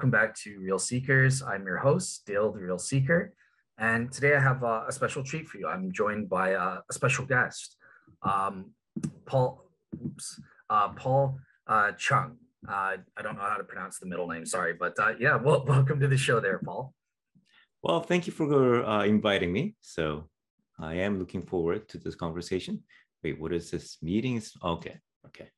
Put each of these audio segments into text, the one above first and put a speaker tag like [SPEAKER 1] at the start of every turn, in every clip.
[SPEAKER 1] welcome back to Real Seekers. I'm your host, Dale the Real Seeker. And today I have a, a special treat for you. I'm joined by a, a special guest, um, Paul, oops, uh, Paul uh, Chung. Uh, I don't know how to pronounce the middle name, sorry, but uh, yeah, well, welcome to the show there, Paul.
[SPEAKER 2] Well, thank you for uh, inviting me. So I am looking forward to this conversation. Wait, what is this meeting? Okay, okay.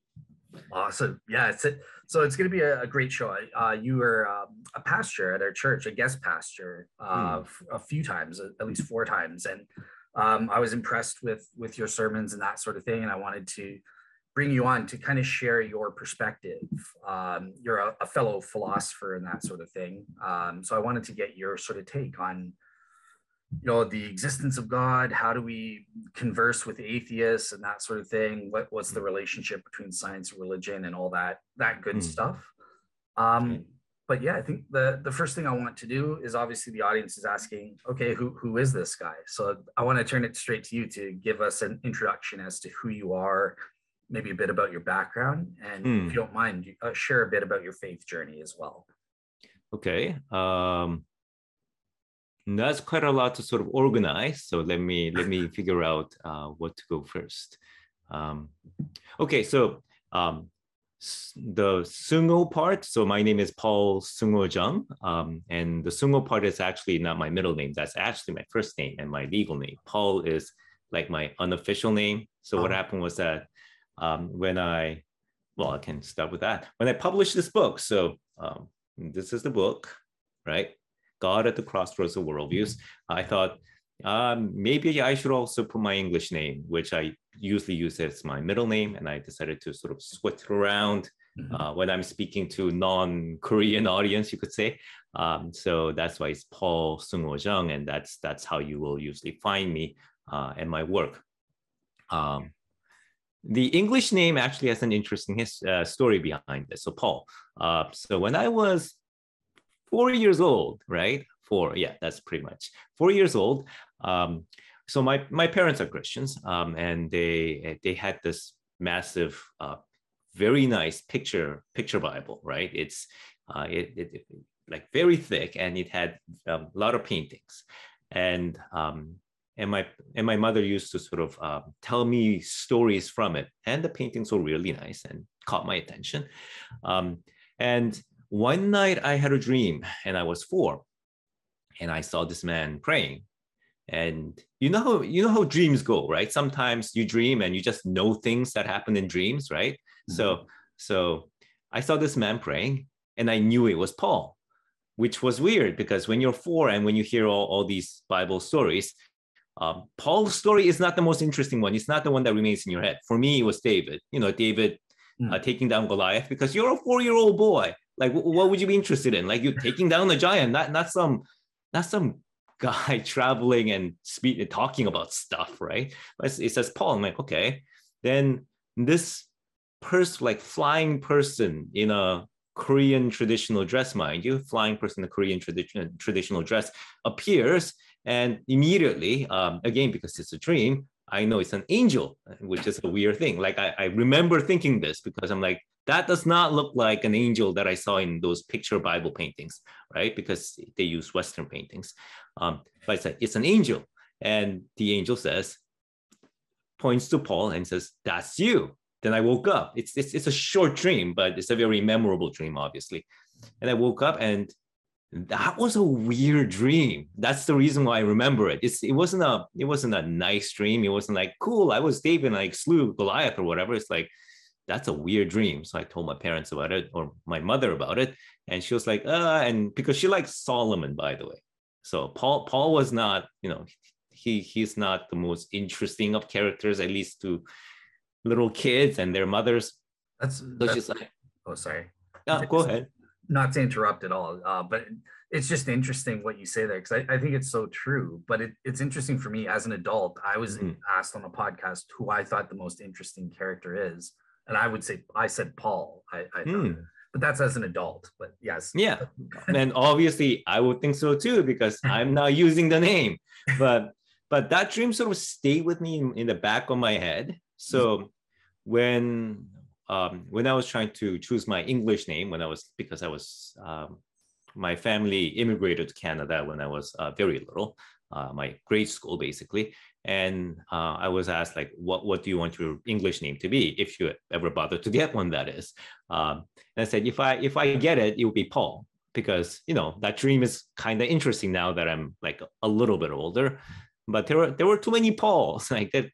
[SPEAKER 1] Awesome. Yeah, it's it. So it's going to be a, a great show. Uh, you were um, a pastor at our church, a guest pastor, uh, mm. a few times, at least four times, and um, I was impressed with with your sermons and that sort of thing. And I wanted to bring you on to kind of share your perspective. Um, you're a, a, fellow philosopher and that sort of thing. Um, so I wanted to get your sort of take on you know the existence of god how do we converse with atheists and that sort of thing? What what's the relationship between science and religion and all that that good mm. stuff? Um but yeah i think the the first thing i want to do is obviously the audience is asking okay who who is this guy? So i want to turn it straight to you to give us an introduction as to who you are maybe a bit about your background and mm. if you don't mind uh, share a bit about your faith journey as well.
[SPEAKER 2] Okay um that's quite a lot to sort of organize. So let me let me figure out uh, what to go first. Um, okay, so um, the Seungoh part. So my name is Paul Seungoh Chung, um, and the Seungoh part is actually not my middle name. That's actually my first name and my legal name. Paul is like my unofficial name. So oh. what happened was that um, when I, well, I can start with that. When I published this book, so um, this is the book, right? God at the Crossroads of Worldviews, I thought um, maybe I should also put my English name, which I usually use as my middle name. And I decided to sort of switch around mm-hmm. uh, when I'm speaking to non-Korean audience, you could say. Um, so that's why it's Paul Sung Chung, and that's that's how you will usually find me uh, and my work. Um, the English name actually has an interesting his, uh, story behind this. So Paul. Uh, so when I was four years old, right? Four, yeah, that's pretty much four years old. Um, so my my parents are Christians, um, and they they had this massive, uh, very nice picture picture Bible, right? It's uh, it, it, it, like very thick, and it had um, a lot of paintings, and um, and my and my mother used to sort of uh, tell me stories from it, and the paintings were really nice and caught my attention, um, and one night I had a dream and I was four and I saw this man praying. And you know how you know how dreams go, right? Sometimes you dream and you just know things that happen in dreams, right? Mm-hmm. So so I saw this man praying and I knew it was Paul, which was weird because when you're four and when you hear all, all these Bible stories, um, Paul's story is not the most interesting one. It's not the one that remains in your head. For me, it was David. You know, David mm. uh, taking down Goliath because you're a four-year-old boy like, what would you be interested in? Like, you're taking down the giant, not not some, not some guy traveling and speak talking about stuff, right? But it says Paul. I'm like, okay. Then this person, like flying person in a Korean traditional dress, mind you, flying person in a Korean traditional traditional dress appears, and immediately, um, again because it's a dream, I know it's an angel, which is a weird thing. Like I, I remember thinking this because I'm like, that does not look like an angel that I saw in those picture Bible paintings, right? Because they use Western paintings. Um, but it's, a, it's an angel. And the angel says, points to Paul and says, That's you. Then I woke up. It's, it's, it's a short dream, but it's a very memorable dream, obviously. And I woke up and that was a weird dream. That's the reason why I remember it. It's, it wasn't a it wasn't a nice dream. It wasn't like cool. I was David and I slew Goliath or whatever. It's like that's a weird dream. So I told my parents about it or my mother about it. And she was like, uh, and because she likes Solomon, by the way. So Paul, Paul was not, you know, he he's not the most interesting of characters, at least to little kids and their mothers.
[SPEAKER 1] That's, so that's like, oh, sorry.
[SPEAKER 2] Yeah, go ahead.
[SPEAKER 1] Not to interrupt at all, uh, but it's just interesting what you say there because I, I, think it's so true. But it, it's interesting for me as an adult. I was mm. asked on a podcast who I thought the most interesting character is, and I would say I said Paul. I, I hmm. but that's as an adult. But yes,
[SPEAKER 2] yeah, and obviously I would think so too because I'm now using the name. But but that dream sort of stayed with me in, in the back of my head. So when um, when I was trying to choose my English name, when I was because I was um, my family immigrated to Canada when I was uh, very little, uh, my grade school basically, and uh, I was asked like, what what do you want your English name to be if you ever bother to get one? That is, um, and I said if I if I get it, it would be Paul because you know that dream is kind of interesting now that I'm like a little bit older. But there were there were too many Pauls like that.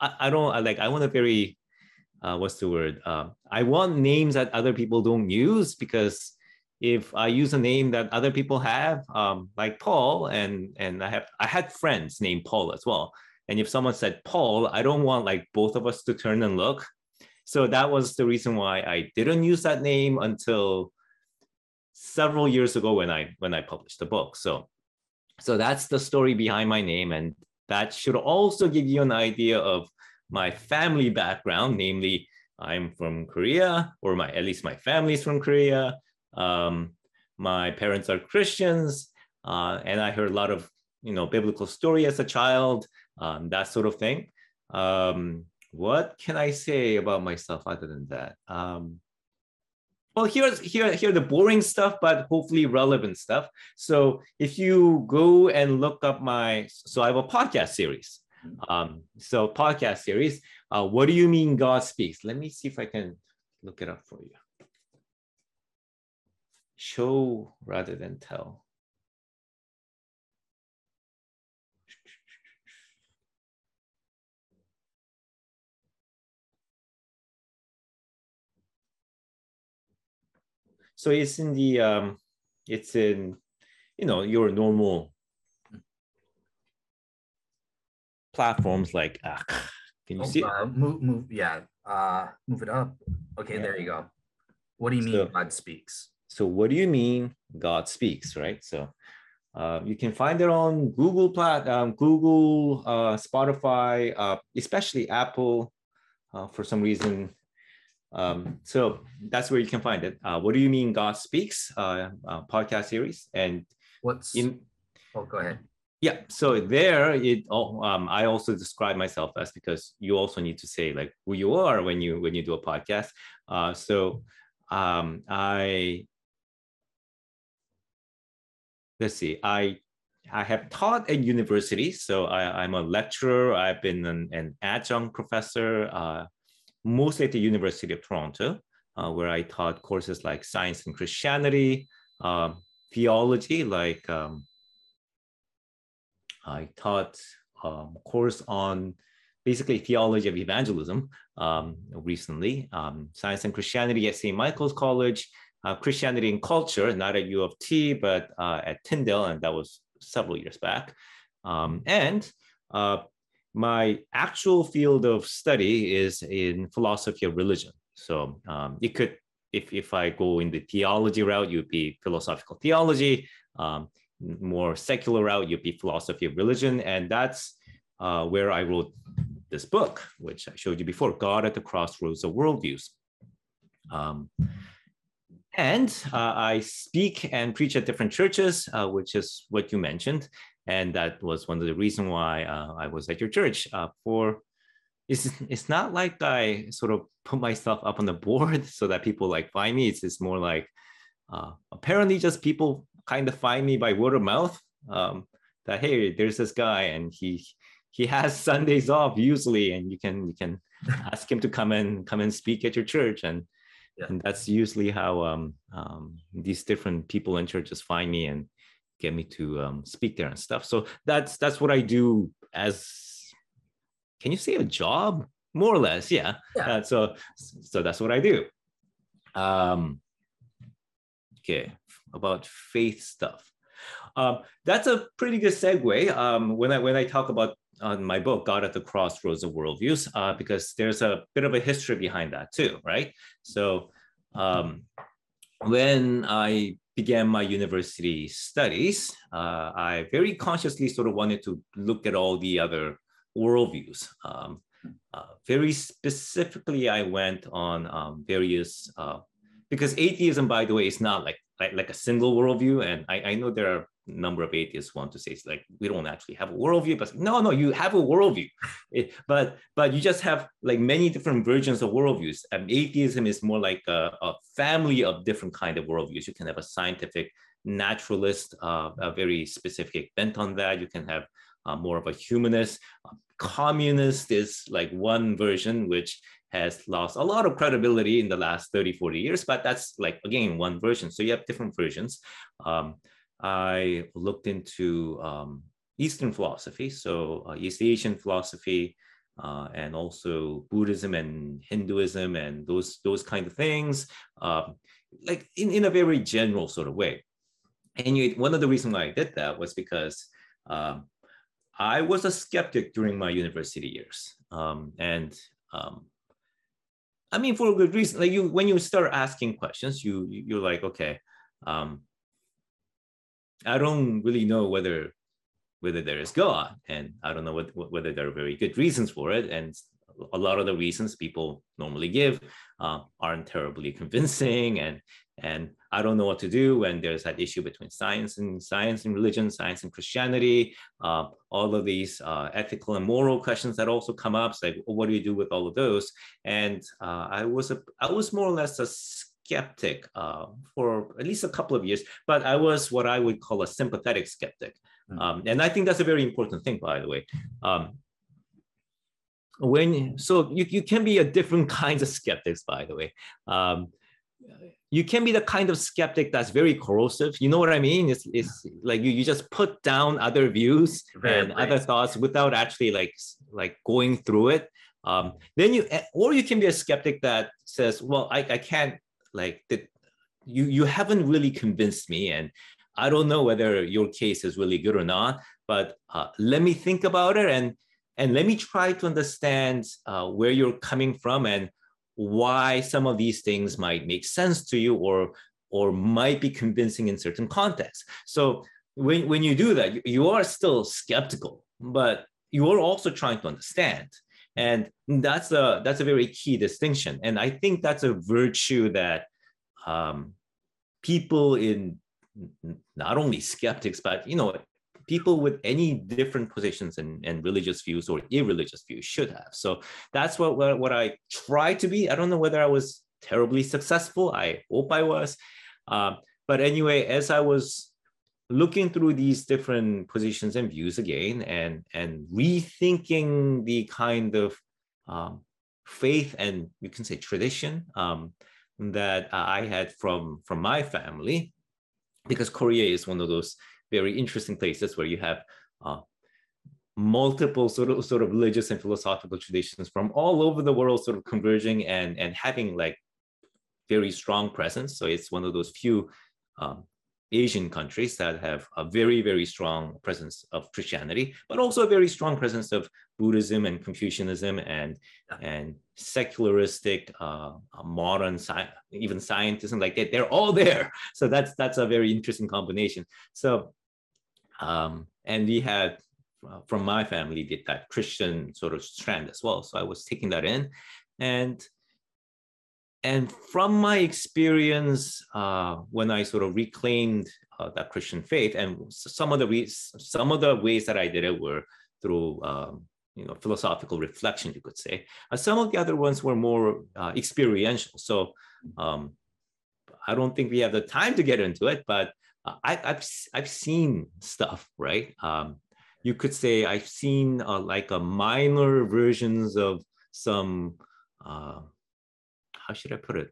[SPEAKER 2] I, I don't I like I want a very uh, what's the word? Uh, I want names that other people don't use because if I use a name that other people have, um, like Paul, and and I have I had friends named Paul as well. And if someone said Paul, I don't want like both of us to turn and look. So that was the reason why I didn't use that name until several years ago when I when I published the book. So so that's the story behind my name, and that should also give you an idea of my family background, namely I'm from Korea, or my at least my family's from Korea. Um, my parents are Christians, uh, and I heard a lot of you know biblical story as a child, um, that sort of thing. Um, what can I say about myself other than that? Um, well, here's here here the boring stuff, but hopefully relevant stuff. So if you go and look up my, so I have a podcast series. Um, so podcast series. Uh, what do you mean God speaks? Let me see if I can look it up for you show rather than tell. So it's in the um, it's in you know your normal platforms like uh, can you oh, see
[SPEAKER 1] uh, move move yeah uh move it up okay yeah. there you go what do you mean so, god speaks
[SPEAKER 2] so what do you mean God speaks, right? So uh, you can find it on Google plat, um, Google, uh, Spotify, uh, especially Apple, uh, for some reason. Um, so that's where you can find it. Uh, what do you mean God speaks? Uh, podcast series and
[SPEAKER 1] what's in? Oh, go ahead.
[SPEAKER 2] Yeah, so there it. Oh, um, I also describe myself as because you also need to say like who you are when you when you do a podcast. so um, I let's see, I I have taught at university, so I, am a lecturer. I've been an, an adjunct professor, uh, mostly at the University of Toronto, uh, where I taught courses like science and Christianity, uh, theology, like um, I taught um, a course on basically theology of evangelism um, recently, um, science and Christianity at St. Michael's College, uh, Christianity and Culture, not at U of T, but uh, at Tyndale, and that was several years back. Um, and uh, my actual field of study is in philosophy of religion. So um, it could, if, if I go in the theology route, you'd be philosophical theology. Um, more secular route, you'd be philosophy of religion. And that's uh, where I wrote this book, which I showed you before, God at the Crossroads of Worldviews. Um, and uh, I speak and preach at different churches, uh, which is what you mentioned. And that was one of the reasons why uh, I was at your church. Uh, for it's, it's not like I sort of put myself up on the board so that people like find me. It's, just more like uh, apparently just people kind of find me by word of mouth. Um, that hey, there's this guy and he he has Sundays off usually, and you can you can ask him to come and come and speak at your church and yeah. and that's usually how um, um, these different people in churches find me and get me to um, speak there and stuff. So that's that's what i do as can you say a job? More or less yeah, yeah. Uh, so so that's what i do. Um okay about faith stuff. Um, that's a pretty good segue. Um, when I when I talk about on my book, God at the Crossroads of Worldviews, uh, because there's a bit of a history behind that too, right? So um, when I began my university studies, uh, I very consciously sort of wanted to look at all the other worldviews. Um, uh, very specifically, I went on um, various, uh, because atheism, by the way, is not like, like, like a single worldview. And I, I know there are number of atheists want to say it's like we don't actually have a worldview but no no you have a worldview it, but but you just have like many different versions of worldviews and atheism is more like a, a, family of different kind of worldviews you can have a scientific naturalist, uh, a very specific bent on that. You can have uh, more of a humanist. communist is like one version, which has lost a lot of credibility in the last 30, 40 years, but that's like, again, one version. So you have different versions. Um, I looked into um, Eastern philosophy, so uh, East Asian philosophy, uh, and also Buddhism and Hinduism and those those kind of things, um, like in, in a very general sort of way. And you, one of the reasons why I did that was because um, I was a skeptic during my university years, um, and um, I mean for a good reason. Like you, when you start asking questions, you you're like, okay, um, I don't really know whether whether there is God, and I don't know what, whether there are very good reasons for it. And a lot of the reasons people normally give uh, aren't terribly convincing, and and I don't know what to do when there's that issue between science and science and religion, science and Christianity. Uh, all of these uh, ethical and moral questions that also come up. So like, what do you do with all of those? And uh, I was a I was more or less a skeptic uh, for at least a couple of years, but I was what I would call a sympathetic skeptic. Hmm. Um, and I think that's a very important thing, by the way. Um, when so you, you can be a different kinds of skeptics, by the way. Um, you can be the kind of skeptic that's very corrosive. You know what I mean? It's, it's like you, you just put down other views and other thoughts without actually like like going through it. Um, then you or you can be a skeptic that says, well, I, I can't like that you you haven't really convinced me and I don't know whether your case is really good or not, but uh, let me think about it and and let me try to understand uh, where you're coming from and why some of these things might make sense to you or or might be convincing in certain contexts. So when, when you do that, you, you are still skeptical, but you are also trying to understand. And that's a that's a very key distinction. And I think that's a virtue that um, people in not only skeptics, but you know, people with any different positions and, and religious views or irreligious views should have. So that's what, what, what I try to be. I don't know whether I was terribly successful. I hope I was. Uh, but anyway, as I was looking through these different positions and views again and, and rethinking the kind of um, faith and you can say tradition um, that I had from, from my family, because Korea is one of those very interesting places where you have uh, multiple sort of sort of religious and philosophical traditions from all over the world sort of converging and and having like very strong presence. So it's one of those few um, asian countries that have a very very strong presence of christianity but also a very strong presence of buddhism and confucianism and and secularistic uh, modern sci- even scientism like that they're all there. So that's that's a very interesting combination. So um, and we had uh, from my family did that Christian sort of strand as well. So I was taking that in, and and from my experience uh, when I sort of reclaimed uh, that Christian faith, and some of the ways some of the ways that I did it were through um, you know philosophical reflection, you could say. Uh, some of the other ones were more uh, experiential. So um, I don't think we have the time to get into it, but uh, I, have I've seen stuff, right? Um, you could say I've seen uh, like a minor versions of some. How should I put it?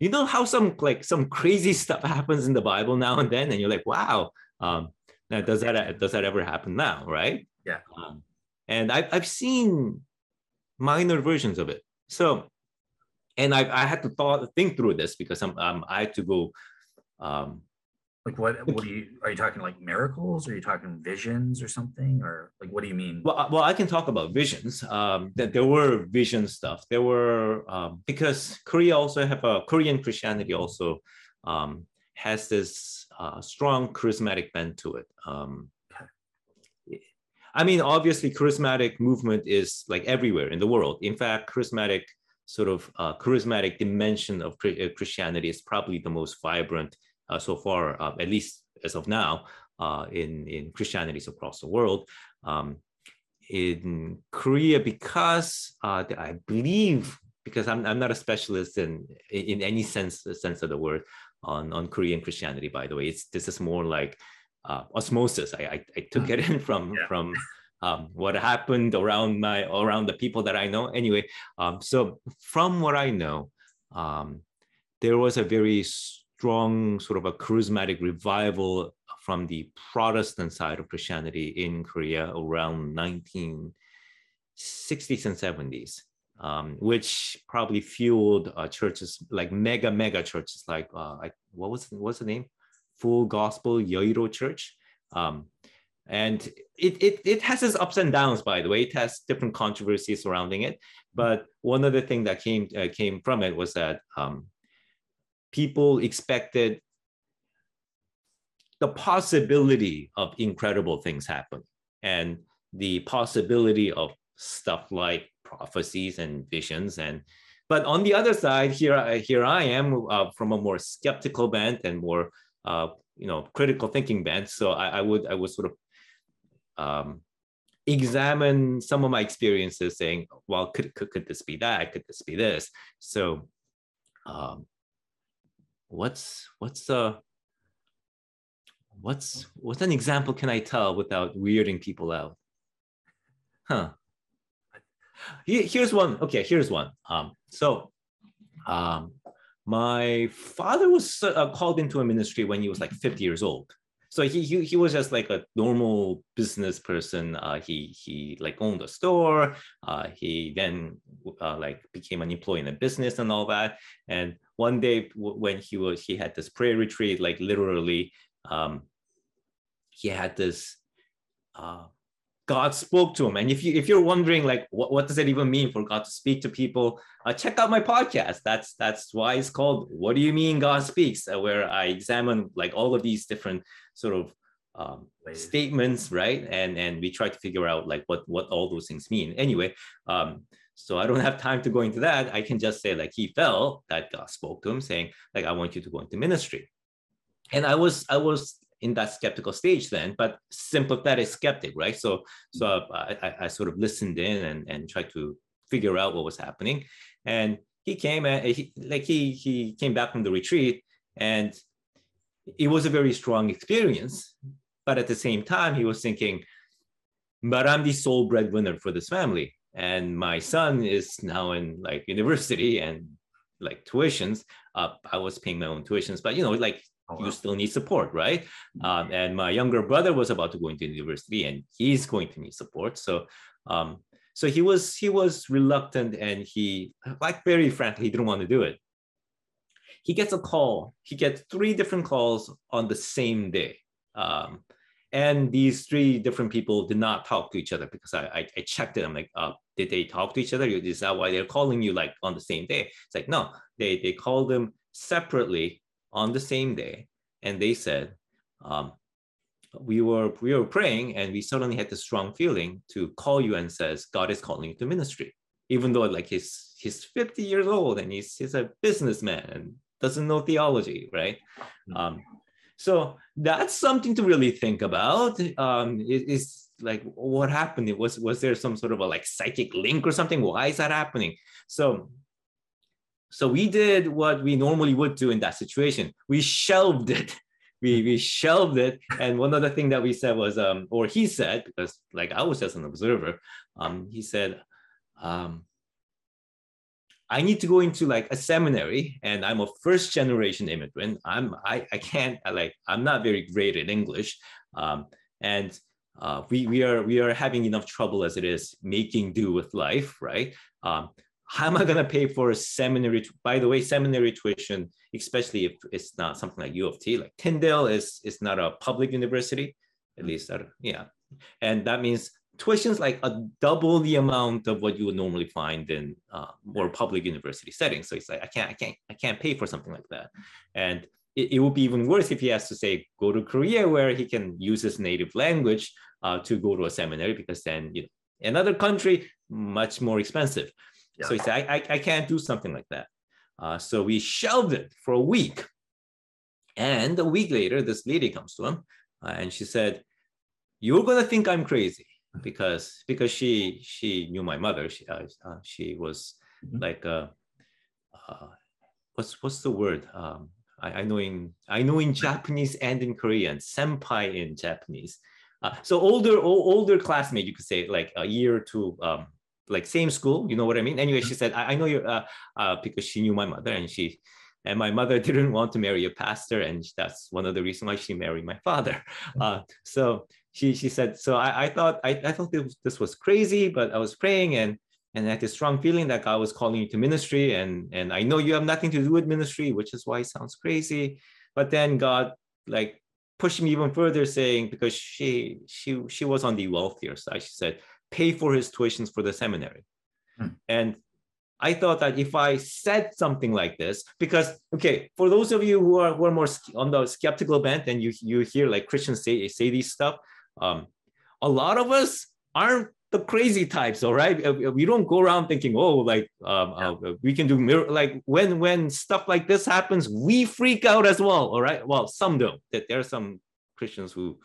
[SPEAKER 2] You know how some like some crazy stuff happens in the Bible now and then, and you're like, wow. Um, now does that does that ever happen now, right?
[SPEAKER 1] Yeah. Um,
[SPEAKER 2] and I've I've seen minor versions of it. So, and I I had to thought think through this because I'm, um, I had to go um,
[SPEAKER 1] like what? What do you? Are you talking like miracles? Are you talking visions or something? Or like what do you mean?
[SPEAKER 2] Well, well, I can talk about visions. Um, that there were vision stuff. There were um, because Korea also have a Korean Christianity also um, has this uh, strong charismatic bent to it. Um, I mean, obviously, charismatic movement is like everywhere in the world. In fact, charismatic sort of uh, charismatic dimension of uh, Christianity is probably the most vibrant uh, so far, uh, at least as of now, uh, in, in Christianities across the world. Um, in Korea, because I believe, because I'm, I'm not a specialist in, in any sense, sense of the word, on on Korean Christianity. By the way, it's this is more like uh, osmosis. I, I, I took it in from yeah. from um, what happened around my around the people that I know. Anyway, um, so from what I know, um, there was a very strong sort of a charismatic revival from the Protestant side of Christianity in Korea around 1960s and 70s. Um, which probably fueled uh, churches like mega mega churches like uh, like what was what's the name Full Gospel Yoido Church. Um, and it, it, it has its ups and downs, by the way. It has different controversies surrounding it. But one of the things that came, uh, came from it was that um, people expected the possibility of incredible things happen and the possibility of stuff like prophecies and visions and but on the other side here I, here i am uh, from a more skeptical bent and more uh, you know critical thinking bent. So I, I would I would sort of um, examine some of my experiences, saying, well, could, could could this be that? Could this be this? So, um, what's what's the what's what's an example can I tell without weirding people out? Huh. Here's one. Okay, here's one. Um, so um, my father was uh, called into a ministry when he was like 50 years old so he he, he was just like a normal business person uh, he he like owned a store uh, he then uh, like became an employee in a business and all that and one day when he was he had this prayer retreat like literally um, he had this uh, God spoke to him. And if you if you're wondering like what, what does it even mean for God to speak to people, uh, check out my podcast. That's that's why it's called What Do You Mean God Speaks, uh, where I examine like all of these different sort of um, statements, right? And and we try to figure out like what what all those things mean. Anyway, um, so I don't have time to go into that. I can just say like he felt that God spoke to him, saying like I want you to go into ministry. And I was I was in that skeptical stage then, but sympathetic skeptic, right? So, so I, I, I sort of listened in and, and tried to figure out what was happening. And he came and he, like he, he came back from the retreat and it was a very strong experience. But at the same time, he was thinking, but I'm the sole breadwinner for this family. And my son is now in like university and like tuitions. Uh, I was paying my own tuitions, but you know, like Oh, wow. you still need support, right? Mm-hmm. Um, and my younger brother was about to go into university, and he's going to need support. So, um, so he was he was reluctant, and he, like very frankly, he didn't want to do it. He gets a call. He gets three different calls on the same day. Um, and these three different people did not talk to each other because I, I, I checked it. I'm like, uh, did they talk to each other? Is that why they're calling you like on the same day? It's like, no, they, they called them separately on the same day, and they said, um, we were we were praying, and we suddenly had the strong feeling to call you and says God is calling you to ministry, even though like he's he's 50 years old and he's he's a businessman and doesn't know theology, right? Mm-hmm. Um, so that's something to really think about. Um, is like what happened? It Was was there some sort of a like psychic link or something? Why is that happening? So so we did what we normally would do in that situation. We shelved it. We, we shelved it. And one other thing that we said was, um, or he said, because like I was just an observer, um, he said, um, I need to go into like a seminary and I'm a first generation immigrant. I'm, I, I can't like, I'm not very great at English. Um, and uh, we, we are, we are having enough trouble as it is making do with life, right? Um, how am I going to pay for a seminary? By the way, seminary tuition, especially if it's not something like U of T, like Tyndale is is not a public university, at least yeah, and that means tuition is like a double the amount of what you would normally find in uh, more public university settings. So it's like I can't, I can't, I can't pay for something like that, and it, it would be even worse if he has to say go to Korea where he can use his native language uh, to go to a seminary because then you know another country much more expensive. Yeah. So he said, I, I, I, can't do something like that. Uh, so we shelved it for a week. And a week later, this lady comes to him uh, and she said, You're going to think I'm crazy because because she she knew my mother. She, uh, uh she was mm-hmm. like, uh, uh, what's, what's the word? Um, I, I know in I know in Japanese and in Korean, senpai in Japanese. Uh, so older older classmate, you could say like a year or two, um, like same school. You know what I mean? Anyway, she said, I, I know you uh, uh, because she knew my mother, and she and my mother didn't want to marry a pastor, and that's one of the reasons why she married my father. Uh, so she she said, so I, I thought I, I thought this, this was crazy, but I was praying and and I had this strong feeling that God was calling you to ministry, and and I know you have nothing to do with ministry, which is why it sounds crazy. But then God like pushed me even further, saying because she she she was on the wealthier side, she said, pay for his tuitions for the seminary, hmm. and I thought that if I said something like this, because okay, for those of you who are who are more on the skeptical bent and you you hear like Christians say say these stuff, um, a lot of us aren't the crazy types all right? Uh, we don't go around thinking oh like um, yeah. uh, we can do mir- like when when stuff like this happens we freak out as well all right? Well some don't. That there are some christians who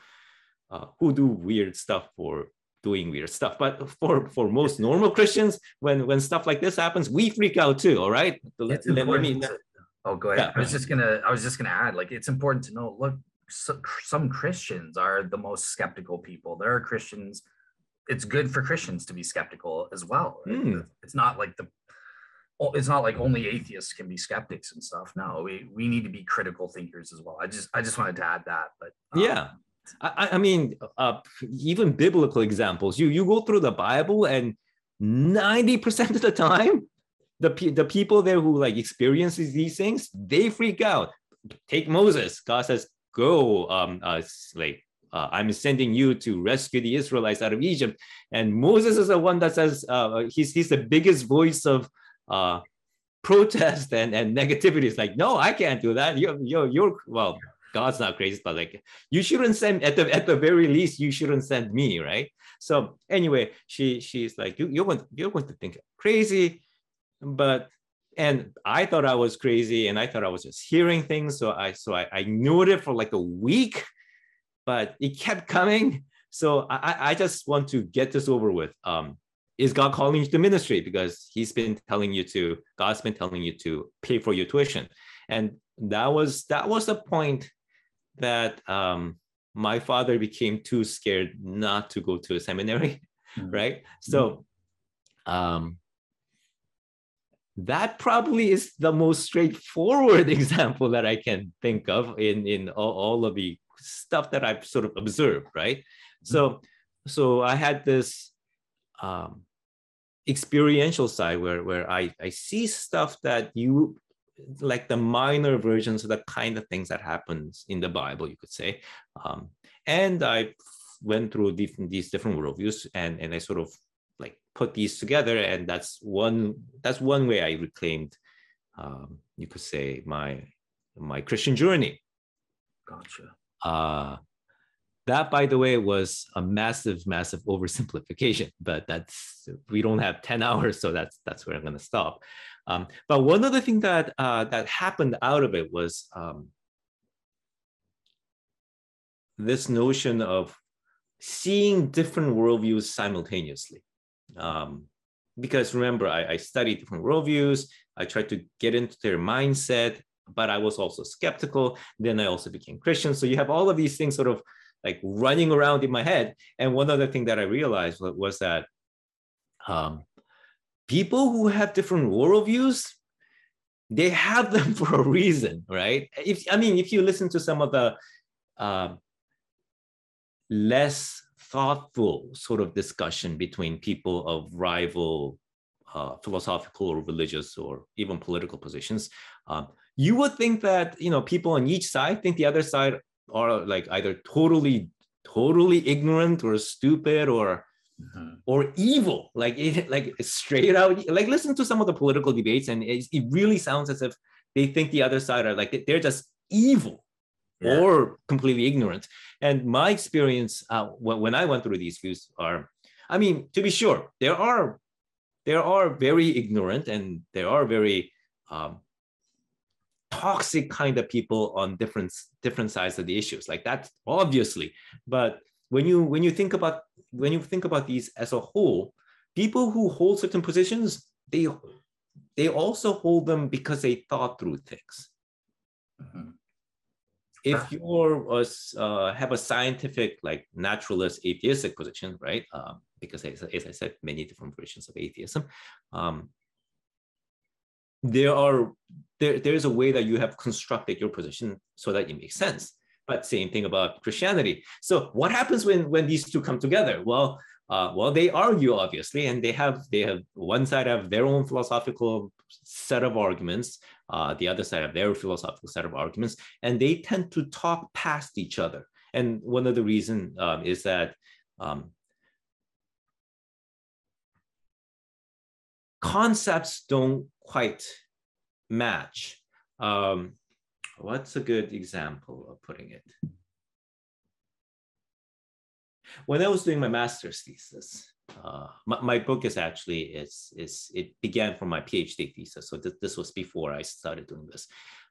[SPEAKER 2] uh, who do weird stuff for doing weird stuff. But for for most normal christians when when stuff like this happens we freak out too all right?
[SPEAKER 1] Let, let, me, oh go ahead. Yeah. i was just gonna i was just gonna add like it's important to know look so, some christians are the most skeptical people there are christians it's good for Christians to be skeptical as well. Right? Mm. It's not like the it's not like only atheists can be skeptics and stuff. No, we we need to be critical thinkers as well. I just I just wanted to add that. But
[SPEAKER 2] um, yeah, I, I mean, uh, even biblical examples. You you go through the Bible and ninety percent of the time, the the people there who like experiences these things, they freak out. Take Moses. God says, "Go, um, uh, like uh, I'm sending you to rescue the Israelites out of Egypt. And Moses is the one that says uh, he's, he's the biggest voice of uh, protest and, and negativity. It's like, no, I can't do that. You're, you're, you're, well, God's not crazy, but like, you shouldn't send, at the, at the very least, you shouldn't send me, right? So anyway, she, she's like, you, you're, going you're going to think crazy, but and I thought I was crazy and I thought I was just hearing things. So I so I, I knew it for like a week but it kept coming. So I, I just want to get this over with. Um, is God calling you to ministry? Because He's been telling you to, God's been telling you to pay for your tuition. And that was that was the point that um, my father became too scared not to go to a seminary, mm-hmm. right? So um, that probably is the most straightforward example that I can think of in in all, all of the stuff that I've sort of observed, right? Mm-hmm. So, so I had this um, experiential side where where I I see stuff that you like the minor versions of the kind of things that happens in the Bible, you could say, um, and I went through different these different worldviews and and I sort of like put these together, and that's one that's one way I reclaimed, um, you could say my my Christian journey.
[SPEAKER 1] Gotcha.
[SPEAKER 2] Uh, that, by the way, was a massive, massive oversimplification. But that's we don't have ten hours, so that's that's where I'm going to stop. Um, but one other thing that uh, that happened out of it was um, this notion of seeing different worldviews simultaneously. Um, because remember, I, I studied different worldviews. I tried to get into their mindset but I was also skeptical. Then I also became Christian. So you have all of these things sort of like running around in my head. And one other thing that I realized was, that um, people who have different worldviews, they have them for a reason, right? If I mean, if you listen to some of the uh, less thoughtful sort of discussion between people of rival uh, philosophical or religious or even political positions, um, you would think that you know people on each side think the other side are like either totally totally ignorant or stupid or mm-hmm. or evil. Like it, like straight out like listen to some of the political debates and it, it really sounds as if they think the other side are like they're just evil yeah. or completely ignorant and my experience uh, when i went through these views are i mean to be sure there are there are very ignorant and there are very um, toxic kind of people on different different sides of the issues like that obviously but when you when you think about when you think about these as a whole people who hold certain positions they they also hold them because they thought through things Mm-hmm. If you uh, have a scientific, like naturalist, atheistic position, right? Um, because as, as, I said, many different versions of atheism. Um, there are there, there is a way that you have constructed your position so that it makes sense. But same thing about Christianity. So what happens when when these two come together? Well, uh, well, they argue obviously, and they have they have one side have their own philosophical set of arguments, uh, the other side have their philosophical set of arguments, and they tend to talk past each other. And one of the reasons um, is that um, concepts don't quite match. Um, what's a good example of putting it? When I was doing my master's thesis, uh, my, my, book is actually is is it began from my PhD thesis. So th this was before I started doing this.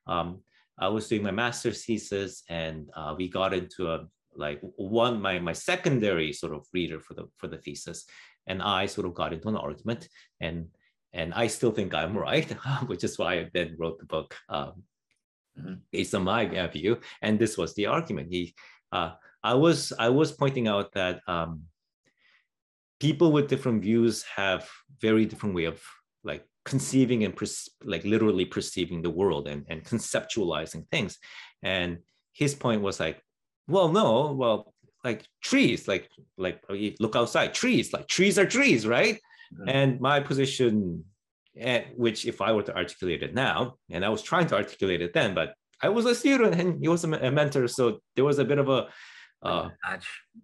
[SPEAKER 2] Um, I was doing my master's thesis, and uh, we got into a like one my my secondary sort of reader for the for the thesis, and I sort of got into an argument, and and I still think I'm right, which is why I then wrote the book um, mm-hmm. based on my view. And this was the argument. He, uh, I was I was pointing out that um, people with different views have very different way of like conceiving and like literally perceiving the world and, and conceptualizing things. And his point was like, well, no, well, like trees, like like look outside, trees, like trees are trees, right? Mm-hmm. And my position, at eh, which if I were to articulate it now, and I was trying to articulate it then, but I was a student and he was a, mentor, so there was a bit of a
[SPEAKER 1] uh,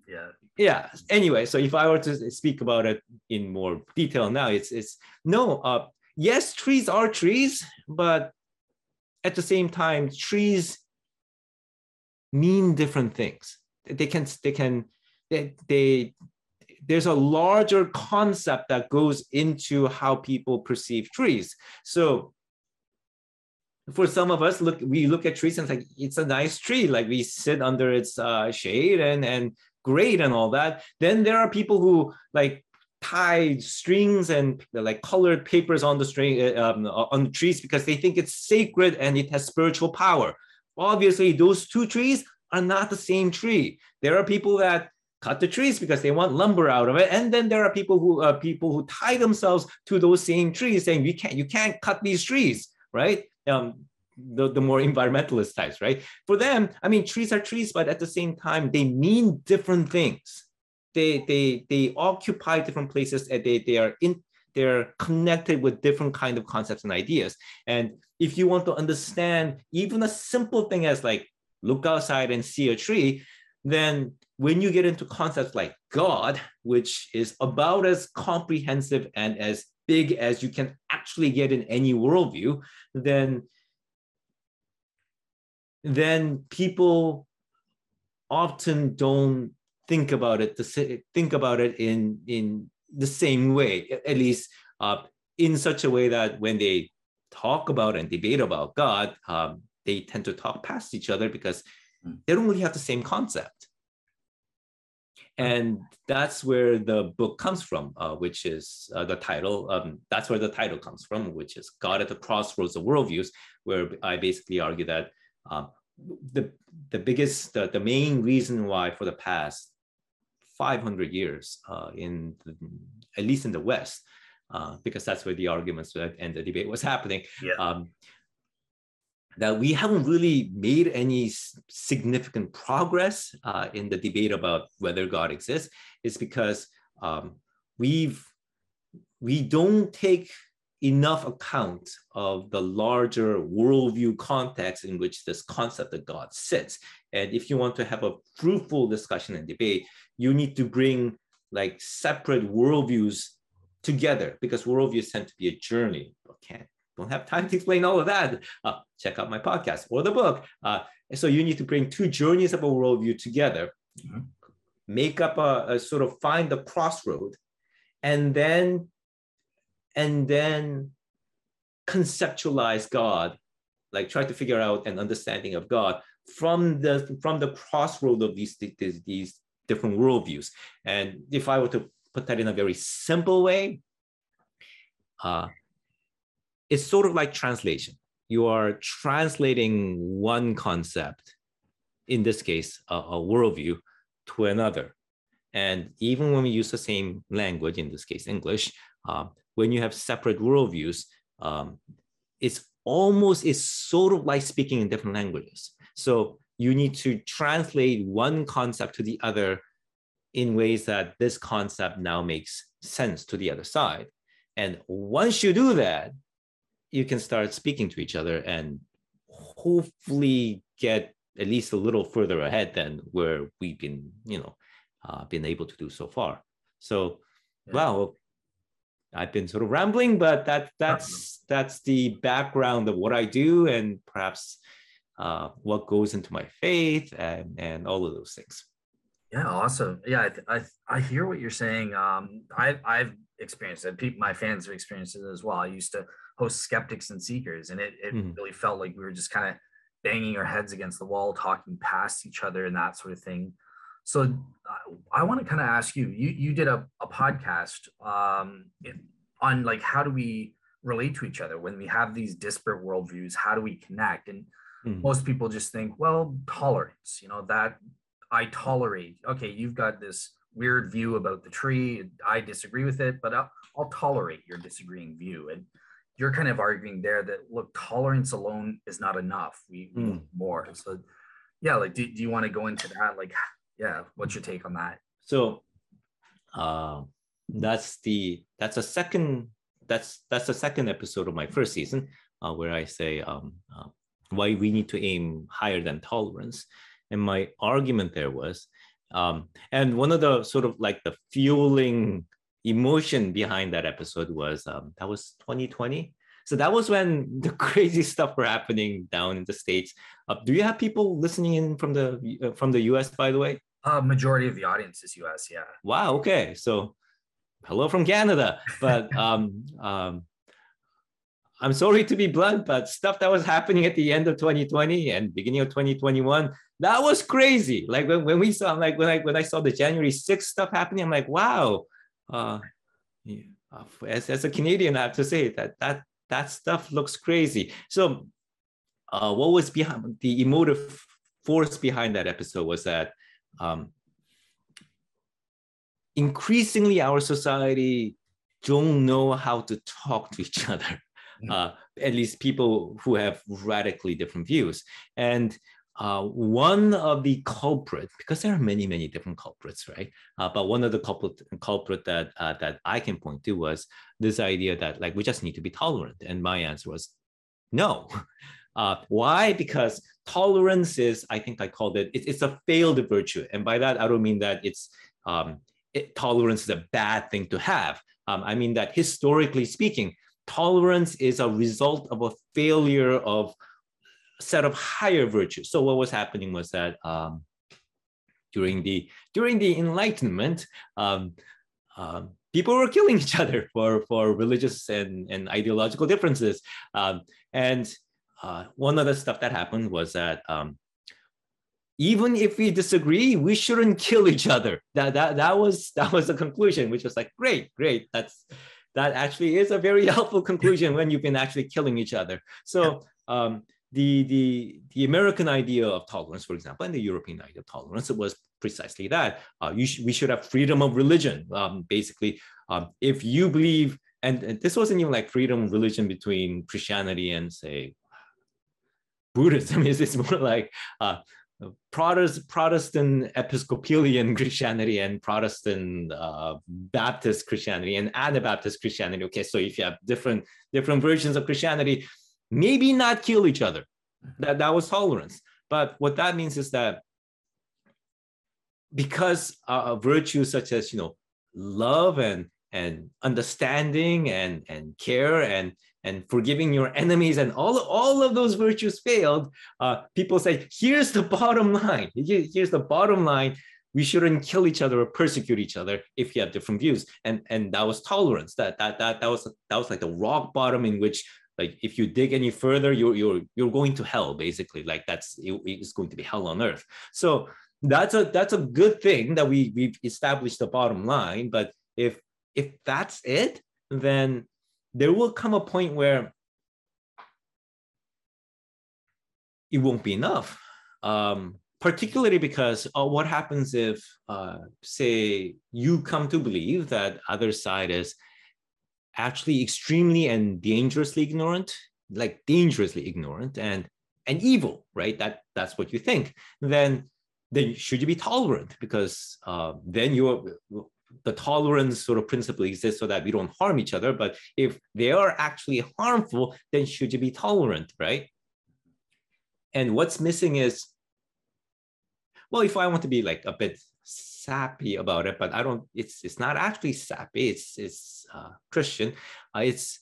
[SPEAKER 1] yeah.
[SPEAKER 2] yeah. Anyway so if i were to speak about it in more detail now it's it's no uh yes trees are trees but at the same time trees mean different things. They can they can they, they there's a larger concept that goes into how people perceive trees. So for some of us, look, we look at trees and it's like it's a nice tree, like we sit under its uh, shade and and great and all that. Then there are people who like tie strings and like colored papers on the string uh, um, on the trees because they think it's sacred and it has spiritual power. Obviously, those two trees are not the same tree. There are people that cut the trees because they want lumber out of it. And then there are people who uh, people who tie themselves to those same trees, saying you can't you can't cut these trees, right? Um, the, the more environmentalist types, right? For them, I mean, trees are trees, but at the same time, they mean different things. They they they occupy different places, and they they are in they're connected with different kind of concepts and ideas. And if you want to understand even a simple thing as like look outside and see a tree, then when you get into concepts like God, which is about as comprehensive and as big as you can actually get in any worldview, then, then people often don't think about it to think about it in in the same way, at least uh, in such a way that when they talk about and debate about God, um, they tend to talk past each other because hmm. they don't really have the same concept and that's where the book comes from uh, which is uh, the title um, that's where the title comes from which is god at the crossroads of worldviews where i basically argue that um, the, the biggest the, the main reason why for the past 500 years uh, in the, at least in the west uh, because that's where the arguments and the debate was happening
[SPEAKER 1] yeah. um,
[SPEAKER 2] that we haven't really made any significant progress uh, in the debate about whether God exists is because um, we've we don't take enough account of the larger worldview context in which this concept of God sits. And if you want to have a fruitful discussion and debate, you need to bring like separate worldviews together because worldviews tend to be a journey. Okay, don't have time to explain all of that. Uh, check out my podcast or the book. Uh, so you need to bring two journeys of a worldview together, mm-hmm. make up a, a, sort of find the crossroad, and then and then conceptualize God, like try to figure out an understanding of God from the from the crossroad of these these, these different worldviews. And if I were to put that in a very simple way, uh, it's sort of like translation. you are translating one concept, in this case, a, a worldview, to another. And even when we use the same language, in this case, English, uh, when you have separate worldviews, um, it's almost, it's sort of like speaking in different languages. So you need to translate one concept to the other in ways that this concept now makes sense to the other side. And once you do that, you can start speaking to each other and hopefully get at least a little further ahead than where we've been, you know, uh, been able to do so far. So, yeah. well, I've been sort of rambling, but that that's that's the background of what I do and perhaps uh, what goes into my faith and and all of those things.
[SPEAKER 1] Yeah, awesome. Yeah, I I, I hear what you're saying. Um, I I've experienced it. People, my fans have experienced it as well. I used to host skeptics and seekers, and it it mm-hmm. really felt like we were just kind of banging our heads against the wall, talking past each other, and that sort of thing. So uh, I want to kind of ask you. You you did a, a podcast um, on like how do we relate to each other when we have these disparate worldviews? How do we connect? And mm-hmm. most people just think, well, tolerance. You know that I tolerate. Okay, you've got this weird view about the tree. I disagree with it, but I'll, I'll tolerate your disagreeing view. And you're kind of arguing there that look, tolerance alone is not enough. We, we mm. more. So yeah, like do, do you want to go into that? Like, yeah, what's your take on that?
[SPEAKER 2] So uh, that's the that's a second that's that's the second episode of my first season uh, where I say um, uh, why we need to aim higher than tolerance. And my argument there was, um, and one of the sort of like the fueling emotion behind that episode was um, that was 2020. So that was when the crazy stuff were happening down in the states. Uh, do you have people listening in from the uh, from the US, by the way?
[SPEAKER 1] Uh, majority of the audience is US. Yeah.
[SPEAKER 2] Wow. Okay. So, hello from Canada. But um, um, I'm sorry to be blunt, but stuff that was happening at the end of 2020 and beginning of 2021, that was crazy. Like when, when we saw, like when I when I saw the January 6th stuff happening, I'm like, wow. Uh, yeah, uh, as, as a Canadian, I have to say that that that stuff looks crazy. So, uh, what was behind the emotive force behind that episode was that um, increasingly our society don't know how to talk to each other. Mm. Uh, at least people who have radically different views. And uh, one of the culprit, because there are many, many different culprits, right? Uh, but one of the culprit, culprit that uh, that I can point to was this idea that like we just need to be tolerant, and my answer was no. Uh, why? Because tolerance is, I think I called it, it, it's a failed virtue, and by that I don't mean that it's um, it, tolerance is a bad thing to have. Um, I mean that historically speaking, tolerance is a result of a failure of set of higher virtues. So what was happening was that um, during the during the Enlightenment, um, um, people were killing each other for for religious and, and ideological differences. Um, and uh, one of the stuff that happened was that um, even if we disagree, we shouldn't kill each other. That that that was that was the conclusion, which was like great, great. That's that actually is a very helpful conclusion when you've been actually killing each other. So um, the, the, the American idea of tolerance, for example, and the European idea of tolerance it was precisely that. Uh, sh- we should have freedom of religion. Um, basically, um, if you believe, and, and, this wasn't even like freedom of religion between Christianity and, say, Buddhism. It's, it's more like uh, Protestant, Protestant Episcopalian Christianity and Protestant uh, Baptist Christianity and Anabaptist Christianity. Okay, so if you have different different versions of Christianity, maybe not kill each other. That, that was tolerance. But what that means is that because uh, virtues such as you know love and and understanding and and care and and forgiving your enemies and all, all of those virtues failed uh, people say here's the bottom line. Here's the bottom line. We shouldn't kill each other or persecute each other if you have different views. And and that was tolerance. That that that, that was that was like the rock bottom in which like if you dig any further you're you're you're going to hell basically. Like that's it, it's going to be hell on earth. So that's a that's a good thing that we we've established the bottom line. But if if that's it then there will come a point where it won't be enough. Um, particularly because uh, what happens if, uh, say, you come to believe that other side is actually extremely and dangerously ignorant, like dangerously ignorant and and evil, right? That that's what you think. Then then should you be tolerant? Because uh, then you're the tolerance sort of principle exists so that we don't harm each other. But if they are actually harmful, then should you be tolerant, right? And what's missing is well, if I want to be like a bit sappy about it, but I don't. It's it's not actually sappy. It's it's uh, Christian. Uh, it's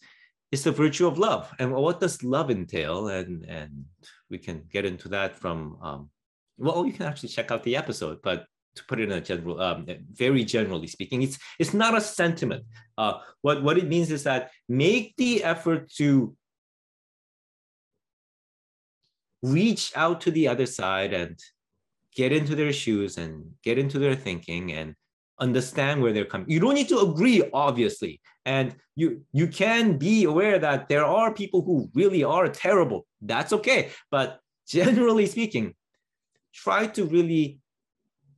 [SPEAKER 2] it's the virtue of love. And what does love entail? And and we can get into that from. Um, well, you can actually check out the episode, but to put it in a general, um, very generally speaking, it's it's not a sentiment. Uh, what what it means is that make the effort to reach out to the other side and get into their shoes and get into their thinking and understand where they're coming. You don't need to agree, obviously. And you you can be aware that there are people who really are terrible. That's okay. But generally speaking, try to really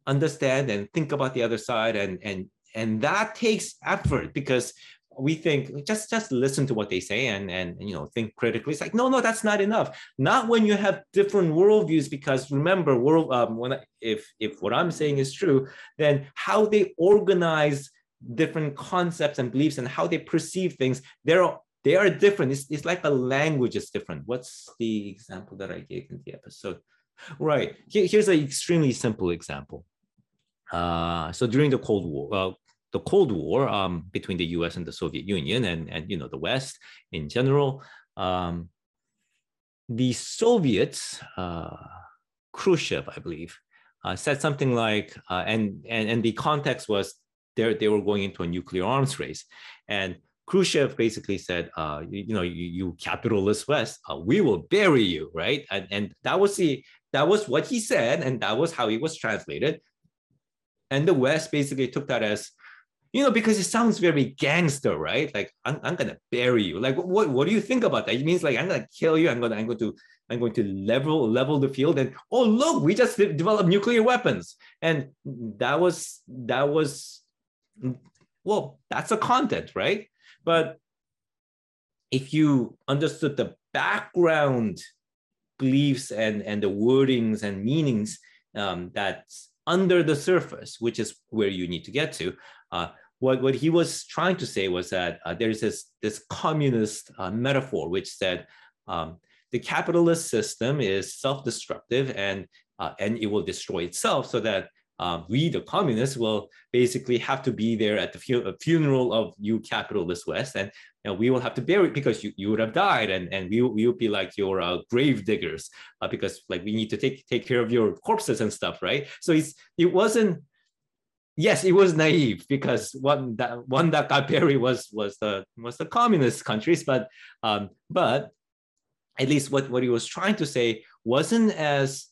[SPEAKER 2] understand and think about the other side and and and that takes effort because we think just just listen to what they say and and you know think critically. It's like no no that's not enough. Not when you have different worldviews because remember world um, when I, if if what I'm saying is true, then how they organize different concepts and beliefs and how they perceive things they're they are different. It's, it's like a language is different. What's the example that I gave in the episode? Right. Here, here's an extremely simple example. Uh, so during the Cold War, uh, the Cold War um, between the U.S. and the Soviet Union, and and you know the West in general. Um, the Soviets, uh, Khrushchev, I believe, uh, said something like, uh, and and and the context was they they were going into a nuclear arms race, and Khrushchev basically said, uh, you, you, know, you, you capitalist West, uh, we will bury you, right? And, and that was the that was what he said, and that was how he was translated. And the West basically took that as you know, because it sounds very gangster, right? Like I'm, I'm gonna bury you. Like what what do you think about that? It means like I'm gonna kill you. I'm gonna I'm going to I'm going to level level the field. And oh look, we just developed nuclear weapons. And that was that was well, that's a content, right? But if you understood the background beliefs and and the wordings and meanings um, that's under the surface, which is where you need to get to, uh, what, what he was trying to say was that uh, there's this, this communist uh, metaphor which said um, the capitalist system is self-destructive and, uh, and it will destroy itself so that um, we, the communists, will basically have to be there at the fu- funeral of you capitalist West, and you know, we will have to bury it because you, you would have died, and, and we, we would be like your uh, grave diggers uh, because like we need to take take care of your corpses and stuff, right? So it's it wasn't yes, it was naive because one that one that got buried was was the was the communist countries, but um, but at least what, what he was trying to say wasn't as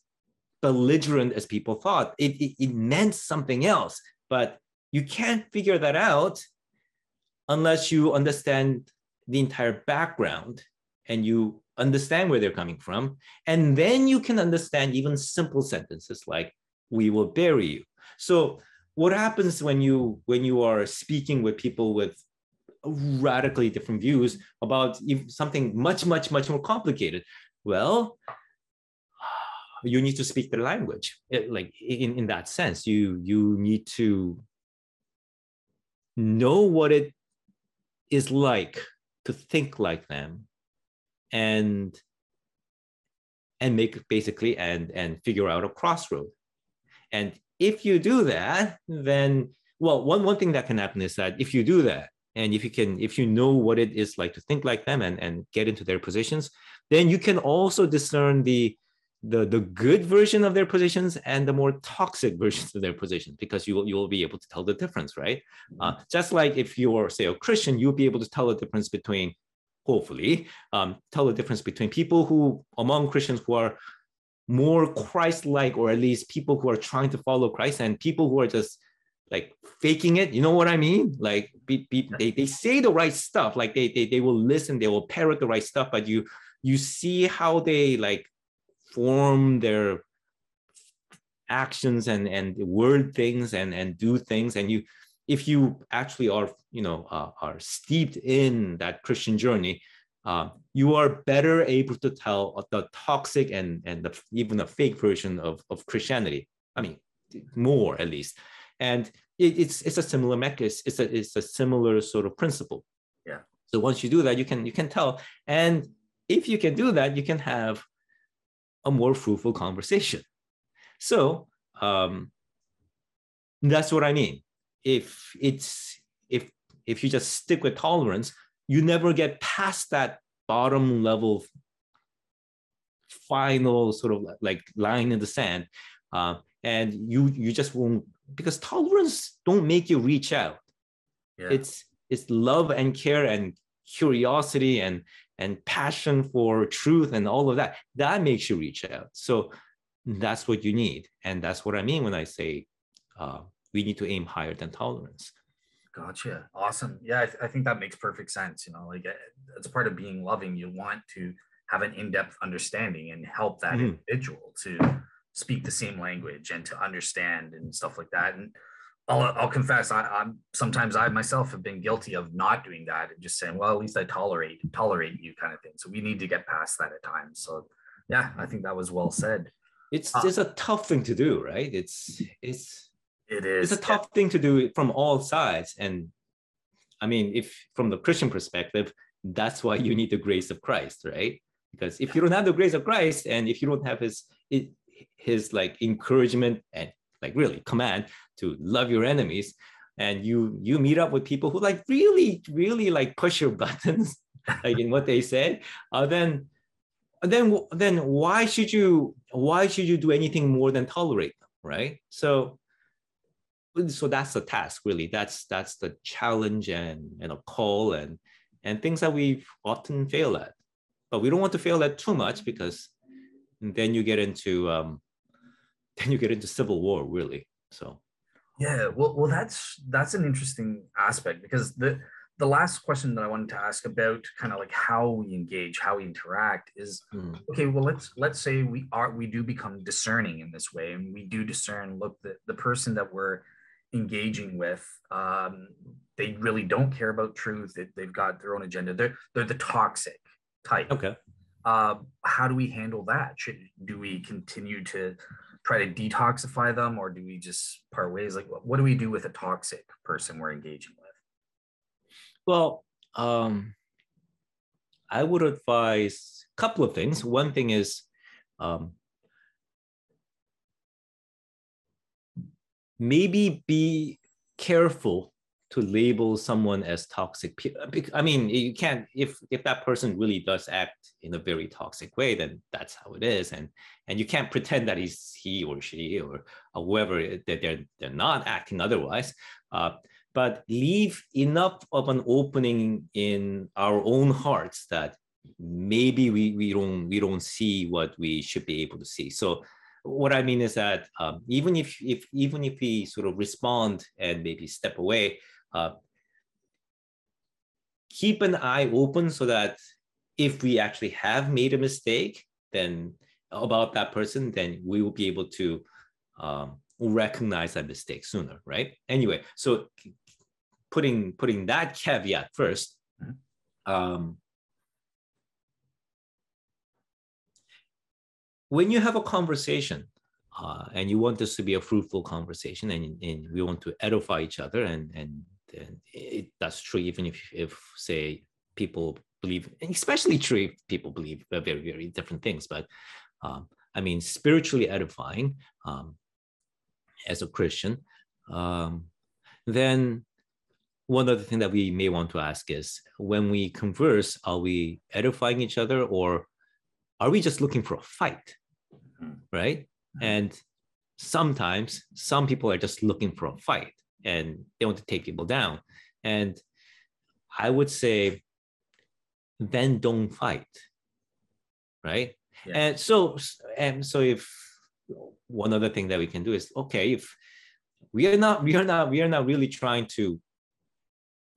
[SPEAKER 2] belligerent as people thought. It, it, it meant something else, but you can't figure that out unless you understand the entire background and you understand where they're coming from. And then you can understand even simple sentences like, we will bury you. So what happens when you when you are speaking with people with radically different views about something much much much more complicated? Well you need to speak their language. It, like in, in that sense you you need to know what it is like to think like them and and make basically and and figure out a crossroad. And if you do that, then well, one one thing that can happen is that if you do that, and if you can, if you know what it is like to think like them and and get into their positions, then you can also discern the the the good version of their positions and the more toxic versions of their positions because you will you will be able to tell the difference right? Uh, just like if you're say a christian you'll be able to tell the difference between hopefully um, tell the difference between people who among christians who are more Christ-like, or at least people who are trying to follow Christ, and people who are just like faking it. You know what I mean? Like be, be, they, they say the right stuff, like they, they they will listen, they will parrot the right stuff, but you you see how they like form their actions and and word things and and do things and you if you actually are you know uh, are steeped in that christian journey uh, you are better able to tell the toxic and and the, even a fake version of of christianity. I mean more at least. And it, it's it's a similar mechanism it's a it's a similar sort of principle.
[SPEAKER 1] Yeah.
[SPEAKER 2] So once you do that you can you can tell. And if you can do that you can have a more fruitful conversation. So um, that's what I mean. If it's if if you just stick with tolerance, you never get past that bottom level final sort of like line in the sand uh, and you you just won't because tolerance don't make you reach out yeah. it's it's love and care and curiosity and and passion for truth and all of that that makes you reach out so that's what you need. And that's what I mean when I say uh, we need to aim higher than tolerance.
[SPEAKER 1] Gotcha. Awesome. Yeah, I, th- I, think that makes perfect sense. You know, like it's part of being loving. You want to have an in-depth understanding and help that mm-hmm. individual to speak the same language and to understand and stuff like that. And I'll, I'll confess, I, I'm sometimes I myself have been guilty of not doing that and just saying, well, at least I tolerate tolerate you kind of thing. So we need to get past that at times. So yeah, I think that was well said
[SPEAKER 2] it's uh, it's a tough thing to do right it's it's
[SPEAKER 1] it is
[SPEAKER 2] it's a tough thing to do from all sides and i mean if from the christian perspective that's why you need the grace of christ right? Because if you don't have the grace of christ and if you don't have his his like encouragement and like really command to love your enemies and you you meet up with people who like really really like push your buttons like in what they say uh, then then then why should you why should you do anything more than tolerate them right? So so that's the task really. That's that's the challenge and and a call and and things that we often fail at. But we don't want to fail at too much because then you get into um then you get into civil war really. So.
[SPEAKER 1] Yeah well well that's that's an interesting aspect because the the last question that I wanted to ask about kind of like how we engage, how we interact is mm. okay, well let's let's say we are we do become discerning in this way and we do discern look the, the person that we're engaging with um, they really don't care about truth they, they've got their own agenda. They're they're the toxic type.
[SPEAKER 2] Okay.
[SPEAKER 1] Uh, how do we handle that? Should do we continue to try to detoxify them or do we just part ways? Like what, what do we do with a toxic person we're engaging with?
[SPEAKER 2] Well, um, I would advise a couple of things. One thing is um, maybe be careful to label someone as toxic. I mean, you can't if if that person really does act in a very toxic way, then that's how it is, and and you can't pretend that he's he or she or, or whoever that they're they're not acting otherwise. Uh, but leave enough of an opening in our own hearts that maybe we, we don't we don't see what we should be able to see so what i mean is that um, even if if even if we sort of respond and maybe step away uh, keep an eye open so that if we actually have made a mistake then about that person then we will be able to um, recognize that mistake sooner right anyway so putting putting that caveat 1st mm-hmm. um, when you have a conversation uh, and you want this to be a fruitful conversation and, and we want to edify each other and and, and it, that's true even if if say people believe especially true if people believe very very different things but um, i mean spiritually edifying um, as a christian um, then one other thing that we may want to ask is when we converse, are we edifying each other or are we just looking for a fight? Mm-hmm. Right. Mm-hmm. And sometimes some people are just looking for a fight and they want to take people down. And I would say, then don't fight. Right. Yeah. And so, and so if one other thing that we can do is okay, if we are not, we are not, we are not really trying to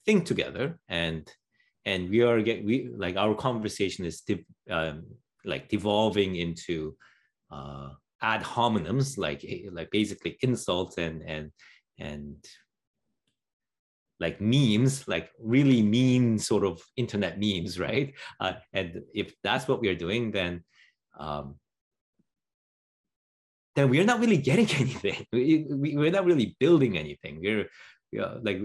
[SPEAKER 2] think together and and we are get we like our conversation is de- um, like devolving into uh, ad hominems, like like basically insults and and and like memes, like really mean sort of internet memes, right? Uh, and if that's what we're doing, then um, then we're not really getting anything. We, we, we're not really building anything. We're, we're like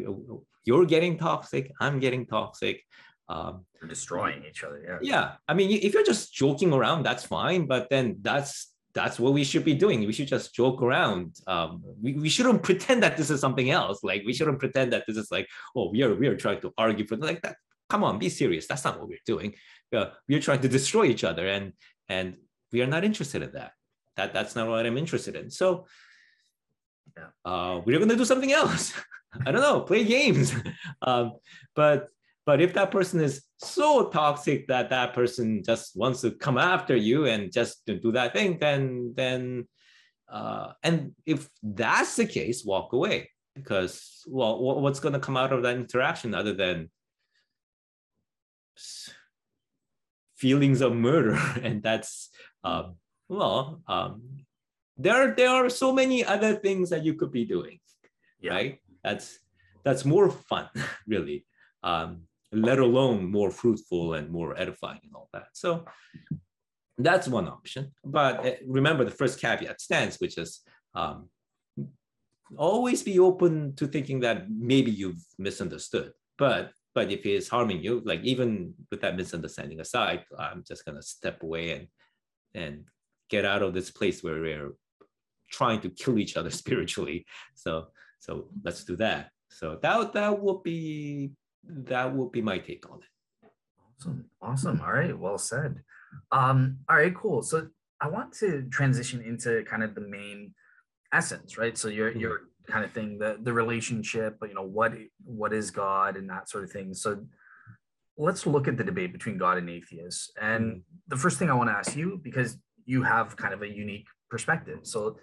[SPEAKER 2] you're getting toxic, I'm getting toxic.
[SPEAKER 1] Um, destroying each other. Yeah.
[SPEAKER 2] Yeah. I mean, if you're just joking around, that's fine. But then that's that's what we should be doing. We should just joke around. Um, we, we shouldn't pretend that this is something else. Like we shouldn't pretend that this is like, oh, we are we are trying to argue for like that. Come on, be serious. That's not what we're doing. Uh, we're trying to destroy each other, and and we are not interested in that. That that's not what I'm interested in. So uh, we're gonna do something else. I don't know, play games. um, but but if that person is so toxic that that person just wants to come after you and just do that thing, then then uh, and if that's the case, walk away because well, what's going to come out of that interaction other than feelings of murder, and that's um, well, um, there there are so many other things that you could be doing, yeah. right? That's that's more fun, really. Um, let alone more fruitful and more edifying and all that. So that's one option. But eh, remember, the first caveat stands, which is um, always be open to thinking that maybe you've misunderstood. But but if it's harming you, like even with that misunderstanding aside, I'm just gonna step away and and get out of this place where we're trying to kill each other spiritually. So so let's do that. So that that would be that would be my take on it.
[SPEAKER 1] Awesome. Awesome. All right. Well said. Um, all right, cool. So I want to transition into kind of the main essence, right? So you're mm-hmm. kind of thing, the the relationship, you know, what what is God and that sort of thing. So let's look at the debate between God and atheists. And mm-hmm. the first thing I want to ask you, because you have kind of a unique perspective. So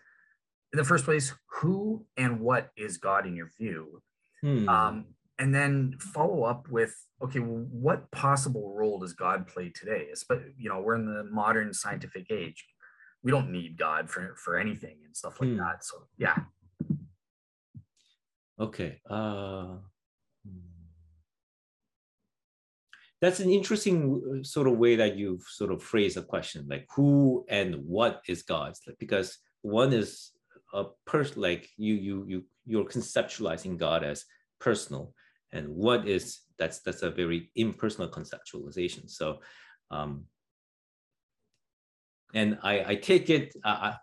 [SPEAKER 1] in the first place, who and what is God in your view? Hmm. Um, and then follow up with okay what possible role does god play today? But you know we're in the modern scientific age. We don't need god for for anything and stuff like hmm. that so yeah.
[SPEAKER 2] Okay uh that's an interesting uh, sort of way that you've sort of phrased a question like who and what is god's like because one is a person like you you you you're conceptualizing god as personal and what is that's that's a very impersonal conceptualization. So um, and I, I take it uh,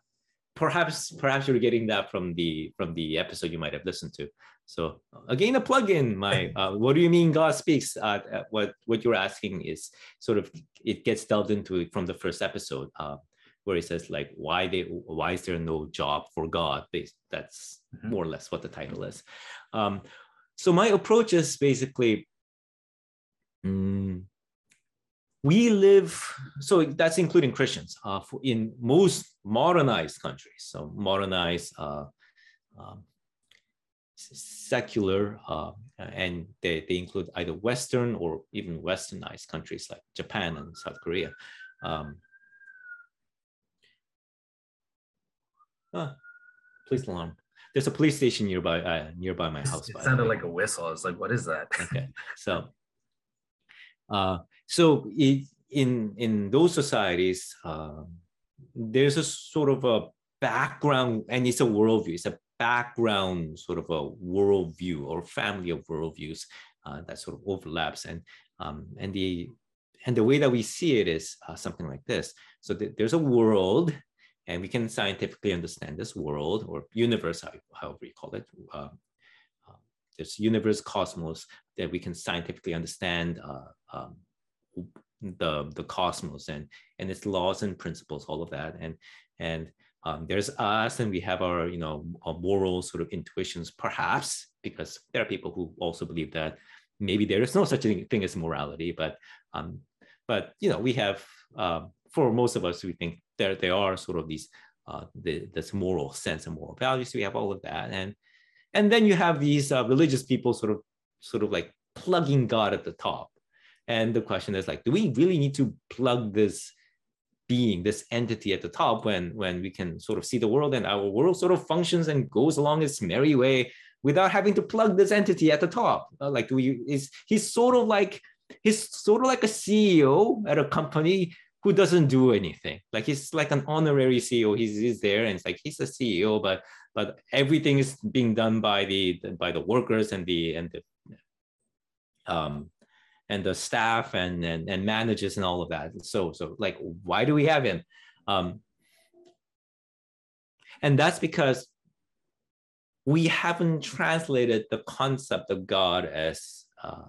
[SPEAKER 2] perhaps perhaps you're getting that from the from the episode you might have listened to. So again a plug-in my uh, what do you mean god speaks? Uh, uh, what what you're asking is sort of it gets delved into it from the first episode uh, where it says like why they why is there no job for god? That's mm-hmm. more or less what the title is. Um, so my approach is basically um, we live so that's including christians uh, in most modernized countries. So modernized uh, uh, secular uh, and they, they include either western or even westernized countries like japan and south korea. Um, please alarm there's a police station nearby uh, nearby my house.
[SPEAKER 1] It sounded like a whistle. I was like, what is that?
[SPEAKER 2] okay, so uh, so it, in in those societies, uh, there's a sort of a background, and it's a worldview. It's a background sort of a worldview or family of worldviews uh, that sort of overlaps, and um, and the and the way that we see it is uh, something like this. So th- there's a world and we can scientifically understand this world or universe, however you call it. Uh, this universe, cosmos, that we can scientifically understand uh, um, the the cosmos and and its laws and principles, all of that, and and um, there's us, and we have our you know our moral sort of intuitions, perhaps because there are people who also believe that maybe there is no such thing as morality, but um, but you know we have uh, for most of us we think there there are sort of these uh, the, this moral sense and moral values. We have all of that, and and then you have these uh, religious people sort of sort of like plugging God at the top. And the question is like, do we really need to plug this being, this entity at the top, when when we can sort of see the world and our world sort of functions and goes along its merry way without having to plug this entity at the top. Uh, like we is he's sort of like he's sort of like a CEO at a company who doesn't do anything. Like he's like an honorary CEO. He's, he's there and it's like he's a CEO, but but everything is being done by the by the workers and the and the um and the staff and and, and managers and all of that. So so like why do we have him? Um, and that's because we haven't translated the concept of God as uh,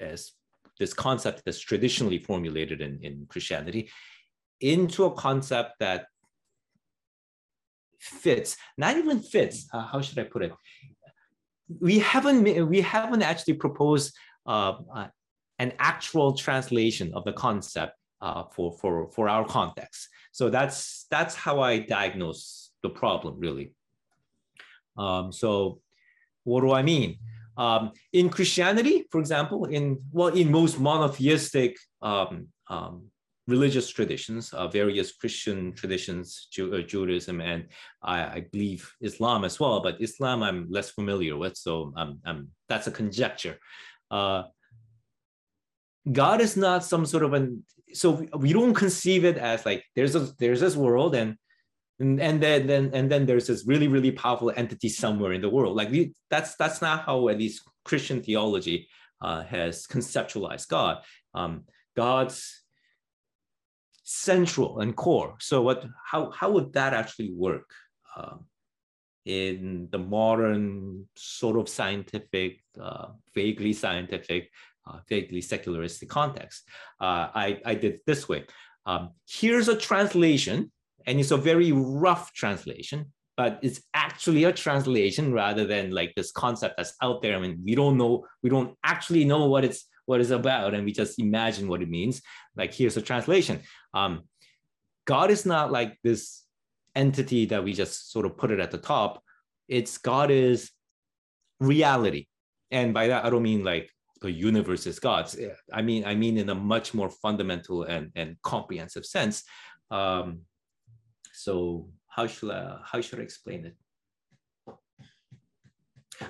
[SPEAKER 2] as this concept that's traditionally formulated in, in Christianity into a concept that fits, not even fits, uh, how should I put it? We haven't, we haven't actually proposed uh, uh, an actual translation of the concept uh, for, for, for our context. So that's, that's how I diagnose the problem really. Um, so what do I mean? Um, in Christianity, for example, in well, in most monotheistic um, um, religious traditions, uh, various Christian traditions, Ju- uh, Judaism, and I, I, believe Islam as well. But Islam, I'm less familiar with, so I'm, I'm, that's a conjecture. Uh, God is not some sort of an so we don't conceive it as like there's a there's this world and and, and then, then and then there's this really really powerful entity somewhere in the world. Like that's that's not how at least christian theology uh, has conceptualized god. Um, god's central and core. So what how how would that actually work? Um, in the modern sort of scientific uh, vaguely scientific uh, vaguely secularistic context. Uh, I, I did this way. Um, here's a translation and it's a very rough translation but it's actually a translation rather than like this concept that's out there. I mean we don't know we don't actually know what it's what it's about and we just imagine what it means. Like here's a translation. Um, god is not like this entity that we just sort of put it at the top. It's god is reality. And by that i don't mean like the universe is god's. I mean i mean in a much more fundamental and, and comprehensive sense. Um, so how should I, how should I explain it?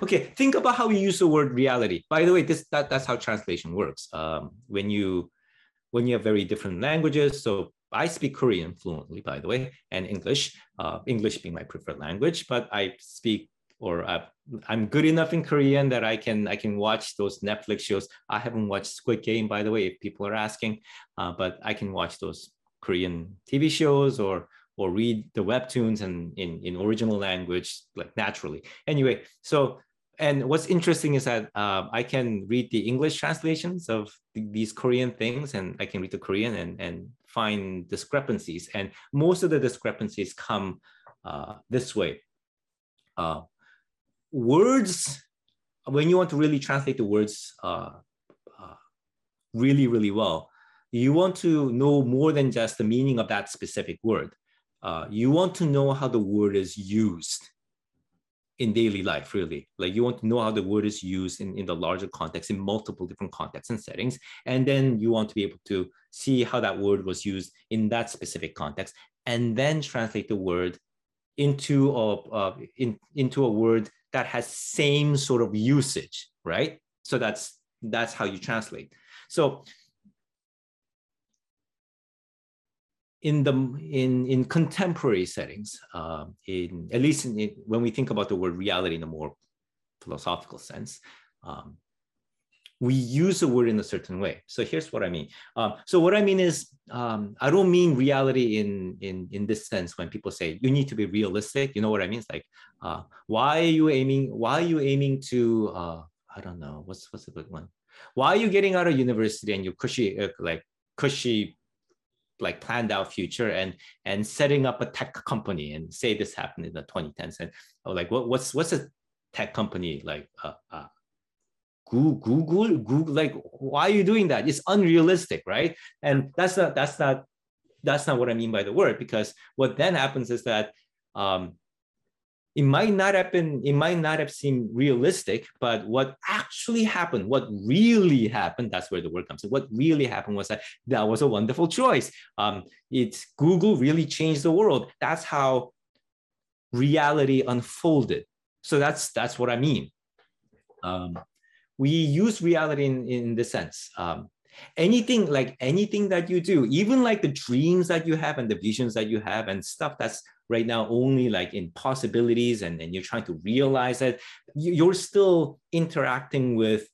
[SPEAKER 2] Okay, think about how we use the word reality. By the way, this that, that's how translation works. Um, when you when you have very different languages, so I speak Korean fluently, by the way, and English. Uh, English being my preferred language, but I speak or uh, I'm good enough in Korean that I can I can watch those Netflix shows. I haven't watched Squid Game, by the way, if people are asking, uh, but I can watch those Korean TV shows or or read the webtoons and in, in original language like naturally. Anyway so and what's interesting is that uh, i can read the english translations of these korean things and i can read the korean and, and find discrepancies. And most of the discrepancies come uh, this way. Uh, words when you want to really translate the words uh, uh, really really well you want to know more than just the meaning of that specific word uh, you want to know how the word is used in daily life, really. Like you want to know how the word is used in, in the larger context, in multiple different contexts and settings. And then you want to be able to see how that word was used in that specific context, and then translate the word into a, uh, in, into a word that has same sort of usage, right? So that's that's how you translate. So in the in in contemporary settings, uh, in at least in, in, when we think about the word reality in a more philosophical sense, um, we use the word in a certain way. So here's what I mean. Um, so what I mean is, um, I don't mean reality in in in this sense when people say you need to be realistic. You know what I mean? It's like, uh, why are you aiming? Why are you aiming to? Uh, I don't know. What's what's the big one? Why are you getting out of university and you're cushy uh, like cushy like planned out future and and setting up a tech company and say this happened in the 2010s and oh, like what, what's what's a tech company like uh, uh, Google, Google, Google, like why are you doing that? It's unrealistic, right? And that's not that's not that's not what I mean by the word because what then happens is that um, it might not have been, it might not have seemed realistic, but what actually happened, what really happened, that's where the word comes in. What really happened was that that was a wonderful choice. Um, it's Google really changed the world. That's how reality unfolded. So that's that's what I mean. Um, we use reality in, in this sense. Um, anything like anything that you do, even like the dreams that you have and the visions that you have and stuff that's right now only like in possibilities and, and you're trying to realize that you're still interacting with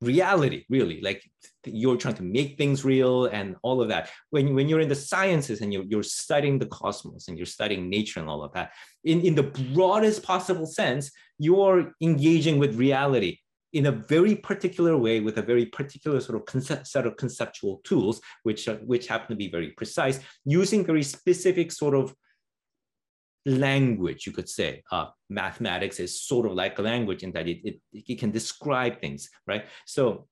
[SPEAKER 2] reality really. Like you're trying to make things real and all of that. When, when you're in the sciences and you're, you're studying the cosmos and you're studying nature and all of that in, in the broadest possible sense you're engaging with reality in a very particular way with a very particular sort of concept, set of conceptual tools which, which happen to be very precise using very specific sort of language, you could say. Uh, mathematics is sort of like a language in that it, it, it can describe things, right? So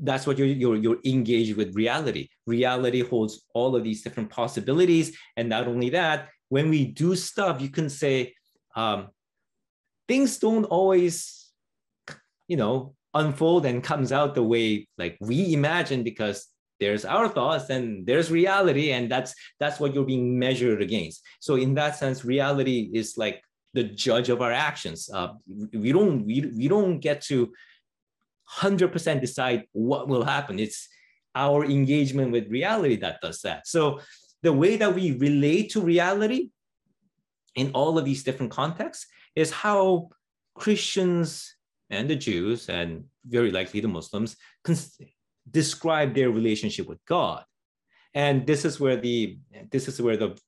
[SPEAKER 2] that's what you're, you're, you're engaged with reality. Reality holds all of these different possibilities. And not only that, when we do stuff, you can say um, things don't always, you know, unfold and comes out the way like we imagine because there's our thoughts and there's reality and that's that's what you're being measured against. So in that sense reality is like the judge of our actions. Uh, we don't we, we don't get to 100% decide what will happen. It's our engagement with reality that does that. So the way that we relate to reality in all of these different contexts is how christians and the jews and very likely the muslims describe their relationship with God. And this is where the this is where the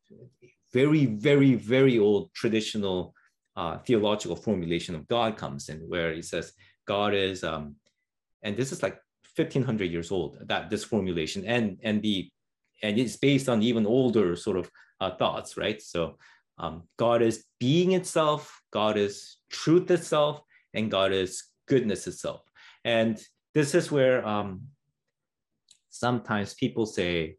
[SPEAKER 2] very, very, very old traditional uh, theological formulation of God comes in, where he says God is, um, and this is like 1500 years old, that this formulation, and and the and it's based on even older sort of uh, thoughts, right? So um, God is being itself, God is truth itself, and God is goodness itself. And this is where um, sometimes people say,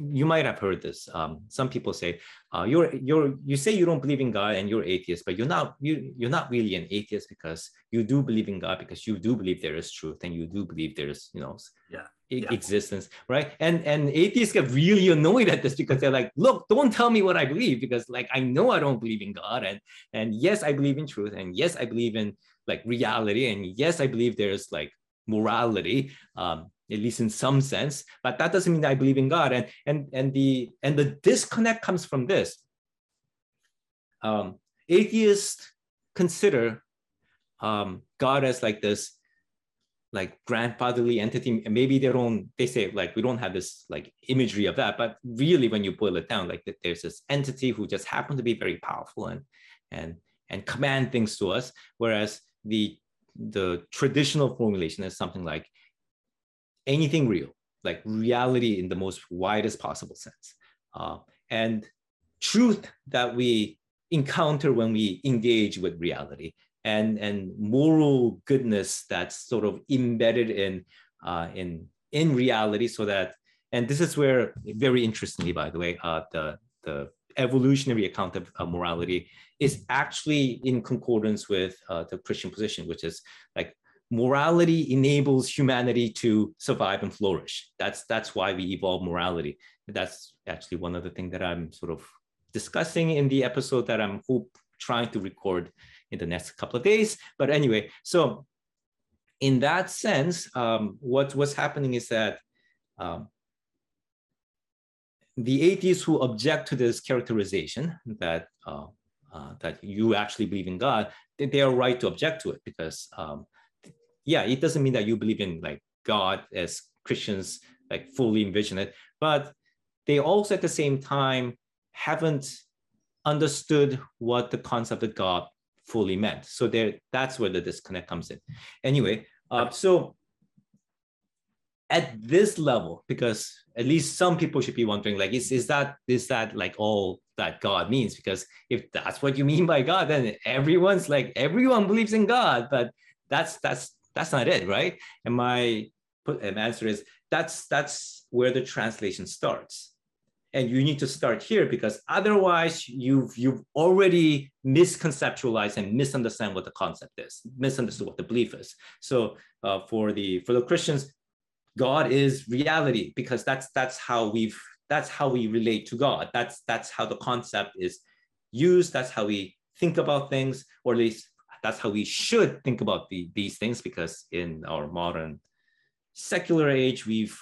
[SPEAKER 2] you might have heard this. Um, some people say, uh, you're you're you say you don't believe in God and you're atheist, but you're not you you're not really an atheist because you do believe in God because you do believe there is truth and you do believe there is you know
[SPEAKER 1] yeah.
[SPEAKER 2] Yeah. existence, right? And and atheists get really annoyed at this because they're like, look, don't tell me what I believe because like I know I don't believe in God and and yes I believe in truth and yes I believe in like reality and yes I believe there's like morality. Um, at least in some sense, but that doesn't mean I believe in God. And and and the and the disconnect comes from this. Um, atheists consider um, God as like this like grandfatherly entity maybe they don't they say like we don't have this like imagery of that but really when you boil it down like there's this entity who just happened to be very powerful and and and command things to us whereas the the traditional formulation is something like anything real, like reality in the most widest possible sense. Uh, and truth that we encounter when we engage with reality and, and moral goodness that's sort of embedded in, uh, in, in reality so that, and this is where, very interestingly, by the way, uh, the, the evolutionary account of uh, morality is actually in concordance with uh, the Christian position, which is like morality enables humanity to survive and flourish. That's that's why we evolve morality. That's actually one of the things that I'm sort of discussing in the episode that I'm hope trying to record in the next couple of days. But anyway, so in that sense, um, what, what's happening is that um, the atheists who object to this characterization that uh, uh, that you actually believe in God, they, they, are right to object to it because um, yeah, it doesn't mean that you believe in like God as Christians like fully envision it, but they also at the same time haven't understood what the concept of God fully meant. So there, that's where the disconnect comes in. Anyway, uh, so at this level, because at least some people should be wondering, like, is, is that is that like all that God means? Because if that's what you mean by God, then everyone's like everyone believes in God, but that's that's that's not it, right? And my put, answer is that's that's where the translation starts. And you need to start here because otherwise you've you've already misconceptualized and misunderstand what the concept is misunderstood what the belief is. So uh, for the for the christians god is reality because that's that's how we've that's how we relate to god. That's that's how the concept is used. That's how we think about things or at least that's how we should think about the, these things because in our modern secular age we've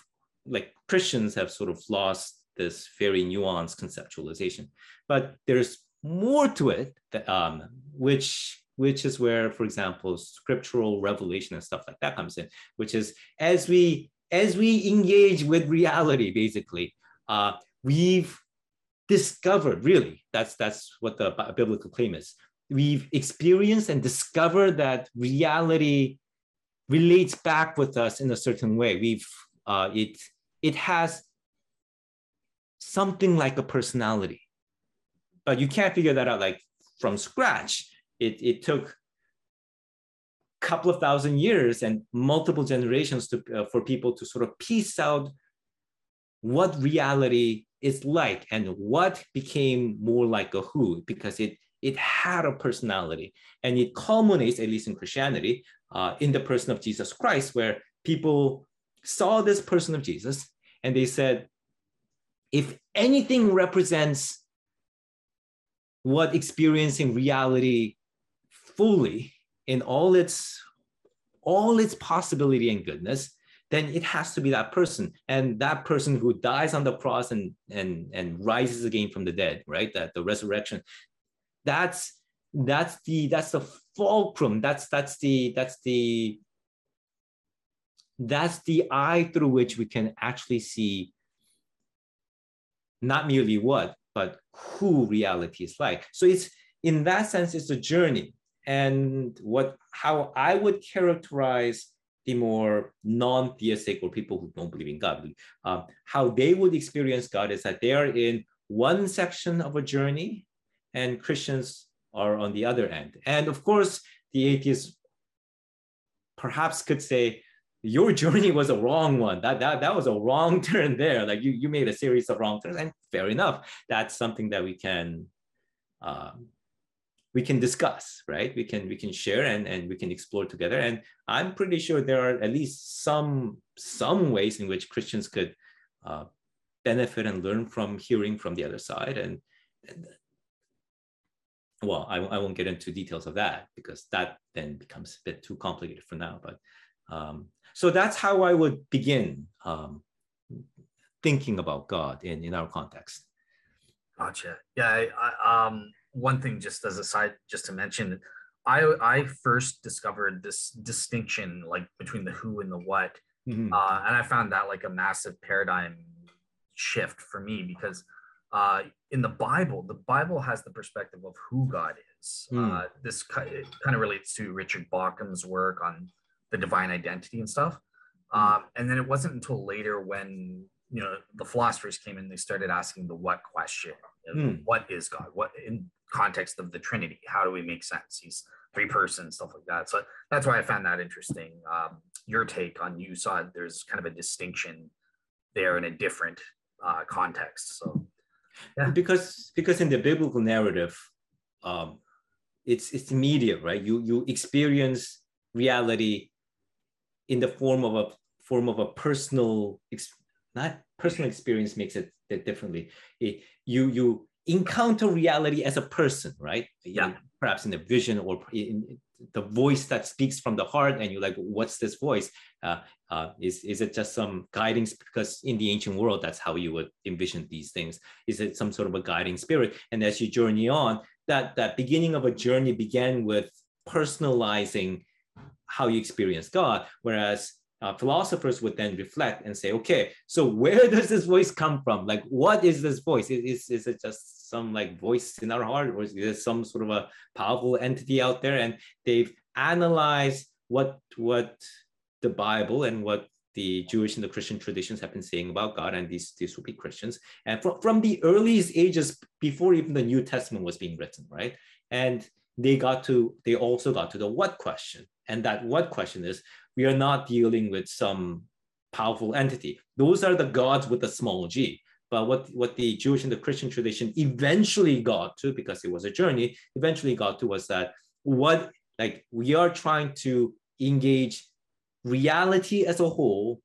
[SPEAKER 2] like christians have sort of lost this very nuanced conceptualization. But there's more to it, that, um, which which is where, for example, scriptural revelation and stuff like that comes in, which is as we as we engage with reality, basically, uh, we've discovered really that's that's what the biblical claim is. We've experienced and discovered that reality relates back with us in a certain way. We've uh, it it has something like a personality. But you can't figure that out like from scratch. It, it took a couple of thousand years and multiple generations to, uh, for people to sort of piece out what reality is like and what became more like a who because it it had a personality and it culminates at least in christianity uh, in the person of jesus christ where people saw this person of jesus and they said if anything represents what experiencing reality fully in all its all its possibility and goodness then it has to be that person. And that person who dies on the cross and and and rises again from the dead right? That the resurrection. That's that's the that's the fulcrum. That's that's the that's the that's the eye through which we can actually see not merely what, but who reality is like. So it's in that sense, it's a journey. And what how I would characterize the more non-theistic or people who don't believe in God, uh, how they would experience God is that they are in one section of a journey, and Christians are on the other end. And of course, the atheists perhaps could say, your journey was a wrong one. That, that, that was a wrong turn there. Like you, you made a series of wrong turns and fair enough. That's something that we can, um, we can discuss, right? We can, we can share and, and we can explore together. And I'm pretty sure there are at least some, some ways in which Christians could uh, benefit and learn from hearing from the other side. And, and well, I, I won't get into details of that because that then becomes a bit too complicated for now. But um, so that's how I would begin um, thinking about God in, in our context.
[SPEAKER 1] Gotcha. Yeah. I, I, um, one thing, just as a side, just to mention, I I first discovered this distinction like between the who and the what, mm-hmm. uh, and I found that like a massive paradigm shift for me because uh, in the Bible, the Bible has the perspective of who God is. Mm. Uh, this kind of relates to Richard Bauckham's work on the divine identity and stuff. Hmm. Um, and then it wasn't until later when you know the philosophers came in, they started asking the what question: mm. What is God? What in context of the Trinity? How do we make sense? He's three persons, stuff like that. So that's why I found that interesting. Um, your take on you saw there's kind of a distinction there in a different uh, context. So
[SPEAKER 2] yeah. because because in the biblical narrative, um, it's it's immediate, right? You you experience reality in the form of a form of a personal not personal experience makes it differently. It, you you encounter reality as a person right?
[SPEAKER 1] Yeah.
[SPEAKER 2] perhaps in a vision or in the voice that speaks from the heart and you're like what's this voice? Uh, uh, is, is it just some guidance because in the ancient world that's how you would envision these things. Is it some sort of a guiding spirit? And as you journey on that that beginning of a journey began with personalizing how you experience God. Whereas uh, philosophers would then reflect and say, okay, so where does this voice come from? Like, what is this voice? Is, is it just some like voice in our heart, or is there some sort of a powerful entity out there? And they've analyzed what what the Bible and what the Jewish and the Christian traditions have been saying about God, and these, these would be Christians. And from, from the earliest ages, before even the New Testament was being written, right? And they got to, they also got to the what question. And that what question is we are not dealing with some powerful entity. Those are the gods with a small g. but what, what the Jewish and the Christian tradition eventually got to, because it was a journey, eventually got to was that what like we are trying to engage reality as a whole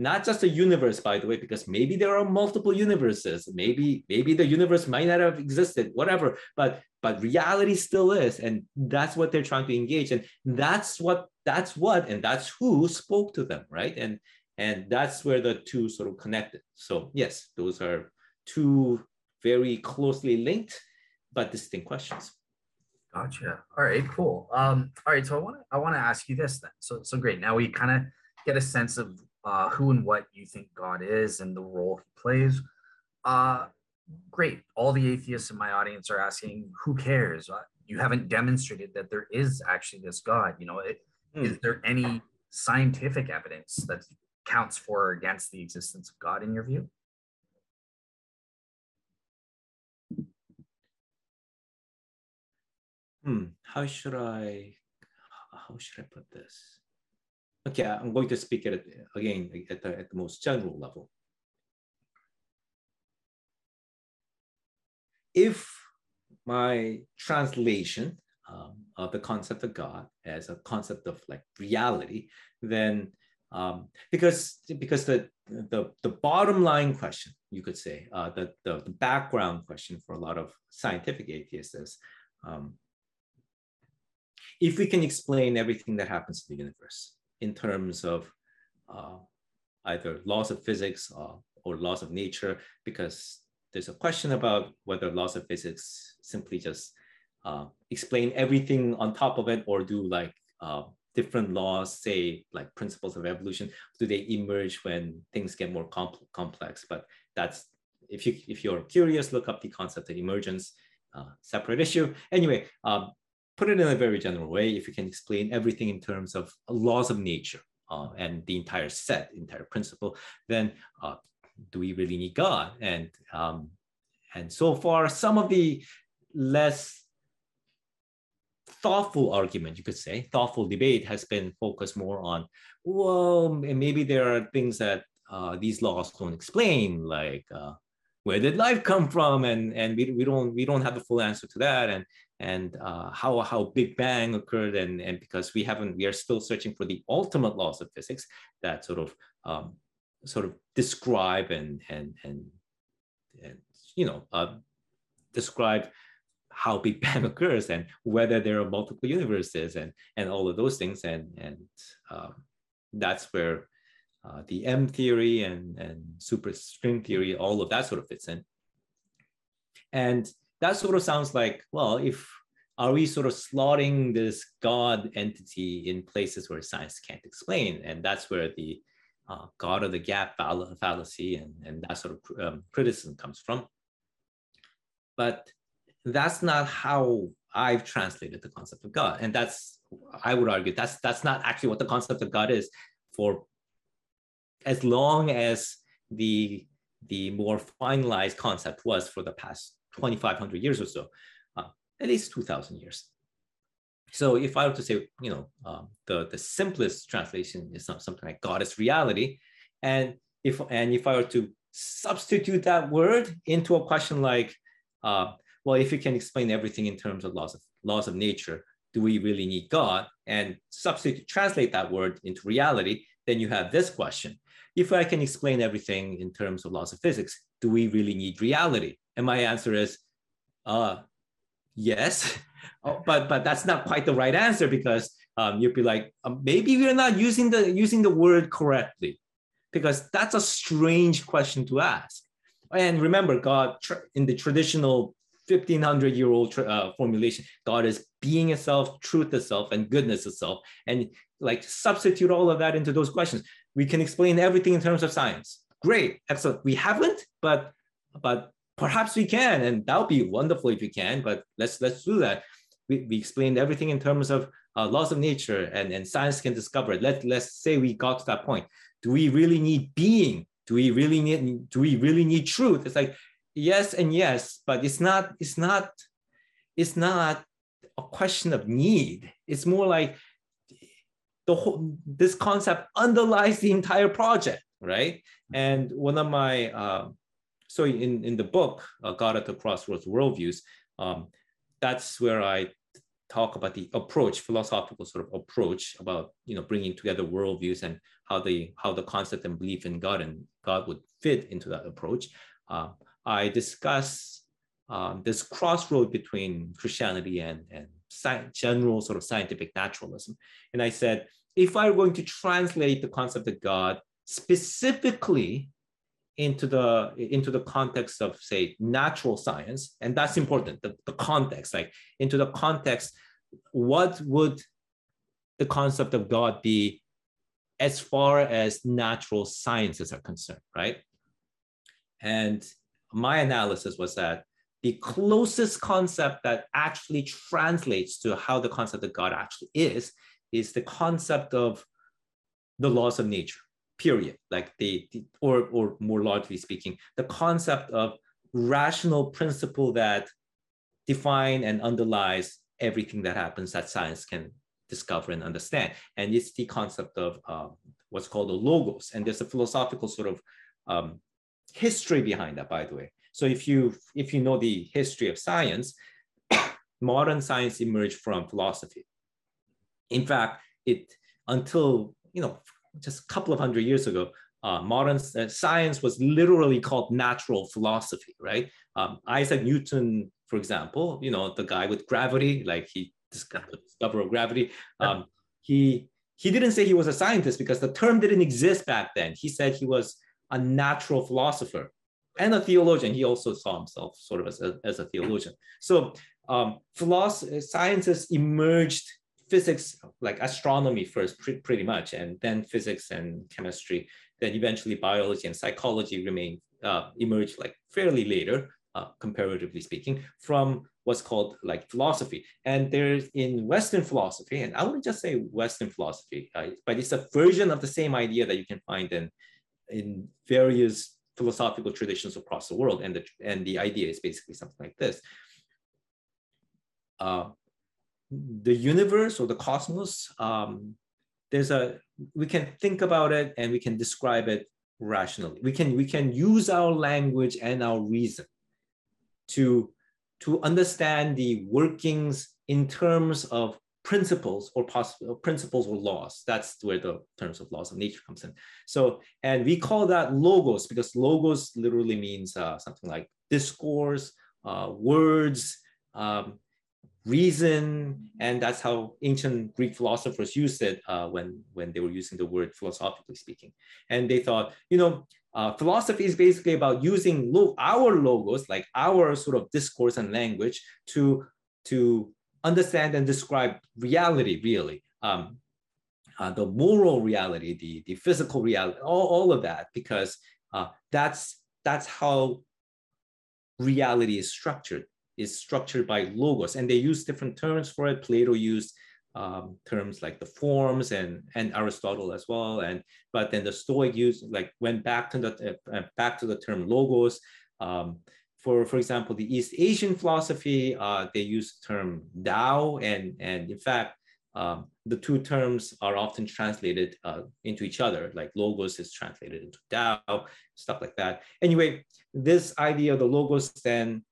[SPEAKER 2] not just a universe by the way because maybe there are multiple universes. Maybe maybe the universe might not have existed whatever but but reality still is and that's what they're trying to engage and that's what that's what and that's who spoke to them right? And and that's where the two sort of connected. So yes those are two very closely linked but distinct questions.
[SPEAKER 1] Gotcha. All right cool. Um all right so i want to i want to ask you this then. So so great. Now we kind of get a sense of uh, who and what you think God is and the role he plays. Uh, great. All the atheists in my audience are asking, who cares? Uh, you haven't demonstrated that there is actually this God. You know, it, mm. is there any scientific evidence that counts for or against the existence of God in your view?
[SPEAKER 2] Hmm. How should I? How should I put this? Okay, I'm going to speak at again at the, at the most general level. If my translation um, of the concept of God as a concept of like reality, then um, because because the, the the bottom line question you could say uh, the, the, the background question for a lot of scientific atheists is um, if we can explain everything that happens in the universe in terms of uh, either laws of physics uh, or laws of nature, because there's a question about whether laws of physics simply just uh, explain everything on top of it or do like uh, different laws, say like principles of evolution, do they emerge when things get more comp- complex? But that's, if, you, if you're curious, look up the concept of emergence, uh, separate issue. Anyway, um, put it in a very general way, if you can explain everything in terms of laws of nature uh, and the entire set, entire principle, then uh, do we really need God? And um, and so far, some of the less thoughtful argument, you could say, thoughtful debate has been focused more on, well, maybe there are things that uh, these laws don't explain, like uh, where did life come from and and we, we don't we don't have the full answer to that and and uh, how how big bang occurred and and because we haven't we are still searching for the ultimate laws of physics that sort of um, sort of describe and and and, and you know uh, describe how big bang occurs and whether there are multiple universes and and all of those things and and um, that's where uh, the M theory and, and superstring theory, all of that sort of fits in. And that sort of sounds like, well, if are we sort of slotting this God entity in places where science can't explain? And that's where the uh, God of the gap fall- fallacy and, and that sort of um, criticism comes from. But that's not how I've translated the concept of God. And that's, I would argue, that's, that's not actually what the concept of God is for as long as the the more finalized concept was for the past 2,500 years or so, uh, at least 2,000 years. So if I were to say, you know, um, the, the simplest translation is something like God is reality. And if, and if I were to substitute that word into a question like, uh, well, if you can explain everything in terms of laws of, laws of nature, do we really need God? And substitute, translate that word into reality, then you have this question if I can explain everything in terms of laws of physics, do we really need reality? And my answer is, uh, yes, oh, but but that's not quite the right answer because um, you'd be like, um, maybe we're not using the using the word correctly, because that's a strange question to ask. And remember, God in the traditional 1500 year old uh, formulation, God is being itself, truth itself, and goodness itself, and like substitute all of that into those questions we can explain everything in terms of science. Great, excellent. We haven't, but but perhaps we can, and that would be wonderful if we can. But let's let's do that. We, we explained everything in terms of uh, laws of nature, and, and science can discover it. Let let's say we got to that point. Do we really need being? Do we really need? Do we really need truth? It's like yes and yes, but it's not. It's not. It's not a question of need. It's more like the whole this concept underlies the entire project, right? And one of my uh, so in, in the book, uh, God at the Crossroads Worldviews, um, that's where I talk about the approach, philosophical sort of approach about you know bringing together worldviews and how the how the concept and belief in God and God would fit into that approach. Uh, I discuss um, this crossroad between Christianity and and general sort of scientific naturalism, and I said if I were going to translate the concept of God specifically into the into the context of say natural science and that's important the, the context like into the context what would the concept of god be as far as natural sciences are concerned right? And my analysis was that the closest concept that actually translates to how the concept of god actually is is the concept of the laws of nature period like the, the, or or more largely speaking the concept of rational principle that define and underlies everything that happens that science can discover and understand. And it's the concept of uh, what's called the logos. And there's a philosophical sort of um, history behind that by the way. So if you if you know the history of science modern science emerged from philosophy. In fact it until you know just a couple of hundred years ago, uh, modern uh, science was literally called natural philosophy, right? Um, Isaac Newton, for example, you know, the guy with gravity, like he discovered discoverer of gravity. Um, he he didn't say he was a scientist because the term didn't exist back then. He said he was a natural philosopher and a theologian. He also saw himself sort of as a, as a theologian. So um, philosophy, sciences emerged physics, like astronomy first, pre pretty much, and then physics and chemistry, then eventually biology and psychology remain uh, emerged like fairly later, uh, comparatively speaking, from what's called like philosophy. And there's in Western philosophy, and I wouldn't just say Western philosophy, uh, but it's a version of the same idea that you can find in in various philosophical traditions across the world. And the and the idea is basically something like this. Uh, the universe or the cosmos, um, there's a we can think about it and we can describe it rationally. We can we can use our language and our reason to to understand the workings in terms of principles or possible principles or laws. That's where the terms of laws of nature comes in. So, and we call that logos because logos literally means uh, something like discourse, uh, words, um, reason, and that's how ancient Greek philosophers used it uh, when, when they were using the word philosophically speaking. And they thought, you know, uh, philosophy is basically about using lo- our logos, like our sort of discourse and language, to, to understand and describe reality, really. Um, uh, the moral reality, the, the physical reality, all, all of that, because uh, that's, that's how reality is structured is structured by logos, and they use different terms for it. Plato used um, terms like the forms and and Aristotle as well, and but then the Stoic used like went back to the uh, back to the term logos. Um, for for example, the East Asian philosophy, uh, they use the term Dao, and and in fact. Um, the two terms are often translated uh, into each other, like logos is translated into Tao, stuff like that. Anyway, this idea of the logos then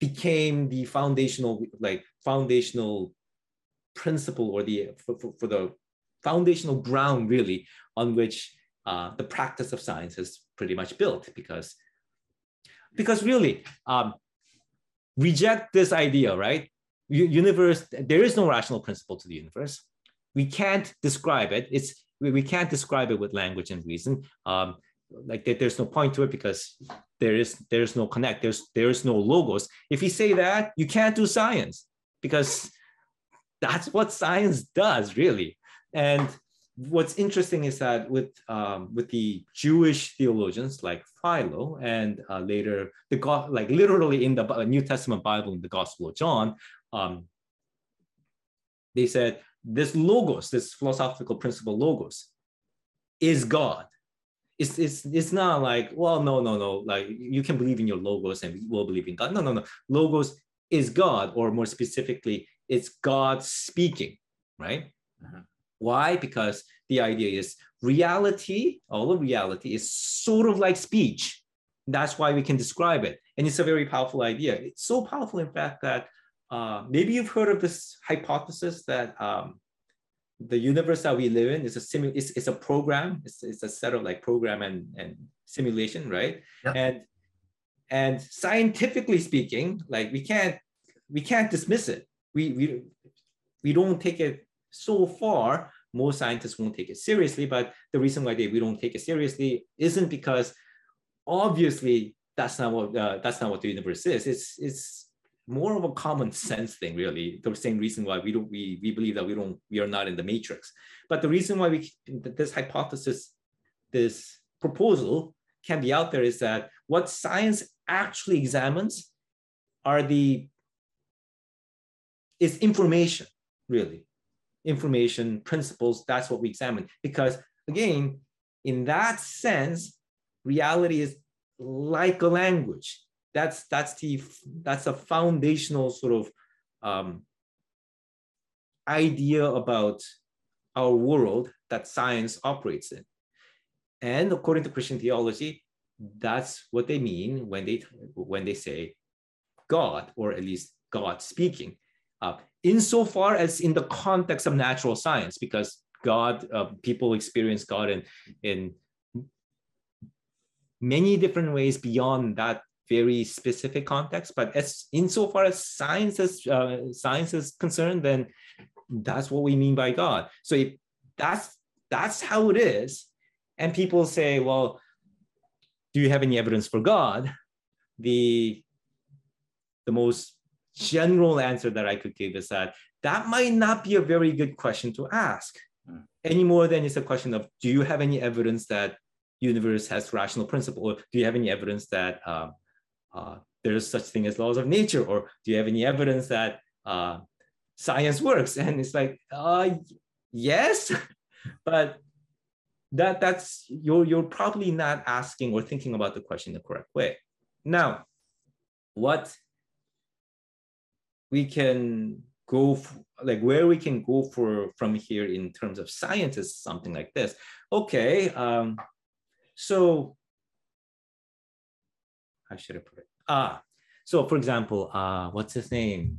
[SPEAKER 2] became the foundational like foundational principle or the for, for, for the foundational ground really on which uh, the practice of science is pretty much built because because really um, reject this idea right? Universe there is no rational principle to the universe. We can't describe it. It's we, we can't describe it with language and reason. Um, like there's no point to it because there is there's no connect there's there's no logos. If you say that you can't do science because that's what science does really. And what's interesting is that with um, with the jewish theologians like philo and uh, later the god like literally in the new testament bible in the gospel of john um, they said this logos this philosophical principle logos is god it's it's it's not like well no no no like you can believe in your logos and we will believe in god no no no logos is god or more specifically it's god speaking right uh-huh. why because the idea is reality all of reality is sort of like speech that's why we can describe it. And it's a very powerful idea. It's so powerful, in fact, that uh, maybe you've heard of this hypothesis that um, the universe that we live in is a simu- it's, it's a program. It's, it's a set of like program and, and simulation, right?
[SPEAKER 1] Yeah.
[SPEAKER 2] And and scientifically speaking, like we can't we can't dismiss it. We we we don't take it so far. Most scientists won't take it seriously, but the reason why they we don't take it seriously isn't because obviously that's not what uh, that's not what the universe is. It's it's more of a common sense thing, really. The same reason why we don't we we believe that we don't we are not in the matrix. But the reason why we this hypothesis, this proposal can be out there is that what science actually examines are the is information, really. Information, principles, that's what we examine. Because again, in that sense, reality is like a language that's that's the that's a foundational sort of um, idea about our world that science operates in. And according to christian theology that's what they mean when they when they say god or at least god speaking uh, insofar as in the context of natural science because god uh, people experience god in in many different ways beyond that very specific context. But as insofar as science is uh, science is concerned, then that's what we mean by God. So if that's that's how it is, and people say, well, do you have any evidence for God? The the most general answer that I could give is that that might not be a very good question to ask mm. any more than it's a question of do you have any evidence that universe has rational principle or do you have any evidence that uh, uh, there's such thing as laws of nature, or do you have any evidence that uh, science works? And it's like, uh, yes, but that that's you're you're probably not asking or thinking about the question the correct way. Now, what we can go for, like where we can go for from here in terms of science is something like this. Okay, um, so how should I put it? Ah, so for example, uh, what's his name?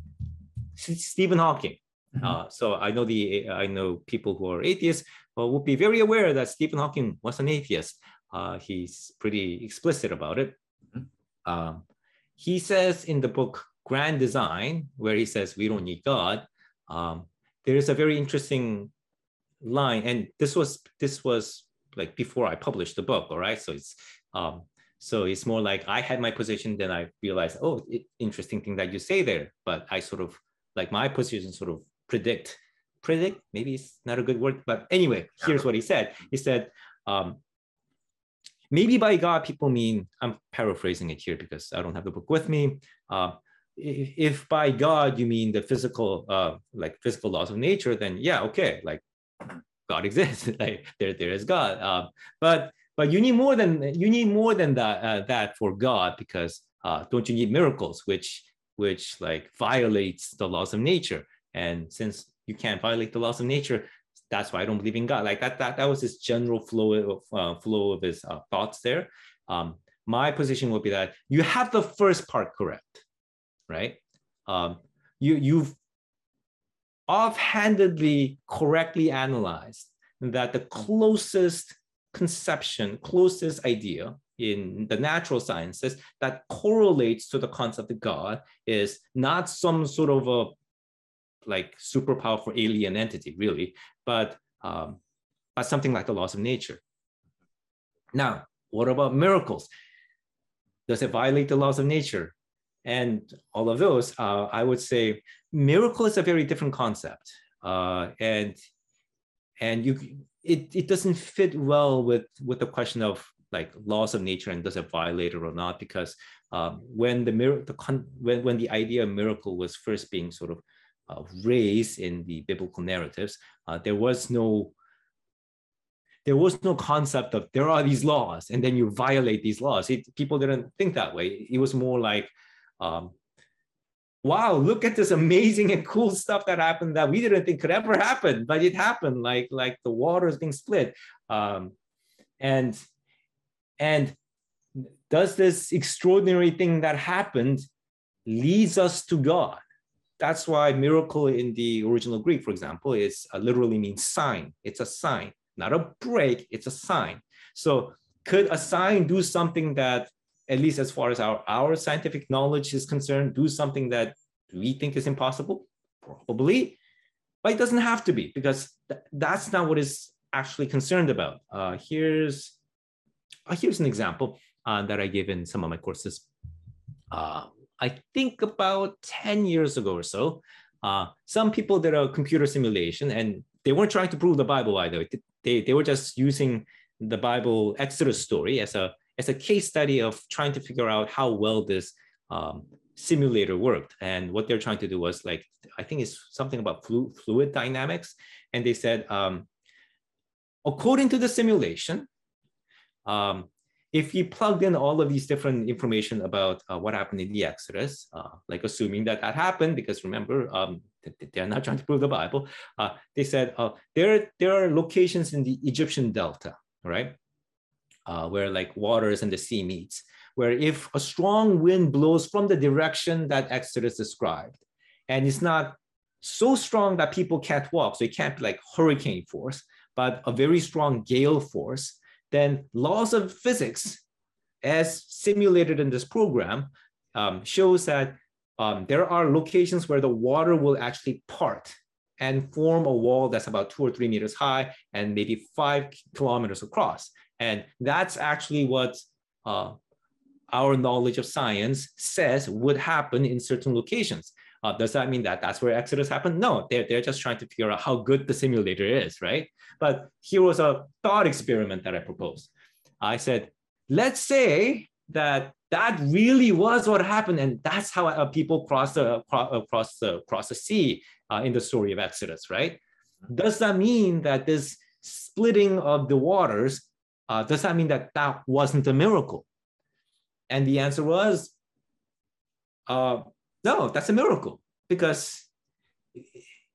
[SPEAKER 2] Stephen Hawking. Mm-hmm. Uh, so I know the I know people who are atheists uh, will be very aware that Stephen Hawking was an atheist. Uh, he's pretty explicit about it. Mm-hmm. Um, he says in the book Grand Design, where he says we don't need God, um, there is a very interesting line, and this was this was like before I published the book. All right, so it's um, so it's more like I had my position, then I realized, oh, it, interesting thing that you say there. But I sort of like my position sort of predict, predict, maybe it's not a good word, but anyway, here's what he said. He said, um, maybe by God, people mean, I'm paraphrasing it here because I don't have the book with me. Uh, if by God you mean the physical, uh, like physical laws of nature, then yeah, okay, like God exists, like there, there is God. Uh, but but you need more than you need more than that uh, that for God because uh, don't you need miracles which which like violates the laws of nature and since you can't violate the laws of nature that's why I don't believe in God like that that that was his general flow of uh, flow of his uh, thoughts there. Um, my position would be that you have the first part correct, right? Um, you you've offhandedly correctly analyzed that the closest conception, closest idea in the natural sciences that correlates to the concept of God is not some sort of a like super powerful alien entity, really, but um, but something like the laws of nature. Now, what about miracles? Does it violate the laws of nature? And all of those, uh, I would say, miracle is a very different concept, uh, and and you it, it doesn't fit well with with the question of like laws of nature and does it violate it or not? Because um, when the mir- the con- when, when the idea of miracle was first being sort of uh, raised in the biblical narratives uh, there was no there was no concept of there are these laws and then you violate these laws. It, people didn't think that way. It was more like um, wow, look at this amazing and cool stuff that happened that we didn't think could ever happen, but it happened. Like like the water is being split, um, and and does this extraordinary thing that happened leads us to God? That's why miracle in the original Greek, for example, is uh, literally means sign. It's a sign, not a break. It's a sign. So could a sign do something that, at least as far as our, our scientific knowledge is concerned, do something that we think is impossible? Probably, but it doesn't have to be because th- that's not what is actually concerned about. Uh, here's uh, here's an example uh, that I give in some of my courses. Uh, I think about 10 years ago or so, uh, some people did a computer simulation and they weren't trying to prove the Bible either. They, they were just using the Bible Exodus story as a, as a case study of trying to figure out how well this um, simulator worked. And what they're trying to do was like, I think it's something about flu fluid dynamics. And they said, um, according to the simulation, um, if you plugged in all of these different information about uh, what happened in the Exodus, uh, like assuming that that happened, because remember, um, they're not trying to prove the Bible. Uh, they said uh, there, there are locations in the Egyptian Delta, right, uh, where like waters and the sea meets, where if a strong wind blows from the direction that Exodus described, and it's not so strong that people can't walk, so it can't be like hurricane force, but a very strong gale force, then laws of physics, as simulated in this program, um, shows that um, there are locations where the water will actually part and form a wall that's about two or three meters high and maybe five kilometers across. And that's actually what uh, our knowledge of science says would happen in certain locations. Uh, does that mean that that's where Exodus happened? No, they're, they're just trying to figure out how good the simulator is, right? But here was a thought experiment that I proposed. I said, let's say that that really was what happened, and that's how uh, people cross the cross the cross the sea uh, in the story of Exodus, right? Does that mean that this splitting of the waters uh, does that mean that that wasn't a miracle? And the answer was, uh, no, that's a miracle because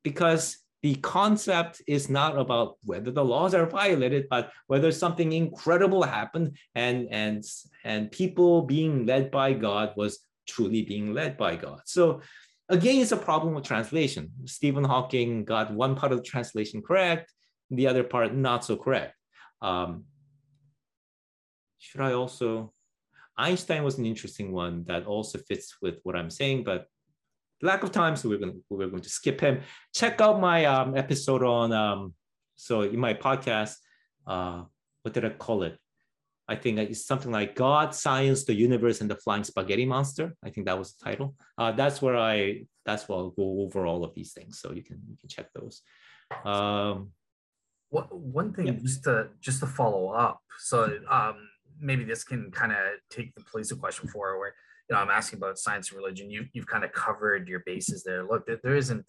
[SPEAKER 2] because the concept is not about whether the laws are violated, but whether something incredible happened and and and people being led by God was truly being led by God. So again, it's a problem with translation. Stephen Hawking got one part of the translation correct, the other part not so correct. Um, should I also? Einstein was an interesting one that also fits with what I'm saying, but lack of time, so we're going to, we're going to skip him. Check out my um, episode on um, so in my podcast. Uh, what did I call it? I think it's something like God, Science, the Universe, and the Flying Spaghetti Monster. I think that was the title. Uh, that's where I that's where I'll go over all of these things. So you can you can check those. Um,
[SPEAKER 1] what, one thing yeah. just to just to follow up. So um, maybe this can kind of take the place of question four, where you know I'm asking about science and religion. You you've kind of covered your bases there. Look, there isn't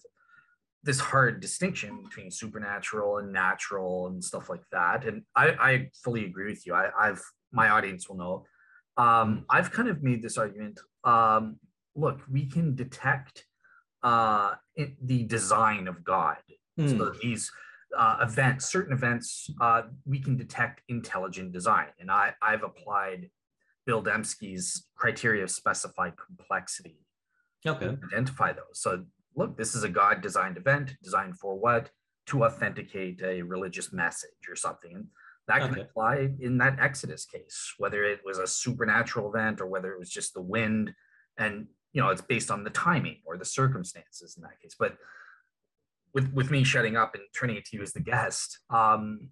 [SPEAKER 1] this hard distinction between supernatural and natural and stuff like that. And I, I fully agree with you. I, I've my audience will know. Um, I've kind of made this argument. Um, look, we can detect uh, the design of God. Mm. So hmm. these uh, events, certain events, uh, we can detect intelligent design. And I, I've applied Bill Dembski's criteria of specified complexity
[SPEAKER 2] okay.
[SPEAKER 1] to identify those. So look, this is a God designed event, designed for what? To authenticate a religious message or something. And that can okay. apply in that Exodus case, whether it was a supernatural event or whether it was just the wind. And you know, it's based on the timing or the circumstances in that case. But with with me shutting up and turning it to you as the guest, um,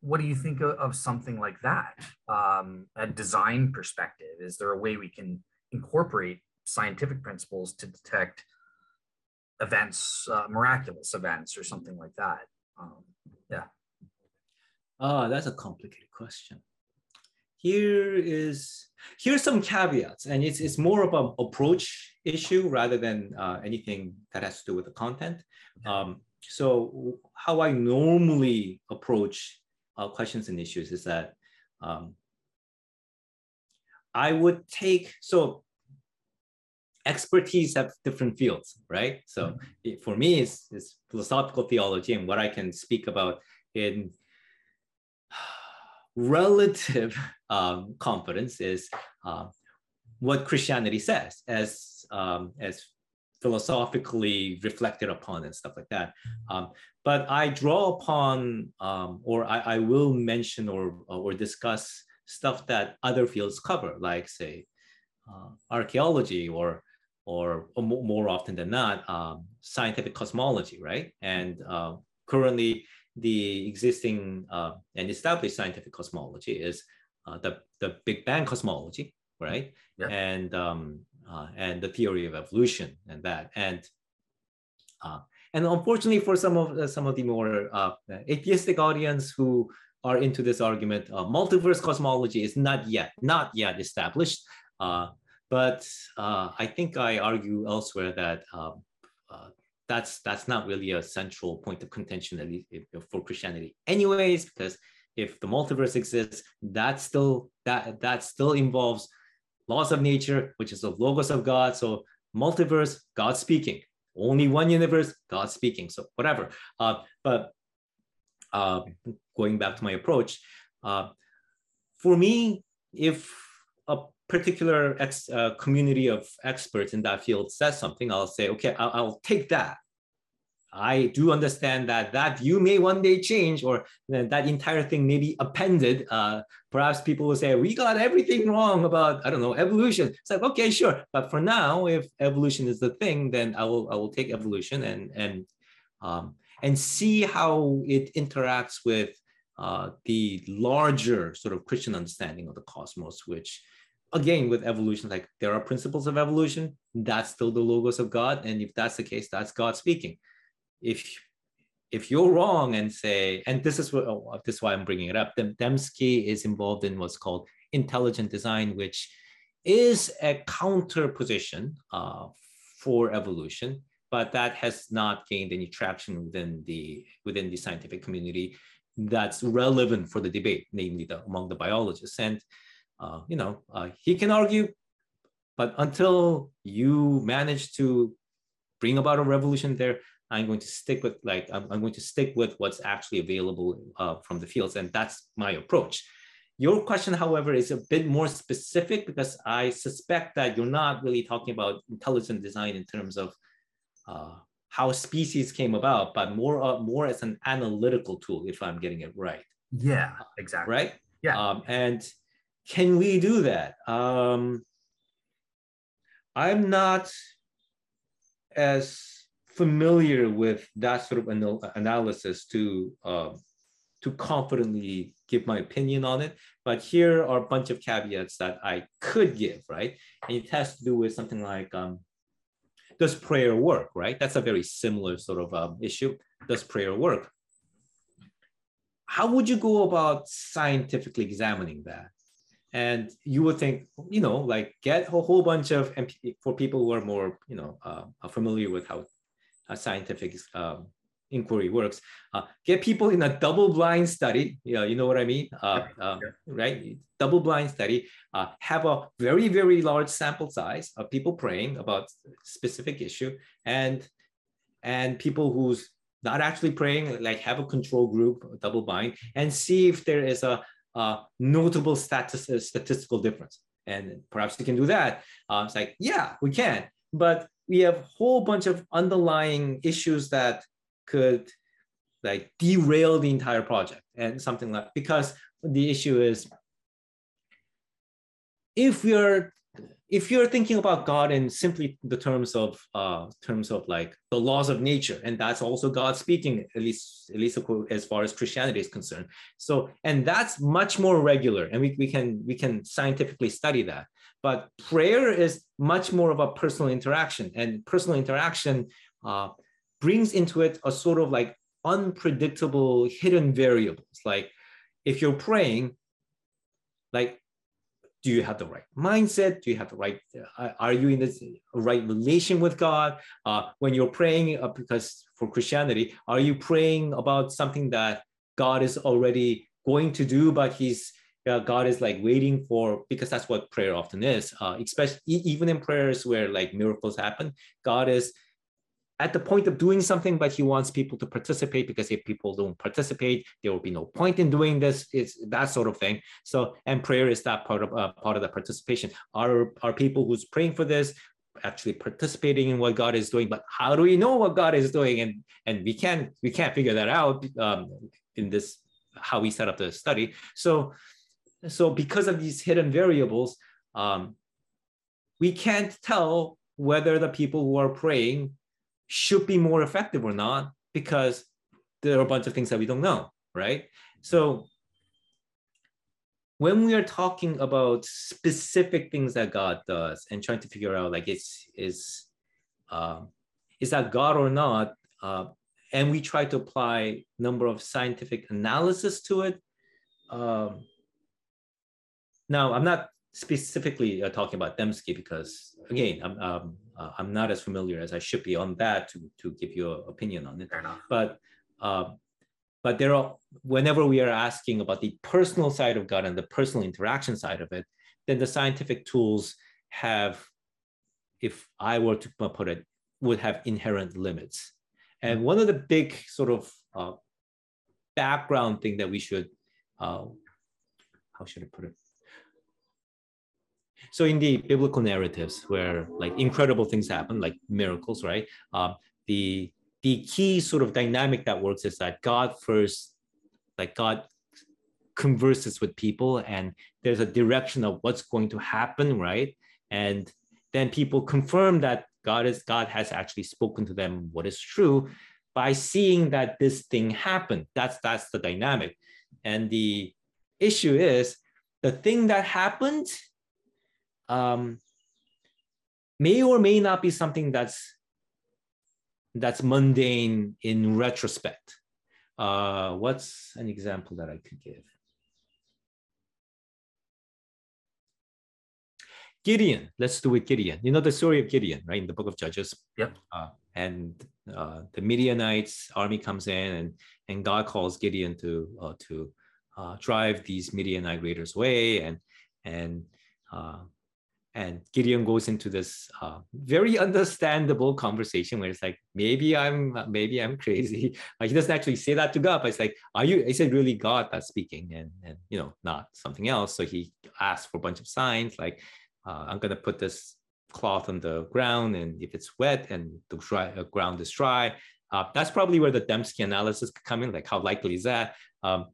[SPEAKER 1] what do you think of, of something like that? Um, a design perspective, is there a way we can incorporate scientific principles to detect events, uh, miraculous events, or something like that? Um, yeah.
[SPEAKER 2] Ah, that's a complicated question. Here is here's some caveats, and it's it's more an approach issue rather than uh, anything that has to do with the content. Um, so how I normally approach uh, questions and issues is that um, I would take, so expertise have different fields, right? So mm-hmm. it, for me, it's, it's philosophical theology and what I can speak about in relative um, confidence is uh, what Christianity says as um, as philosophically reflected upon and stuff like that. Um, but I draw upon, um, or I, I, will mention or or discuss stuff that other fields cover, like say uh, archaeology or or, or more often than not, um, scientific cosmology, right? And uh, currently, the existing uh, and established scientific cosmology is uh, the, the Big Bang cosmology, right? Yeah. And um, uh, and the theory of evolution and that and uh, and unfortunately for some of uh, some of the more uh, atheistic audience who are into this argument, uh, multiverse cosmology is not yet not yet established. Uh, but I think I argue elsewhere that um, that's that's not really a central point of contention at least for Christianity, anyways, because if the multiverse exists, that still that that still involves laws of nature, which is the logos of God. So multiverse, God speaking. Only one universe, God speaking. So whatever. Uh, but uh, going back to my approach, uh, for me, if a particular ex, uh, community of experts in that field says something, I'll say, okay, I'll, I'll take that I do understand that that view may one day change, or that entire thing may be appended. Uh, perhaps people will say we got everything wrong about I don't know evolution. It's like okay, sure, but for now, if evolution is the thing, then I will I will take evolution and and um, and see how it interacts with uh, the larger sort of Christian understanding of the cosmos, which again with evolution like there are principles of evolution that's still the logos of god and if that's the case that's god speaking if if you're wrong and say, and this is what oh, this is why I'm bringing it up. Dembski is involved in what's called intelligent design, which is a counter position uh, for evolution, but that has not gained any traction within the within the scientific community that's relevant for the debate, namely the, among the biologists. And uh, you know, uh, he can argue, but until you manage to bring about a revolution there, I'm going to stick with like I'm, I'm going to stick with what's actually available uh, from the fields, and that's my approach. Your question, however, is a bit more specific because I suspect that you're not really talking about intelligent design in terms of uh, how species came about, but more uh, more as an analytical tool, if I'm getting it right.
[SPEAKER 1] Yeah, exactly.
[SPEAKER 2] Right.
[SPEAKER 1] Yeah.
[SPEAKER 2] Um, and can we do that? Um, I'm not as familiar with that sort of anal- analysis to uh, to confidently give my opinion on it. But here are a bunch of caveats that I could give, right? And it has to do with something like um, does prayer work, right? That's a very similar sort of um, issue. Does prayer work? How would you go about scientifically examining that? And you would think, you know, like get a whole bunch of, for people who are more, you know, uh, familiar with how scientific um, inquiry works. Uh, get people in a double-blind study. You know, you know what I mean, uh, uh, right? Double-blind study. Uh, have a very very large sample size of people praying about specific issue, and and people who's not actually praying, like have a control group, double-blind, and see if there is a, a notable statis- statistical difference. And perhaps you can do that. Uh, it's like, yeah, we can. But we have a whole bunch of underlying issues that could like derail the entire project and something like because the issue is if you're if you're thinking about God in simply the terms of uh, terms of like the laws of nature, and that's also God speaking, at least at least as far as Christianity is concerned. So, and that's much more regular, and we, we can we can scientifically study that. But prayer is much more of a personal interaction, and personal interaction uh, brings into it a sort of like unpredictable hidden variables. Like if you're praying, like do you have the right mindset do you have the right uh, are you in the right relation with god uh, when you're praying uh, because for christianity are you praying about something that god is already going to do but he's uh, God is like waiting for because that's what prayer often is. Uh, especially even in prayers where like miracles happen, God is at the point of doing something, but he wants people to participate because if people don't participate, there will be no point in doing this. It's that sort of thing. So, and prayer is that part of uh, part of the participation. Are are people who's praying for this actually participating in what God is doing? But how do we know what God is doing? And and we can't we can't figure that out um, in this how we set up the study. So, so because of these hidden variables, um, we can't tell whether the people who are praying should be more effective or not because there are a bunch of things that we don't know, right? So when we are talking about specific things that God does and trying to figure out like it's is uh, is that God or not, uh, and we try to apply number of scientific analysis to it. Um, now, I'm not specifically uh, talking about Dembski because again, I'm um, uh, I'm not as familiar as I should be on that to to give you an opinion on it. But uh, but there are whenever we are asking about the personal side of God and the personal interaction side of it, then the scientific tools have, if I were to put it, would have inherent limits. And one of the big sort of uh, background thing that we should, uh, how should I put it? So in the biblical narratives where like incredible things happen, like miracles, right? Um, the the key sort of dynamic that works is that God first, like God converses with people and there's a direction of what's going to happen, right? And then people confirm that God is God has actually spoken to them what is true by seeing that this thing happened. That's that's the dynamic. And the issue is the thing that happened um, may or may not be something that's that's mundane in retrospect. Uh, what's an example that I could give? Gideon, let's do it Gideon. You know the story of Gideon, right? In the book of Judges.
[SPEAKER 1] Yep.
[SPEAKER 2] Uh, and uh, the Midianites army comes in and, and God calls Gideon to, uh, to uh, drive these Midianite raiders away. And, and uh, and Gideon goes into this uh, very understandable conversation where it's like, maybe I'm maybe I'm crazy. Like he doesn't actually say that to God, but it's like, are you? Is it really God that's speaking, and and you know, not something else? So he asks for a bunch of signs, like, uh, I'm gonna put this cloth on the ground, and if it's wet and the dry, uh, ground is dry, uh, that's probably where the Dembski analysis could come in. Like, how likely is that? Um,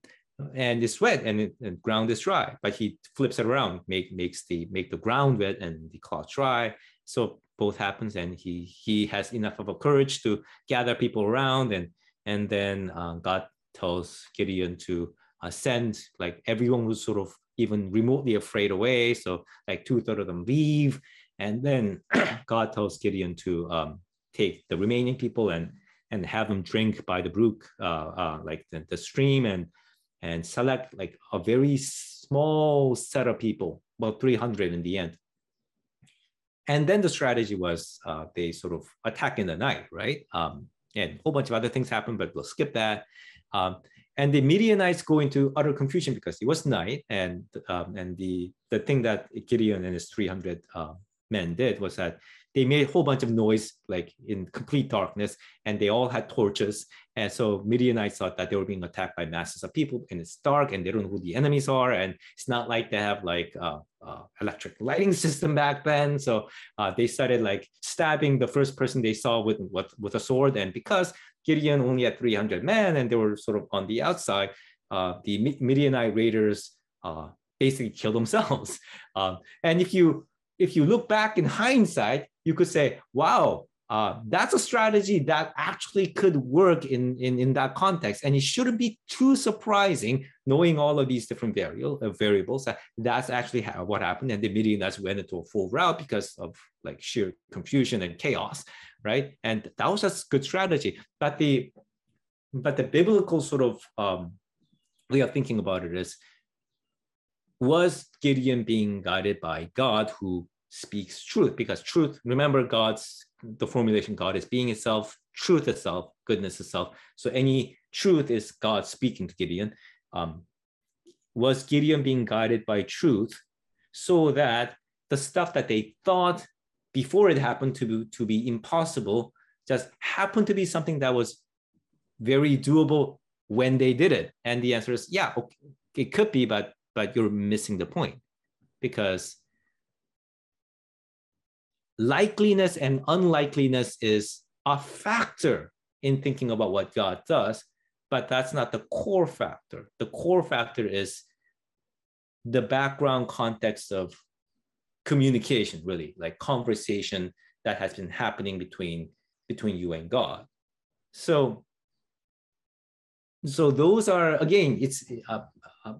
[SPEAKER 2] and it's wet and, it, and ground is dry but he flips it around make makes the make the ground wet and the cloth dry. So both happens and he he has enough of a courage to gather people around and and then uh, god tells gideon to uh, send like everyone who's sort of even remotely afraid away. So like two-thirds of them leave. And then god tells gideon to um, take the remaining people and and have them drink by the brook uh, uh, like the, the stream and and select like a very small set of people, about 300 in the end. And then the strategy was uh, they sort of attack in the night, right? Um, and a whole bunch of other things happen, but we'll skip that. Um, and the Midianites go into utter confusion because it was night, and um, and the the thing that Gideon and his 300 uh, men did was that they made a whole bunch of noise like in complete darkness and they all had torches and so midianites thought that they were being attacked by masses of people and it's dark and they don't know who the enemies are and it's not like they have like uh, uh, electric lighting system back then. So uh, they started like stabbing the first person they saw with, with with a sword and because gideon only had 300 men and they were sort of on the outside uh, the midianite raiders uh, basically killed themselves. Um, and if you if you look back in hindsight, you could say, wow, uh, that's a strategy that actually could work in, in, in that context. And it shouldn't be too surprising knowing all of these different variable, uh, variables. That that's actually how, what happened. And the Midianites went into a full rout because of like sheer confusion and chaos, right? And that was a good strategy. But the but the biblical sort of um, way of thinking about it is was Gideon being guided by God who speaks truth? Because truth, remember God's, the formulation God is being itself, truth itself, goodness itself. So any truth is God speaking to Gideon. Um, was Gideon being guided by truth so that the stuff that they thought before it happened to be, to be impossible just happened to be something that was very doable when they did it? And the answer is yeah, okay, it could be, but but you're missing the point because likeliness and unlikeliness is a factor in thinking about what God does, but that's not the core factor. The core factor is the background context of communication, really, like conversation that has been happening between between you and God. So, so those are again, it's uh, uh,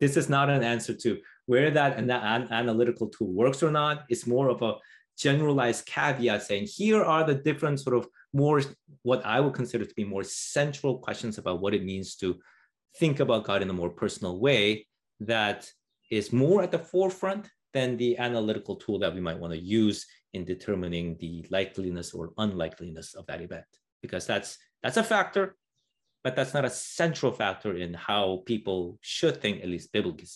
[SPEAKER 2] this is not an answer to where that that an analytical tool works or not. It's more of a generalized caveat saying here are the different sort of more what I would consider to be more central questions about what it means to think about God in a more personal way that is more at the forefront than the analytical tool that we might want to use in determining the likeliness or unlikeliness of that event because that's that's a factor but that's not a central factor in how people should think at least biblically,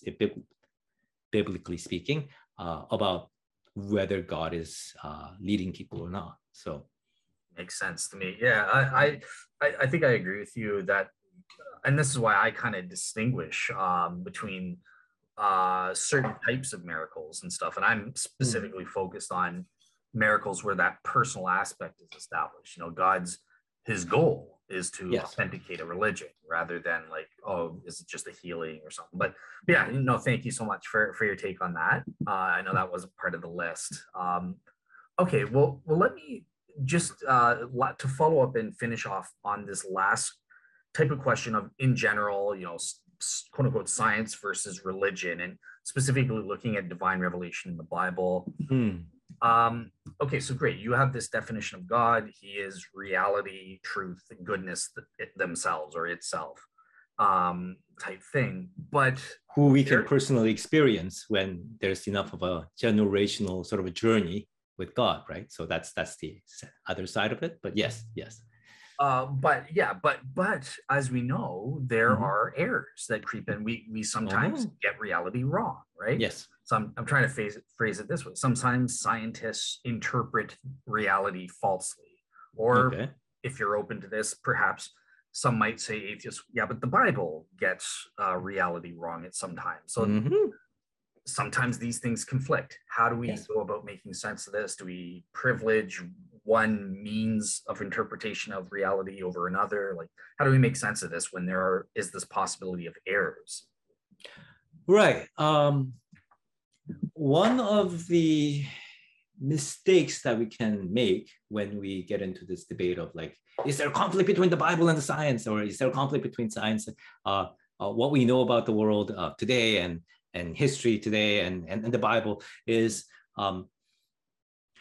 [SPEAKER 2] biblically speaking uh, about whether god is uh, leading people or not. So.
[SPEAKER 1] Makes sense to me. Yeah I, I i think i agree with you that and this is why i kind of distinguish um, between uh, certain types of miracles and stuff and i'm specifically focused on miracles where that personal aspect is established. You know, God's his goal is to yes. authenticate a religion rather than like, oh, is it just a healing or something? But yeah, no, thank you so much for for your take on that. Uh, I know that wasn't part of the list. Um, okay, well, well, let me just uh, to follow up and finish off on this last type of question of in general, you know, quote unquote science versus religion, and specifically looking at divine revelation in the Bible. Mm. Um, okay, so great. You have this definition of God. He is reality, truth, goodness themselves or itself um, type thing. But
[SPEAKER 2] who we can personally experience when there's enough of a generational sort of a journey with God, right? So that's that's the other side of it. But yes, yes.
[SPEAKER 1] Uh, but yeah, but but as we know, there mm-hmm. are errors that creep in. We we sometimes oh. get reality wrong, right?
[SPEAKER 2] Yes.
[SPEAKER 1] So I'm, I'm trying to phrase it, phrase it this way. Sometimes scientists interpret reality falsely, or okay. if you're open to this, perhaps some might say atheists, yeah, but the Bible gets uh, reality wrong at some time. So mm-hmm. sometimes these things conflict. How do we yes. go about making sense of this? Do we privilege one means of interpretation of reality over another like how do we make sense of this when there are, is this possibility of errors?
[SPEAKER 2] Right um, one of the mistakes that we can make when we get into this debate of like is there a conflict between the bible and the science or is there a conflict between science uh, uh, what we know about the world uh, today and and history today and, and, and the bible is um,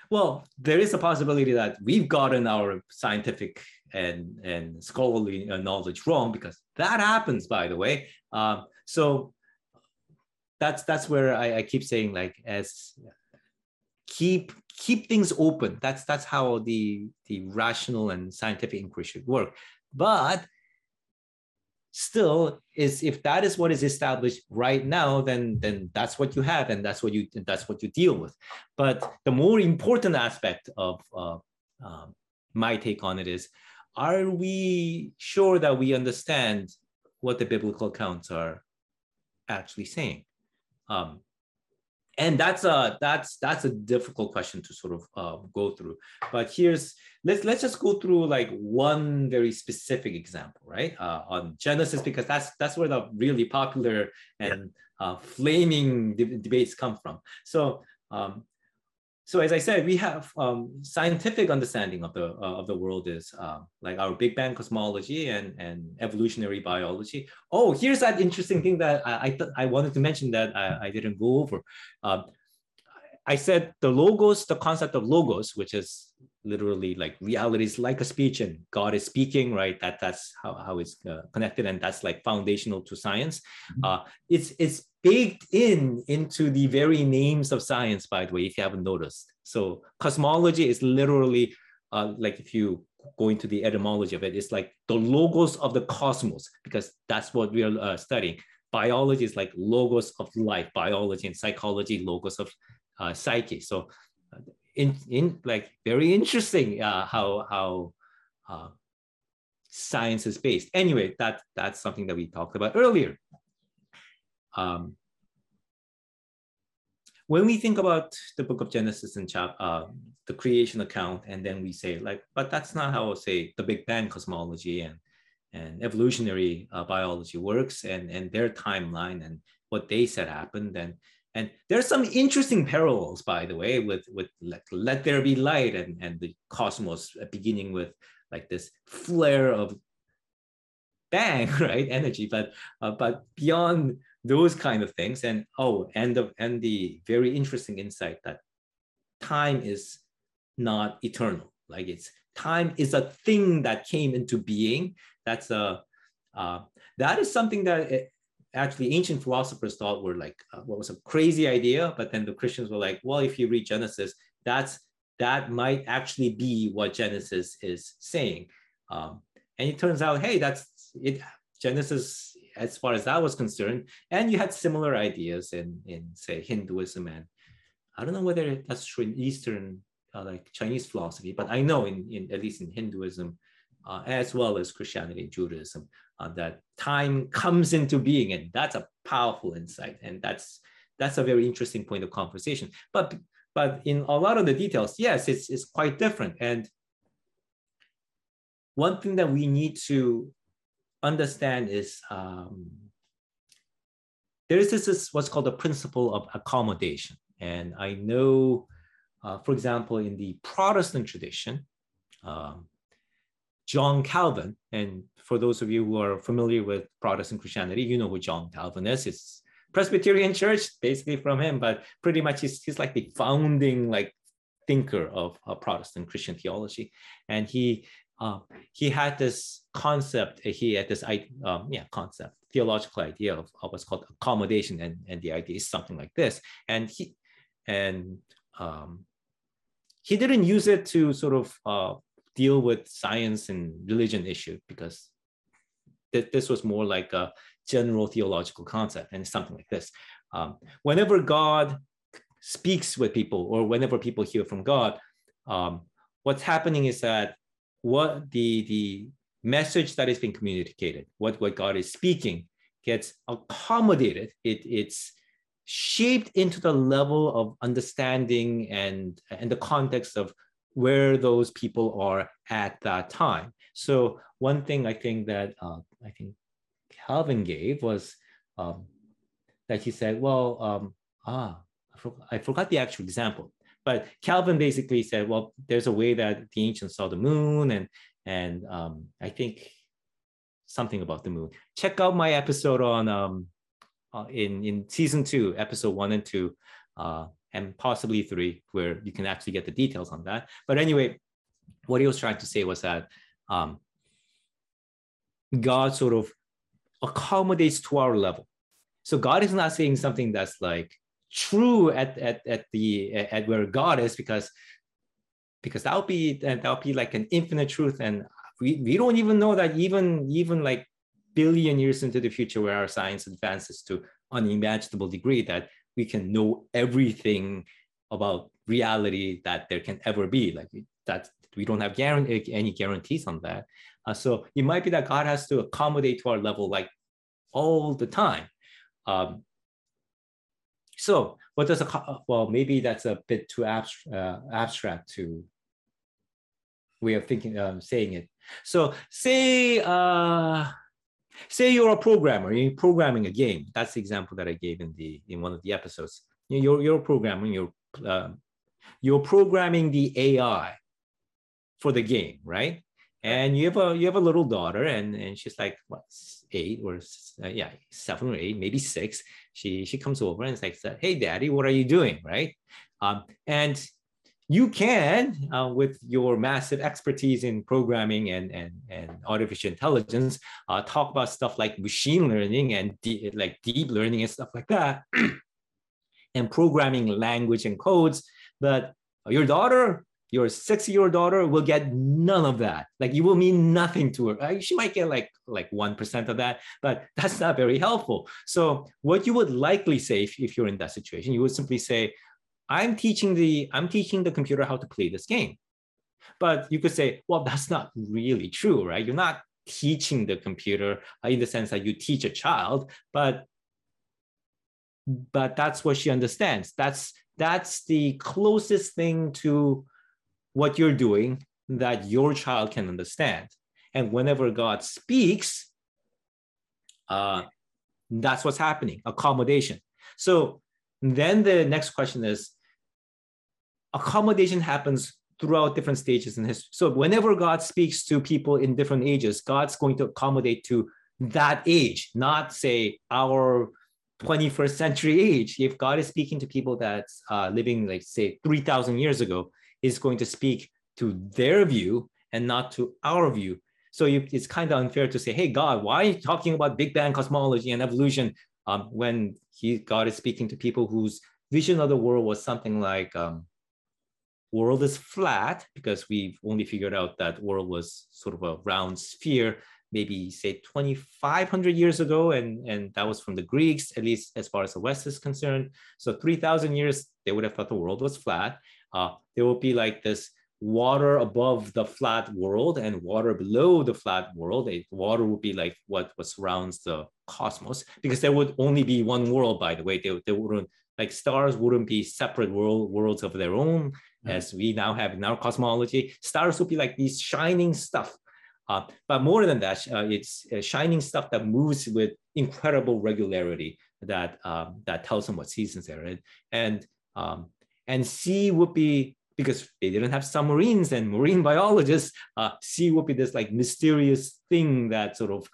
[SPEAKER 2] well, there is a possibility that we've gotten our scientific and, and scholarly uh, knowledge wrong because that happens, by the way. Um, so that's that's where I, I keep saying like as keep keep things open. That's that's how the the rational and scientific inquiry should work. But still is if that is what is established right now then then that's what you have and that's what you that's what you deal with. But the more important aspect of uh, my take on it is are we sure that we understand what the biblical accounts are actually saying? Um, and that's a that's that's a difficult question to sort of uh, go through. But here's let's let's just go through like one very specific example right? Uh, on genesis because that's that's where the really popular and uh, flaming de- debates come from. So um, so as I said, we have um, scientific understanding of the uh, of the world is uh, like our Big Bang cosmology and and evolutionary biology. Oh, here's that interesting thing that I I, th- I wanted to mention that I, I didn't go over. Um, I said the logos, the concept of logos, which is literally like reality is like a speech and God is speaking, right? That that's how, how it's uh, connected, and that's like foundational to science. Mm-hmm. Uh, it's it's baked in into the very names of science, by the way, if you haven't noticed. So cosmology is literally uh, like if you go into the etymology of it, it's like the logos of the cosmos because that's what we are uh, studying. Biology is like logos of life, biology and psychology, logos of uh, psyche. So in in like very interesting uh, how how uh, science is based. Anyway, that that's something that we talked about earlier. Um, when we think about the book of Genesis and chap, uh, the creation account, and then we say like, but that's not how say the Big Bang cosmology and and evolutionary uh, biology works, and and their timeline and what they said happened, and and there's some interesting parallels, by the way, with with let, let there be light and and the cosmos beginning with like this flare of bang right energy. But uh, but beyond those kind of things. And oh and the and the very interesting insight that time is not eternal. Like it's time is a thing that came into being. That's a uh, that is something that it, actually ancient philosophers thought were like uh, what was a crazy idea. But then the christians were like well if you read genesis that's that might actually be what genesis is saying. Um, and it turns out hey that's it genesis as far as that was concerned and you had similar ideas in in say hinduism and i don't know whether that's true in eastern uh, like chinese philosophy but i know in, in at least in hinduism uh, as well as christianity and judaism uh, that time comes into being and that's a powerful insight and that's that's a very interesting point of conversation. But but in a lot of the details yes it's, it's quite different. And one thing that we need to understand is um, there is this, what's called the principle of accommodation and i know uh, for example in the protestant tradition um, John Calvin. And for those of you who are familiar with Protestant Christianity, you know who John Calvin is. It's Presbyterian Church, basically from him, but pretty much he's, he's like the founding like thinker of uh, Protestant Christian theology. And he uh, he had this concept, he had this um, yeah concept, theological idea of, of, what's called accommodation, and, and the idea is something like this. And he and um, he didn't use it to sort of uh, deal with science and religion issue because th- this was more like a general theological concept and something like this. Um, whenever God speaks with people or whenever people hear from God, um, what's happening is that what the, the message that is being communicated, what, what God is speaking, gets accommodated. It, it's shaped into the level of understanding and, and the context of where those people are at that time. So one thing I think that uh, I think Calvin gave was um, that he said, well, um, ah, I, for- I forgot the actual example, but Calvin basically said, well, there's a way that the ancients saw the moon, and and um, I think something about the moon. Check out my episode on um, uh, in in season two, episode one and two. Uh, and possibly three, where you can actually get the details on that. But anyway, what he was trying to say was that um, God sort of accommodates to our level. So God is not saying something that's like true at, at, at the at where God is because because that'll be that'll be like an infinite truth and we, we don't even know that even even like billion years into the future where our science advances to unimaginable degree that we can know everything about reality that there can ever be. Like that, we don't have guarantee, any guarantees on that. Uh, so it might be that God has to accommodate to our level like all the time. Um, so what does a well maybe that's a bit too abstract, uh, abstract to way of thinking um, saying it. So say uh, say you're a programmer, you're programming a game. That's the example that I gave in the in one of the episodes. You're you're programming you're uh, you're programming the AI for the game, right? And you have a you have a little daughter, and and she's like what eight or uh, yeah seven or eight, maybe six. She she comes over and it's like, hey, daddy, what are you doing, right? Um, and you can, uh, with your massive expertise in programming and, and, and artificial intelligence, uh, talk about stuff like machine learning and like deep learning and stuff like that, and programming language and codes. But your daughter, your six-year-old daughter, will get none of that. Like you will mean nothing to her. Uh, she might get like like one percent of that, but that's not very helpful. So what you would likely say if, if you're in that situation, you would simply say, I'm teaching the I'm teaching the computer how to play this game. But you could say, well, that's not really true, right? You're not teaching the computer uh, in the sense that you teach a child, but but that's what she understands. That's that's the closest thing to what you're doing that your child can understand. And whenever God speaks, uh, that's what's happening accommodation. So then the next question is accommodation happens throughout different stages in history. So whenever God speaks to people in different ages, God's going to accommodate to that age, not say our 21st century age. If God is speaking to people that's uh, living, like say, 3,000 years ago, is going to speak to their view and not to our view. So you, it's kind of unfair to say, "Hey, God, why are you talking about Big Bang cosmology and evolution? Um, when he God is speaking to people whose vision of the world was something like um, world is flat because we've only figured out that world was sort of a round sphere maybe say 2500 years ago and and that was from the greeks at least as far as the west is concerned. So 3000 years they would have thought the world was flat uh, there will be like this water above the flat world and water below the flat world water would be like what, what surrounds the cosmos because there would only be one world by the way they, they wouldn't like stars wouldn't be separate world worlds of their own mm-hmm. as we now have in our cosmology stars would be like these shining stuff uh, but more than that, uh, it's uh, shining stuff that moves with incredible regularity that um, that tells them what seasons they're in. And um, and sea would be because they didn't have submarines and marine biologists. Uh, sea would be this like mysterious thing that sort of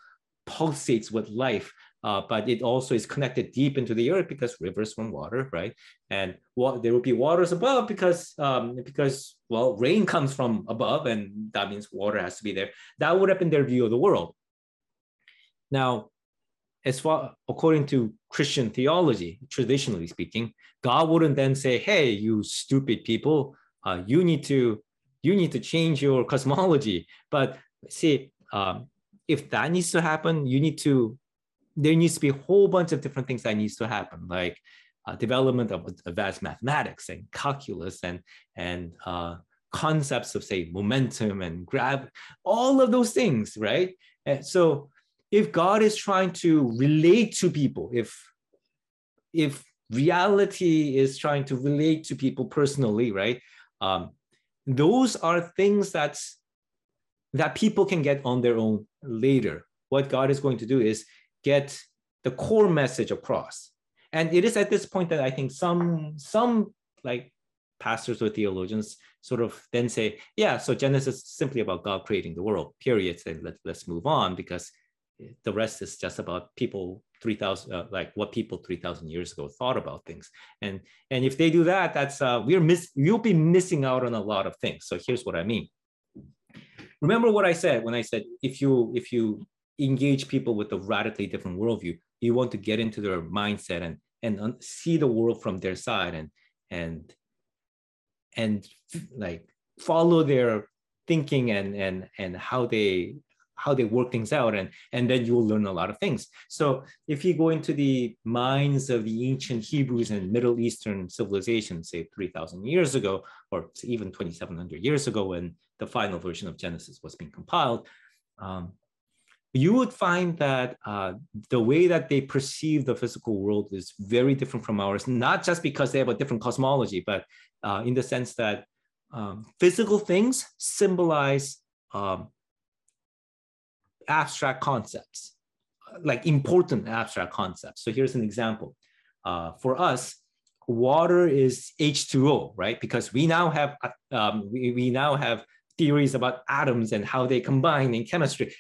[SPEAKER 2] pulsates with life uh, but it also is connected deep into the earth because rivers from water, right? And there will be waters above because um, because well, rain comes from above, and that means water has to be there. That would have been their view of the world. Now, as far according to Christian theology, traditionally speaking, God wouldn't then say, "Hey, you stupid people, uh, you need to you need to change your cosmology." But see, um, if that needs to happen, you need to there needs to be a whole bunch of different things that needs to happen, like uh, development of advanced mathematics and calculus and and uh, concepts of say momentum and grab all of those things, right? And so if God is trying to relate to people, if if reality is trying to relate to people personally, right? Um, those are things that's that people can get on their own later. What God is going to do is get the core message across. And it is at this point that I think some some like pastors or theologians sort of then say, yeah, so Genesis is simply about God creating the world, period. And let, let's move on because the rest is just about people 3000 uh, like what people 3000 years ago thought about things and and if they do that that's uh we're miss you'll be missing out on a lot of things so here's what i mean remember what i said when i said if you if you engage people with a radically different worldview. You want to get into their mindset and and see the world from their side and and and like follow their thinking and and and how they how they work things out and and then you'll learn a lot of things. So if you go into the minds of the ancient hebrews and middle eastern civilizations say 3000 years ago or even 2700 years ago when the final version of genesis was being compiled um, you would find that uh, the way that they perceive the physical world is very different from ours, not just because they have a different cosmology, but uh, in the sense that um, physical things symbolize um, abstract concepts, like important abstract concepts. So here's an example. Uh, for us, water is H2O, right? Because we now have um, we, we now have theories about atoms and how they combine in chemistry.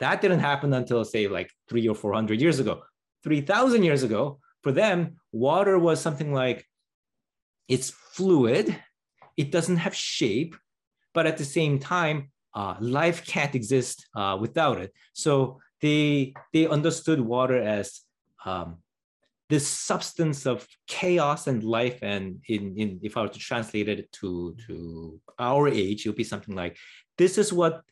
[SPEAKER 2] That didn't happen until, say, like three or 400 years ago. 3,000 years ago, for them, water was something like it's fluid, it doesn't have shape, but at the same time, uh, life can't exist uh, without it. So they they understood water as um, this substance of chaos and life. And in, in if I were to translate it to to our age, it would be something like this is what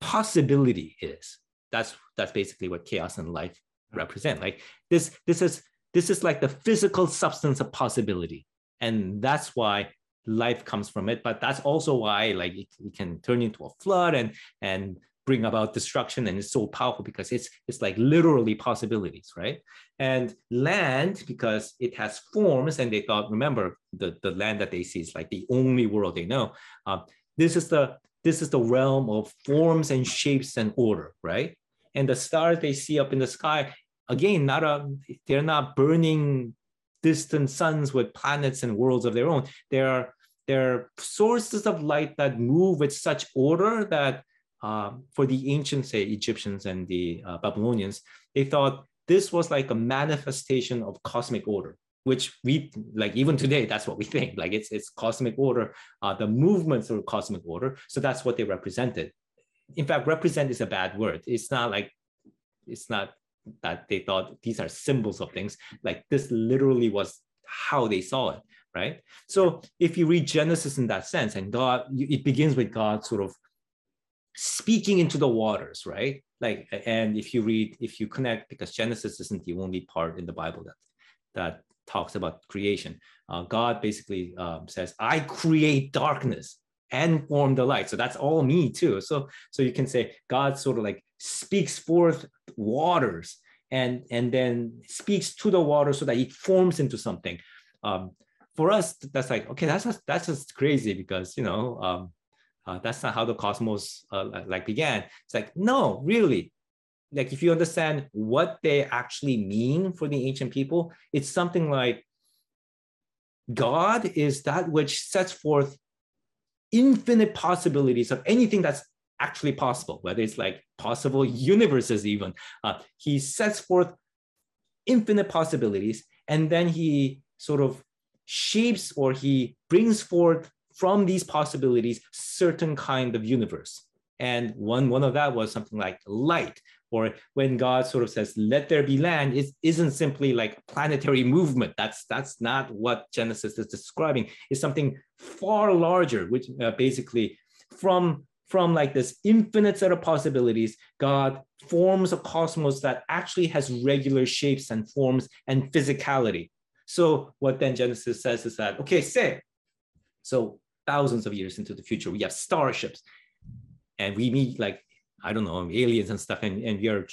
[SPEAKER 2] possibility is that's that's basically what chaos and life represent like this this is this is like the physical substance of possibility and that's why life comes from it. But that's also why like it, it can turn into a flood and and bring about destruction. And it's so powerful because it's it's like literally possibilities right? And land because it has forms and they thought remember the the land that they see is like the only world they know. Uh, this is the this is the realm of forms and shapes and order right? And the stars they see up in the sky again not a they're not burning distant suns with planets and worlds of their own they're they're sources of light that move with such order that uh, for the ancient, say, Egyptians and the uh, Babylonians, they thought this was like a manifestation of cosmic order, which we like even today. That's what we think. Like it's it's cosmic order, uh, the movements of cosmic order. So that's what they represented. In fact, represent is a bad word. It's not like it's not that they thought these are symbols of things. Like this literally was how they saw it, right? So if you read Genesis in that sense, and God, it begins with God sort of speaking into the waters, right? Like, and if you read, if you connect, because Genesis isn't the only part in the Bible that that talks about creation. Uh, God basically um, says, "I create darkness and form the light." So that's all me too. So so you can say God sort of like speaks forth waters and and then speaks to the water so that it forms into something. Um, for us, that's like okay, that's just, that's just crazy because you know um, uh, that's not how the cosmos uh, like began. It's like, no, really. Like if you understand what they actually mean for the ancient people, it's something like God is that which sets forth infinite possibilities of anything that's actually possible, whether it's like possible universes, even. Uh, he sets forth infinite possibilities, and then he sort of shapes or he brings forth from these possibilities certain kind of universe. And one, one of that was something like light, or when God sort of says, let there be land, it isn't simply like planetary movement. That's, that's not what Genesis is describing. It's something far larger, which uh, basically from, from like this infinite set of possibilities, God forms a cosmos that actually has regular shapes and forms and physicality. So what then Genesis says is that, okay, say, so thousands of years into the future, we have starships and we meet like, I don't know, aliens and stuff, and, and we are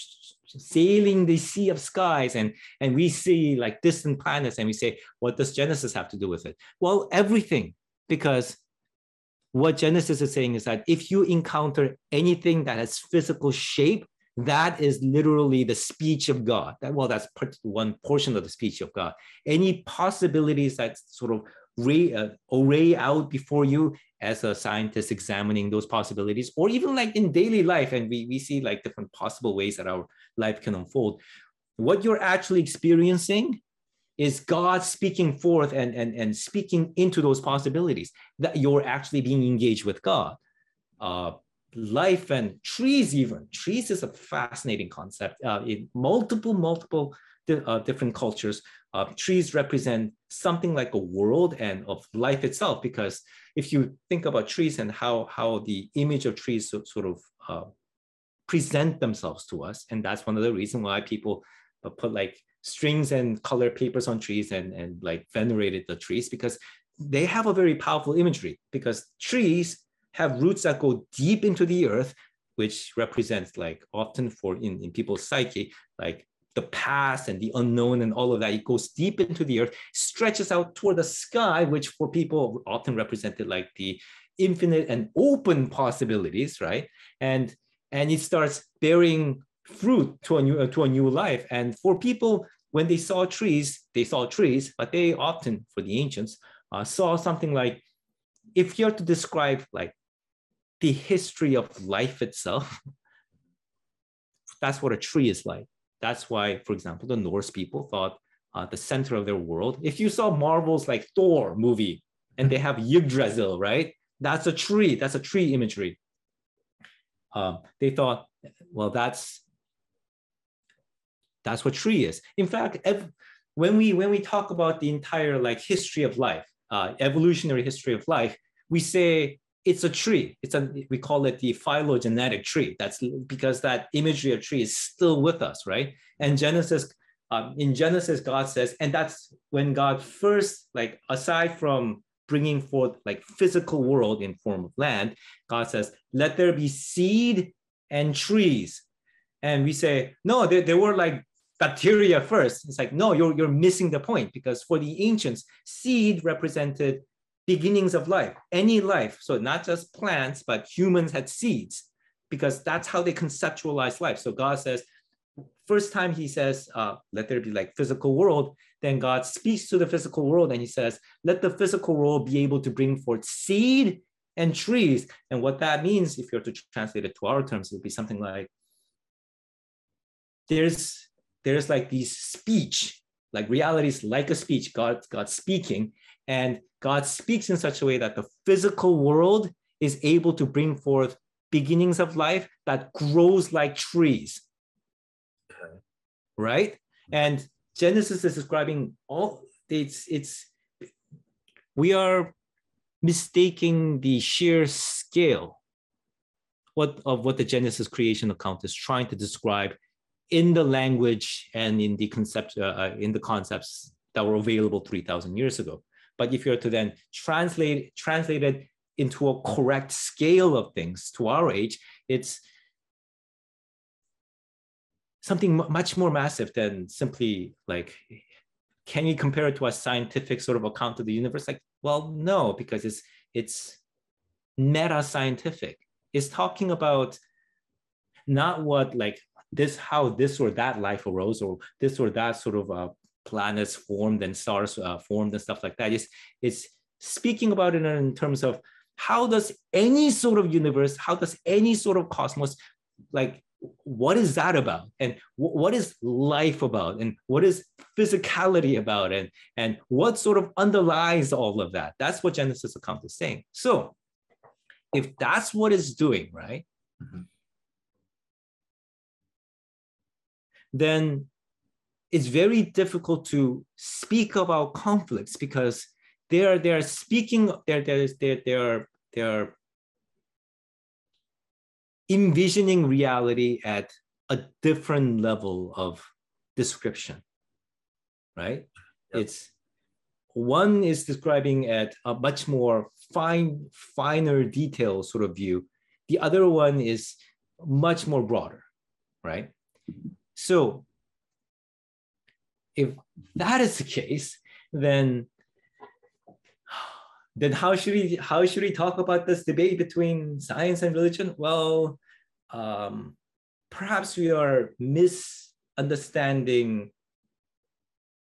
[SPEAKER 2] sailing the sea of skies and, and we see like distant planets and we say, what does Genesis have to do with it? Well, everything, because what Genesis is saying is that if you encounter anything that has physical shape, that is literally the speech of God. That, well, that's one portion of the speech of God. Any possibilities that sort of ray, uh, array out before you as a scientist examining those possibilities, or even like in daily life, and we, we see like different possible ways that our life can unfold. What you're actually experiencing is God speaking forth and, and, and speaking into those possibilities that you're actually being engaged with God. Uh, life and trees, even trees is a fascinating concept. Uh, in multiple, multiple uh, different cultures, uh, trees represent something like a world and of life itself. Because if you think about trees and how how the image of trees so, sort of uh, present themselves to us, and that's one of the reasons why people put like strings and color papers on trees and and like venerated the trees because they have a very powerful imagery because trees have roots that go deep into the earth which represents like often for in, in people's psyche like the past and the unknown and all of that. It goes deep into the earth, stretches out toward the sky, which for people often represented like the infinite and open possibilities, right? And and it starts bearing fruit to a new to a new life. And for people, when they saw trees, they saw trees, but they often, for the ancients, uh, saw something like, if you're to describe like the history of life itself, that's what a tree is like. That's why, for example, the Norse people thought uh, the center of their world. If you saw Marvel's like Thor movie and they have Yggdrasil, right? That's a tree. That's a tree imagery. Um, they thought, well, that's that's what tree is. In fact, ev- when we when we talk about the entire like history of life, uh, evolutionary history of life, we say it's a tree. It's a we call it the phylogenetic tree. That's because that imagery of tree is still with us, right? And Genesis um, in Genesis, God says, and that's when God first, like aside from bringing forth like physical world in form of land, God says, let there be seed and trees. And we say, no, there, there were like bacteria first. It's like, no, you're, you're missing the point because for the ancients, seed represented beginnings of life, any life. So not just plants, but humans had seeds because that's how they conceptualize life. So God says, first time he says, uh, let there be like physical world, then God speaks to the physical world and he says, let the physical world be able to bring forth seed and trees. And what that means, if you're to translate it to our terms, it would be something like, there's, there's like these speech, like reality is like a speech, God, God speaking, and God speaks in such a way that the physical world is able to bring forth beginnings of life that grows like trees. Right? And Genesis is describing all it's it's we are mistaking the sheer scale what of what the Genesis creation account is trying to describe in the language and in the concept uh, uh in the concepts that were available 3000 years ago. But if you're to then translate translate it into a correct scale of things to our age it's something much more massive than simply like can you compare it to a scientific sort of account of the universe? Like well no because it's it's meta scientific it's talking about not what like this how this or that life arose or this or that sort of uh, planets formed and stars uh, formed and stuff like that. It's it's speaking about it in terms of how does any sort of universe how does any sort of cosmos like what is that about? And w- what is life about? And what is physicality about? And and what sort of underlies all of that? That's what genesis account is saying so if that's what it's doing right mm-hmm. Then it's very difficult to speak about conflicts because they're they're speaking they're they're they're they're, they're envisioning reality at a different level of description, right? Yep. It's one is describing at a much more fine, finer detail sort of view. The other one is much more broader, right? So if that is the case, then then how should we how should we talk about this debate between science and religion? Well, um, perhaps we are misunderstanding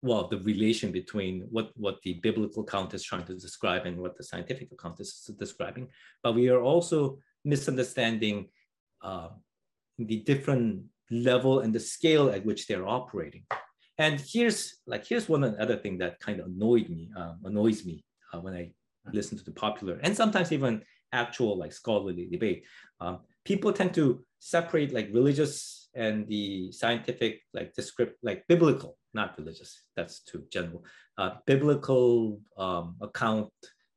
[SPEAKER 2] well the relation between what what the biblical account is trying to describe and what the scientific account is describing but we are also misunderstanding uh, the different level and the scale at which they're operating and here's like here's one other thing that kind of annoyed me uh, annoys me uh, when i listen to the popular and sometimes even actual like scholarly debate. Um, people tend to separate like religious and the scientific like descript like biblical, not religious. That's too general. Uh, biblical um, account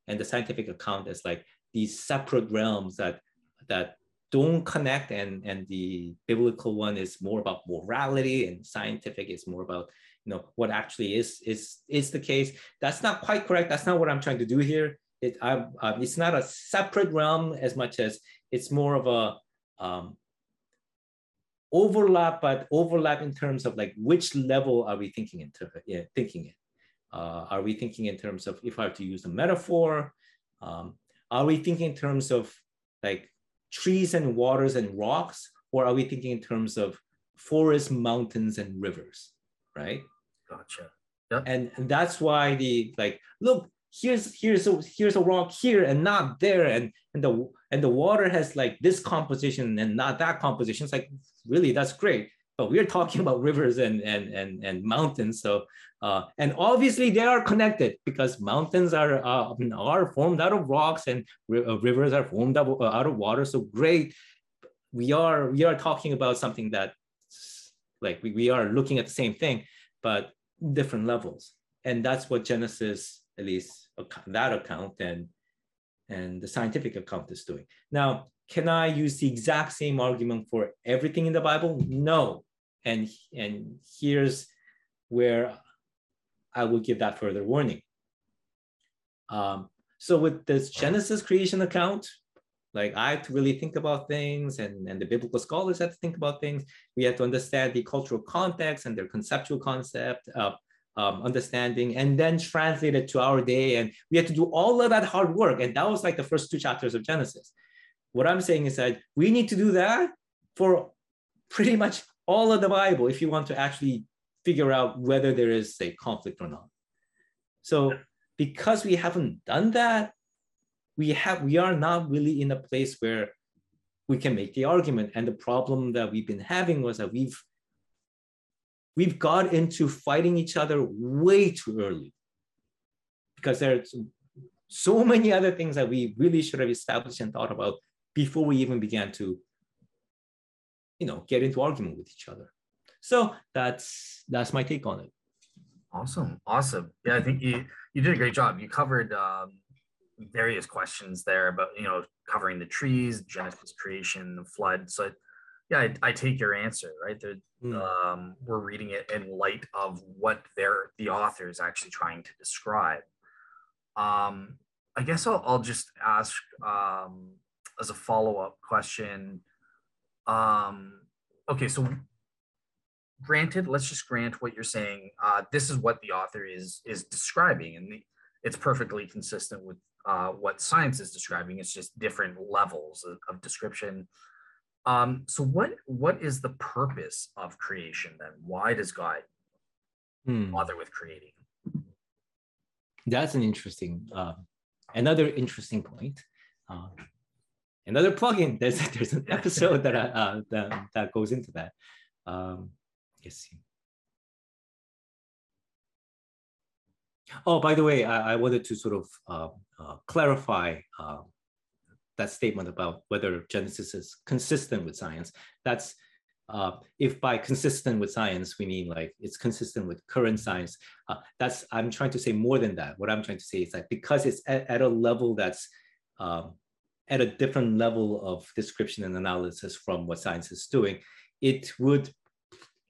[SPEAKER 2] and the scientific account as like these separate realms that that don't connect and and the biblical one is more about morality and scientific is more about you know what actually is is is the case that's not quite correct that's not what i'm trying to do here it, uh, it's not a separate realm as much as it's more of a um, overlap, but overlap in terms of like which level are we thinking into yeah, thinking it? Uh, are we thinking in terms of if I have to use a metaphor? Um, are we thinking in terms of like trees and waters and rocks, or are we thinking in terms of forests, mountains, and rivers? Right.
[SPEAKER 1] Gotcha.
[SPEAKER 2] And, and that's why the like look here's here's a here's a rock here and not there and and the and the water has like this composition and not that composition it's like really that's great but we're talking about rivers and and and, and mountains so uh, and obviously they are connected because mountains are uh, are formed out of rocks and uh, rivers are formed out, uh, out of water so great we are we are talking about something that like we, we are looking at the same thing but different levels and that's what genesis at least that account and and the scientific account is doing. Now, can I use the exact same argument for everything in the Bible? No. And and here's where I will give that further warning. Um, so with this Genesis creation account, like I have to really think about things and, and the biblical scholars have to think about things. We have to understand the cultural context and their conceptual concept of um, understanding and then translate it to our day. And we had to do all of that hard work. And that was like the first two chapters of Genesis. What I'm saying is that we need to do that for pretty much all of the Bible if you want to actually figure out whether there is a conflict or not. So because we haven't done that, we have we are not really in a place where we can make the argument. And the problem that we've been having was that we've we've got into fighting each other way too early because there's so many other things that we really should have established and thought about before we even began to you know get into argument with each other so that's that's my take on it.
[SPEAKER 1] Awesome. Awesome. Yeah i think you you did a great job. You covered um, various questions there about you know covering the trees genesis creation the flood. So yeah i, I take your answer right? Mm. um, we're reading it in light of what they're the author is actually trying to describe. Um, i guess i'll, I'll just ask um, as a follow-up question. Um, okay so granted let's just grant what you're saying uh, this is what the author is is describing and the, it's perfectly consistent with uh, what science is describing. It's just different levels of, of description. Um, so what what is the purpose of creation then? Why does God hmm. bother with creating?
[SPEAKER 2] That's an interesting, uh, another interesting point. Uh, another plugin. There's there's an episode that uh, that, that goes into that. Um, Oh, by the way, I, I wanted to sort of uh, uh, clarify uh, that statement about whether Genesis is consistent with science. That's uh, if by consistent with science we mean like it's consistent with current science. Uh, that's I'm trying to say more than that. What I'm trying to say is that because it's at, at a level that's um, at a different level of description and analysis from what science is doing, it would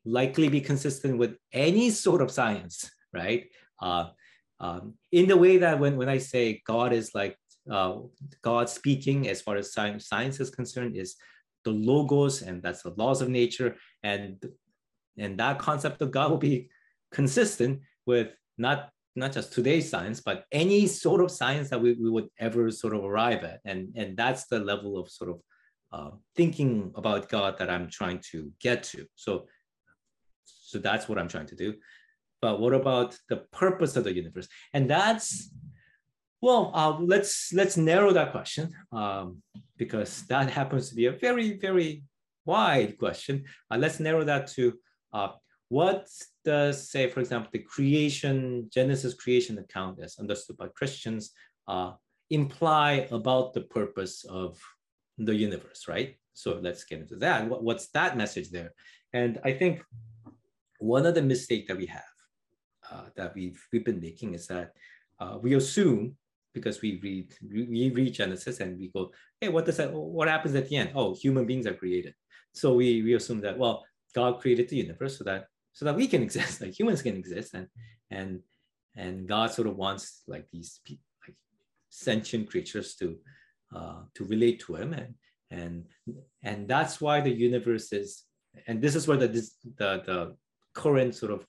[SPEAKER 2] likely be consistent with any sort of science, right? Uh, um, in the way that when, when I say God is like uh, God speaking as far as science, science is concerned is the logos and that's the laws of nature and and that concept of God will be consistent with not not just today's science but any sort of science that we, we would ever sort of arrive at and and that's the level of sort of uh, thinking about God that I'm trying to get to so so that's what I'm trying to do but what about the purpose of the universe? And that's well, uh, let's let's narrow that question um, because that happens to be a very very wide question. Uh, let's narrow that to uh, what does say, for example, the creation Genesis creation account as understood by Christians uh, imply about the purpose of the universe, right? So let's get into that. What, what's that message there? And I think one of the mistakes that we have uh, that we've, we've been making is that uh, we assume because we read we read Genesis and we go, hey, what does that what happens at the end? Oh, human beings are created. So we we assume that well, God created the universe so that so that we can exist, like humans can exist, and and and God sort of wants like these like sentient creatures to uh, to relate to Him, and and and that's why the universe is, and this is where the this, the the current sort of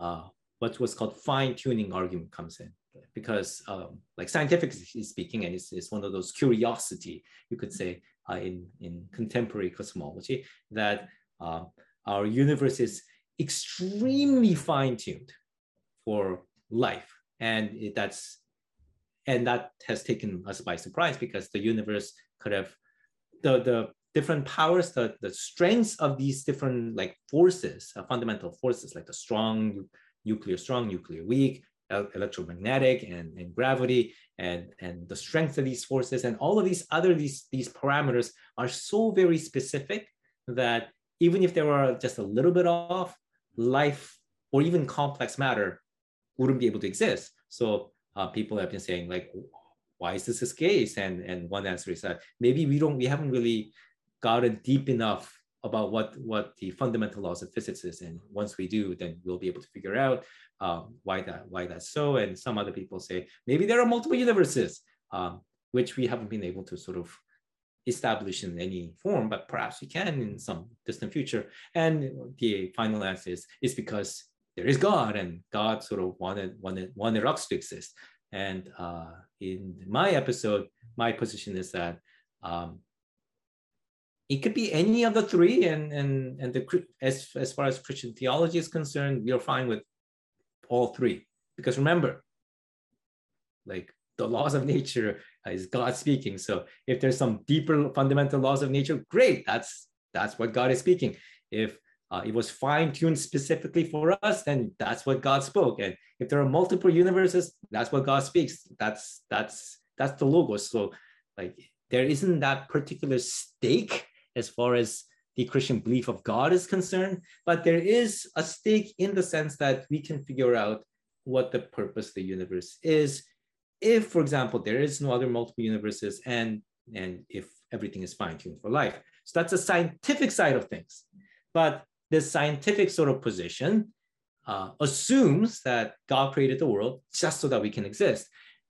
[SPEAKER 2] uh, what was called fine tuning argument comes in because um, like scientifically speaking, and it's, it's one of those curiosity, you could say, uh, in, in contemporary cosmology, that uh, our universe is extremely fine-tuned for life. And it, that's and that has taken us by surprise because the universe could have the, the different powers, the, the strengths of these different like forces, uh, fundamental forces, like the strong nuclear strong, nuclear weak, electromagnetic and, and gravity and, and the strength of these forces and all of these other these, these parameters are so very specific that even if they were just a little bit off, life or even complex matter wouldn't be able to exist. So uh, people have been saying like, why is this the case? And, and one answer is that maybe we don't, we haven't really gotten deep enough about what what the fundamental laws of physics is and once we do then we'll be able to figure out um, why that why that's so. And some other people say maybe there are multiple universes um, which we haven't been able to sort of establish in any form but perhaps we can in some distant future. And the final answer is is because there is god and god sort of wanted wanted wanted us to exist. And uh, in my episode my position is that um, it could be any of the three and and and the as as far as christian theology is concerned we are fine with all three. Because remember like the laws of nature is god speaking. So if there's some deeper fundamental laws of nature great that's that's what god is speaking. If uh, it was fine-tuned specifically for us then that's what god spoke. And if there are multiple universes that's what god speaks. That's that's that's the logos. So like there isn't that particular stake as far as the Christian belief of God is concerned, but there is a stake in the sense that we can figure out what the purpose of the universe is. If, for example, there is no other multiple universes and, and if everything is fine-tuned for life. So that's a scientific side of things. But this scientific sort of position uh, assumes that God created the world just so that we can exist.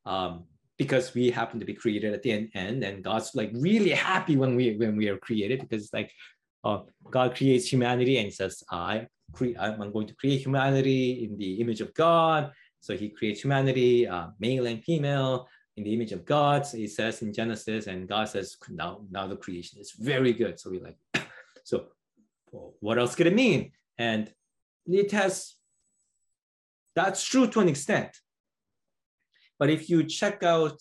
[SPEAKER 2] Um, because we happen to be created at the end, and God's like really happy when we when we are created because it's like uh, God creates humanity and says I I'm going to create humanity in the image of God. So he creates humanity uh, male and female in the image of God so he says in Genesis and God says now now the creation is very good. So we like so well, what else could it mean? And it has that's true to an extent but if you check out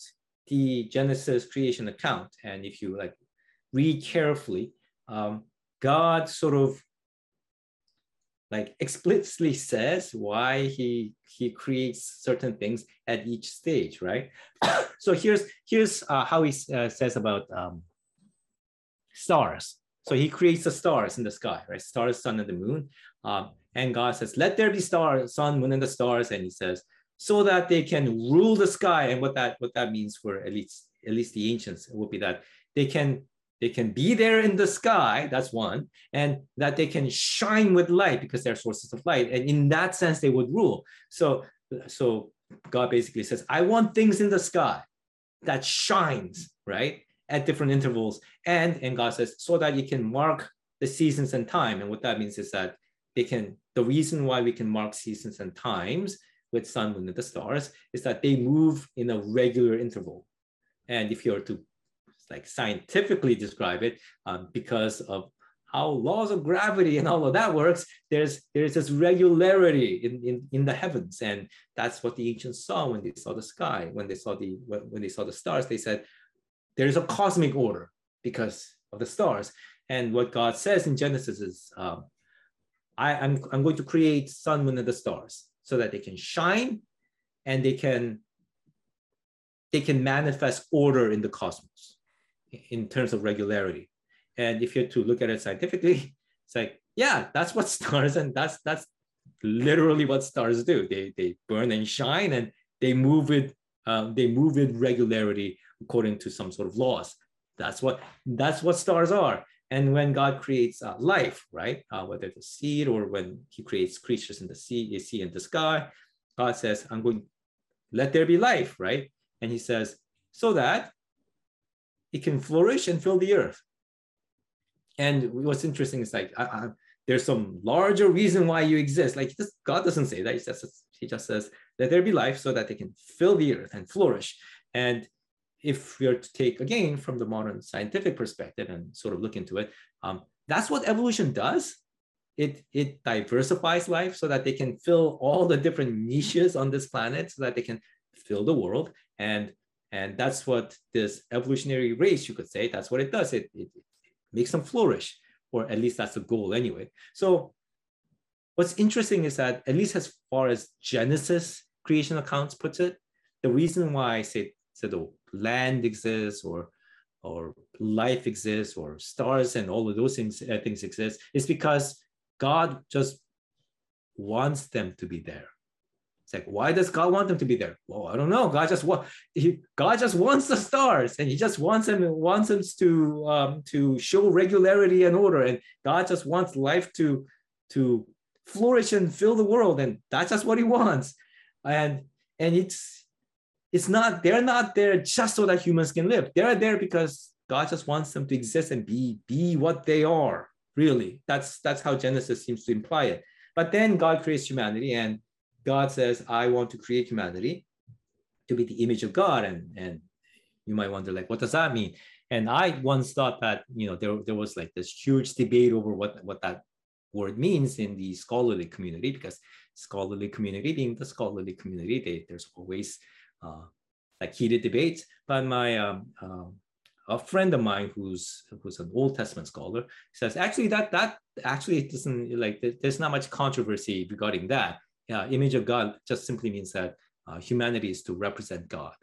[SPEAKER 2] the Genesis creation account, and if you like read carefully, um, God sort of like explicitly says why he he creates certain things at each stage, right? so here's here's uh, how he uh, says about um, stars. So he creates the stars in the sky, right? Stars, sun, and the moon. Um, and God says, "Let there be stars, sun, moon, and the stars." And he says, so that they can rule the sky. And what that what that means for at least at least the ancients would be that they can they can be there in the sky that's one and that they can shine with light because they're sources of light and in that sense they would rule so so god basically says i want things in the sky that shines right at different intervals and and god says so that you can mark the seasons and time and what that means is that they can the reason why we can mark seasons and times with sun, moon, and the stars is that they move in a regular interval. And if you were to like scientifically describe it, um, because of how laws of gravity and all of that works, there's there's this regularity in, in, in the heavens. And that's what the ancients saw when they saw the sky, when they saw the when, when they saw the stars, they said there's a cosmic order because of the stars. And what God says in Genesis is, um, I, I'm, I'm going to create sun, moon, and the stars so that they can shine and they can they can manifest order in the cosmos in terms of regularity. And if you're to look at it scientifically, it's like, yeah, that's what stars and that's that's literally what stars do. They they burn and shine and they move with um, they move with regularity according to some sort of laws. That's what that's what stars are. And when God creates uh, life, right, uh, whether the seed or when He creates creatures in the sea, the sea in the sky, God says, "I'm going, let there be life," right? And He says, so that it can flourish and fill the earth. And what's interesting is like, there's some larger reason why you exist. Like this, God doesn't say that. He just He just says, "Let there be life," so that they can fill the earth and flourish. And if we are to take again from the modern scientific perspective and sort of look into it, um, that's what evolution does. It, it diversifies life so that they can fill all the different niches on this planet so that they can fill the world. And, and that's what this evolutionary race, you could say, that's what it does. It, it, it makes them flourish, or at least that's the goal anyway. So what's interesting is that at least as far as Genesis creation accounts puts it, the reason why I say, say the land exists or or life exists or stars and all of those things uh, things exist is because God just wants them to be there. It's like, why does God want them to be there? Well, I don't know. God just want he, God just wants the stars, and He just wants them wants them to um, to show regularity and order, and God just wants life to to flourish and fill the world, and that's just what He wants. And and it's it's not they're not there just so that humans can live. They're there because God just wants them to exist and be be what they are. Really, that's that's how Genesis seems to imply it. But then God creates humanity, and God says, I want to create humanity to be the image of God. And, and you might wonder, like, what does that mean? And I once thought that, you know, there, there was like this huge debate over what, what that word means in the scholarly community, because scholarly community being the scholarly community, they, there's always like heated debates. But my um, uh, a friend of mine who's who's an Old Testament scholar says actually that that actually doesn't like there's not much controversy regarding that yeah, image of God just simply means that uh, humanity is to represent God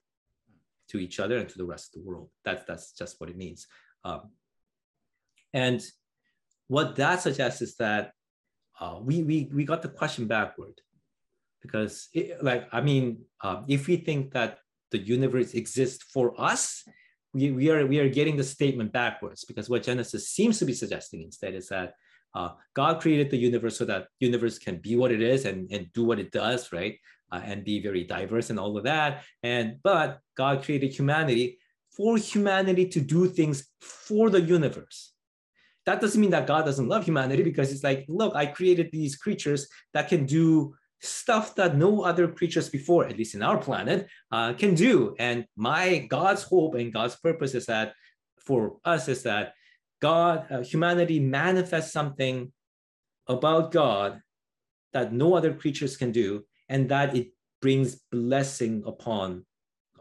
[SPEAKER 2] to each other and to the rest of the world. That's that's just what it means. Um, and what that suggests is that uh, we, we we got the question backward, because it, like I mean, uh, if we think that the universe exists for us, we, we are we are getting the statement backwards. Because what Genesis seems to be suggesting instead is that uh, God created the universe so that universe can be what it is and, and do what it does, right? Uh, and be very diverse and all of that. And but God created humanity for humanity to do things for the universe. That doesn't mean that God doesn't love humanity because it's like, look, I created these creatures that can do stuff that no other creatures before, at least in our planet, uh, can do. And my God's hope and God's purpose is that for us is that God, uh, humanity manifests something about God that no other creatures can do, and that it brings blessing upon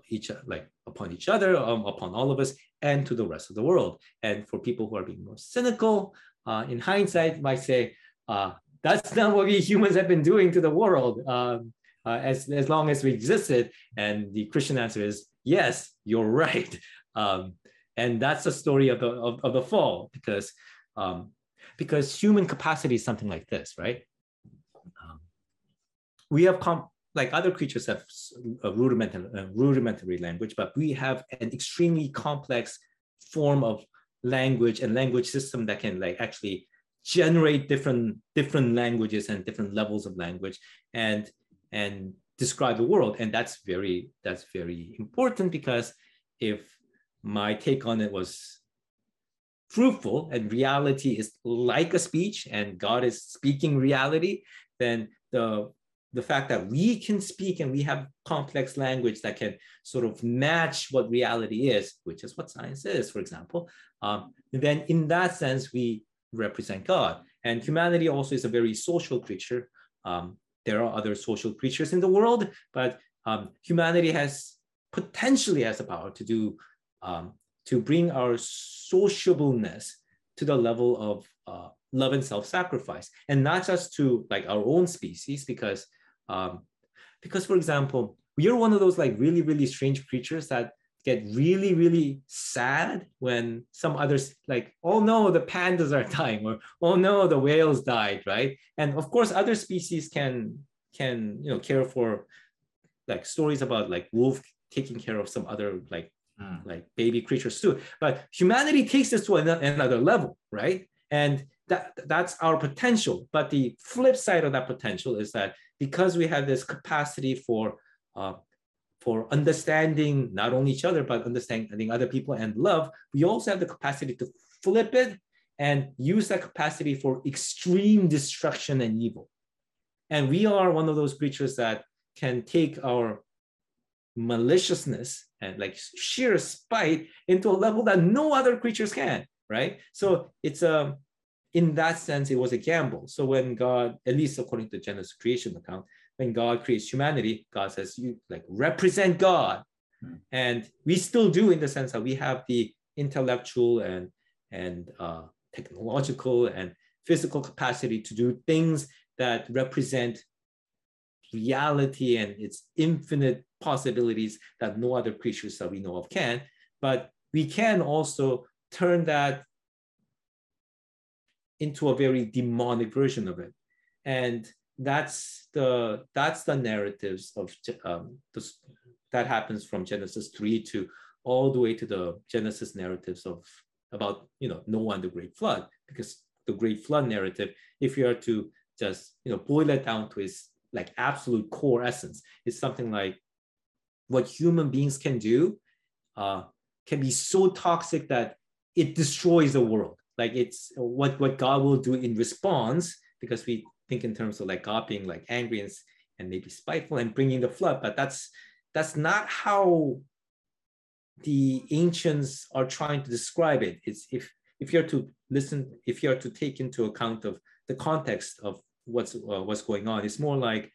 [SPEAKER 2] each like upon each other, um, upon all of us, and to the rest of the world. And for people who are being more cynical, uh, in hindsight, might say uh, that's not what we humans have been doing to the world um, uh, as as long as we existed. And the Christian answer is yes, you're right. Um, and that's the story of the of, of the fall because um, because human capacity is something like this right um, we have com- like other creatures have a rudimentary, uh, rudimentary language but we have an extremely complex form of language and language system that can like actually generate different different languages and different levels of language and and describe the world. And that's very that's very important because if my take on it was fruitful and reality is like a speech and God is speaking reality, then the the fact that we can speak and we have complex language that can sort of match what reality is, which is what science is, for example, um, then in that sense, we represent God. And humanity also is a very social creature. Um, there are other social creatures in the world, but um, humanity has potentially has the power to do um, to bring our sociableness to the level of uh, love and self-sacrifice, and not just to like our own species, because um, because for example, we are one of those like really really strange creatures that get really really sad when some others like oh no the pandas are dying or oh no the whales died right and of course other species can can you know care for like stories about like wolf taking care of some other like mm. like baby creatures too. But humanity takes this to another level, right? And that that's our potential. But the flip side of that potential is that because we have this capacity for uh, for understanding not only each other but understanding other people and love, we also have the capacity to flip it and use that capacity for extreme destruction and evil. And we are one of those creatures that can take our maliciousness and like sheer spite into a level that no other creatures can, right? So it's a, um, in that sense, it was a gamble. So when God, at least according to Genesis creation account, when God creates humanity, God says, you like represent God. Hmm. And we still do in the sense that we have the intellectual and, and uh, technological and physical capacity to do things that represent reality and its infinite possibilities that no other creatures that we know of can. But we can also turn that into a very demonic version of it. And that's the that's the narratives of um, that happens from Genesis three to all the way to the Genesis narratives of about you know Noah and the Great Flood because the Great Flood narrative, if you are to just you know boil it down to its like absolute core essence, is something like what human beings can do uh, can be so toxic that it destroys the world. Like it's what what God will do in response because we think in terms of like God being like angry and, and maybe spiteful and bringing the flood, but that's that's not how the ancients are trying to describe it. It's if if you're to listen, if you're to take into account of the context of what's uh, what's going on, it's more like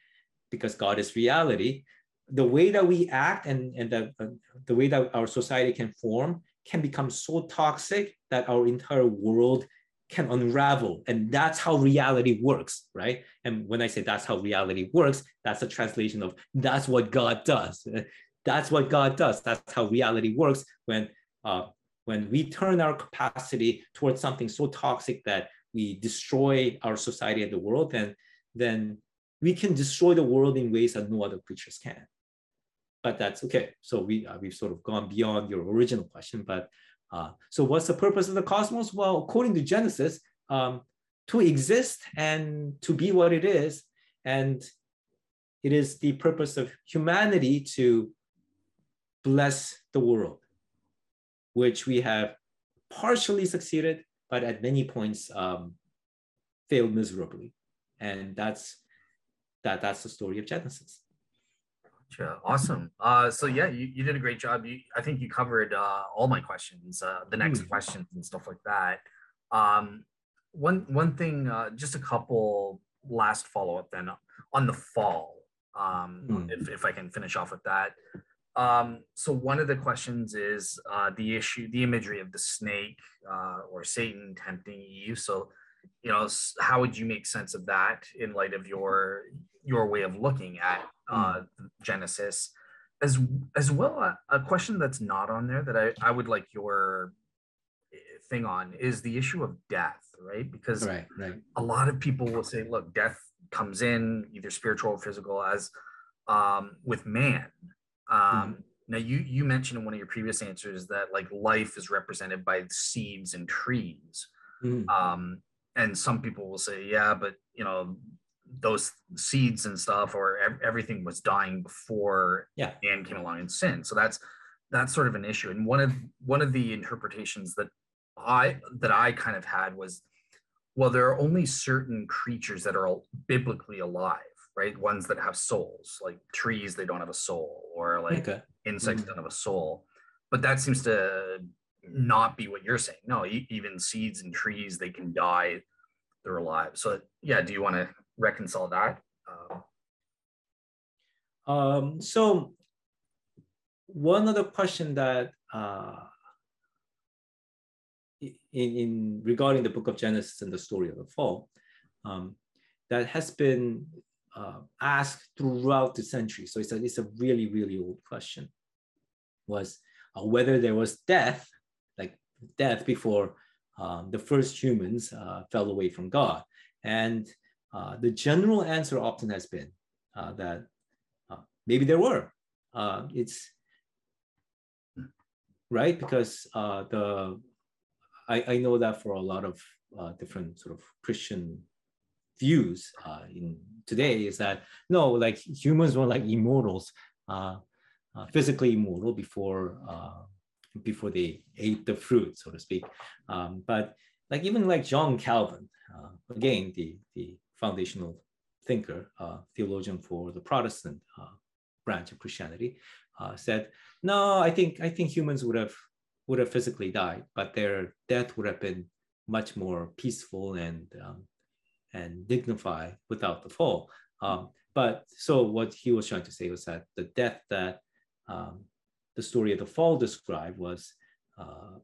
[SPEAKER 2] because God is reality, the way that we act and and the uh, the way that our society can form can become so toxic that our entire world can unravel. And that's how reality works right? And when i say that's how reality works that's a translation of that's what god does. That's what god does. That's how reality works when uh, when we turn our capacity towards something so toxic that we destroy our society and the world then then we can destroy the world in ways that no other creatures can. But that's okay. So we uh, we've sort of gone beyond your original question but uh, so what's the purpose of the cosmos? Well, according to Genesis, um, to exist and to be what it is. And it is the purpose of humanity to bless the world, which we have partially succeeded, but at many points um, failed miserably. And that's that that's the story of Genesis.
[SPEAKER 1] Gotcha. Awesome. Uh, so yeah, you, you did a great job. You, I think you covered uh, all my questions, uh, the next mm. questions and stuff like that. Um, one one thing, uh, just a couple last follow up then on the fall. Um, mm. if if I can finish off with that. Um, so one of the questions is uh, the issue, the imagery of the snake uh, or Satan tempting you. So, you know, how would you make sense of that in light of your your way of looking at uh, mm. Genesis, as as well. A, a, question that's not on there that I, I would like your eh, thing on is the issue of death, right? Because
[SPEAKER 2] right, right.
[SPEAKER 1] a lot of people will say, look, death comes in either spiritual or physical as um, with man. Um, mm. Now you you mentioned in one of your previous answers that like life is represented by seeds and trees. Mm. Um, and some people will say, yeah, but you know, those seeds and stuff or ev- everything was dying before
[SPEAKER 2] yeah.
[SPEAKER 1] man came along and sinned so that's that's sort of an issue and one of one of the interpretations that i that i kind of had was well there are only certain creatures that are biblically alive right ones that have souls like trees they don't have a soul or like okay. insects mm-hmm. don't have a soul but that seems to not be what you're saying no even seeds and trees they can die they're alive so yeah do you want to reconcile that?
[SPEAKER 2] Uh, um, so one other question that uh, in, in regarding the book of Genesis and the story of the fall, um, that has been uh, asked throughout the century. So it's a, it's a really, really old question was uh, whether there was death, like death before um, the first humans uh, fell away from God. And uh, the general answer often has been uh, that uh, maybe there were. Uh, it's right because uh, the I, I know that for a lot of different sort of Christian views in today is that no, like humans were like immortals, physically immortal before before they ate the fruit, so to speak. Um, but like even like John Calvin, uh, again, the the foundational thinker, theologian for the Protestant uh, branch of Christianity, uh, said, "No, I think I think humans would have would have physically died, but their death would have been much more peaceful and um, and dignified without the fall." Um, but so what he was trying to say was that the death that um, the story of the fall described was uh,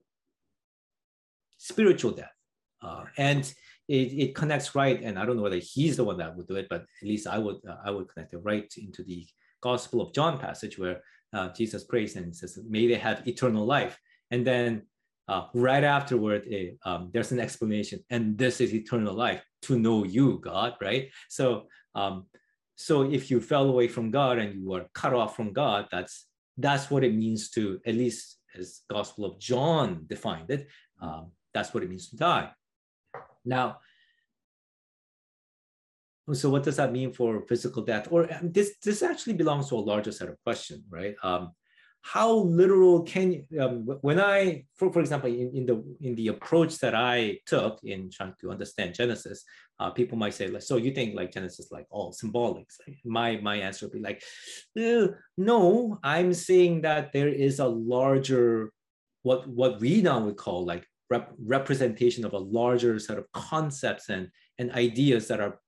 [SPEAKER 2] spiritual death, uh, and it, it connects right, and I don't know whether he's the one that would do it, but at least I would uh, I would connect it right into the Gospel of John passage where uh, Jesus prays and says, "May they have eternal life," and then uh, right afterward, it, um, there's an explanation, and this is eternal life to know you, God, right? So Um, so if you fell away from God and you were cut off from God, that's that's what it means to at least as Gospel of John defined it. Um, that's what it means to die. Now, so what does that mean for physical death? Or um, this this actually belongs to a larger set of questions, right? Um, how literal can um, when I, for, for example, in, in the in the approach that I took in trying to understand Genesis, uh, people might say, like, so you think like Genesis like all symbolic? Like, my my answer would be like, no, I'm saying that there is a larger, what what we now would call like rep- representation of a larger set of concepts and and ideas that are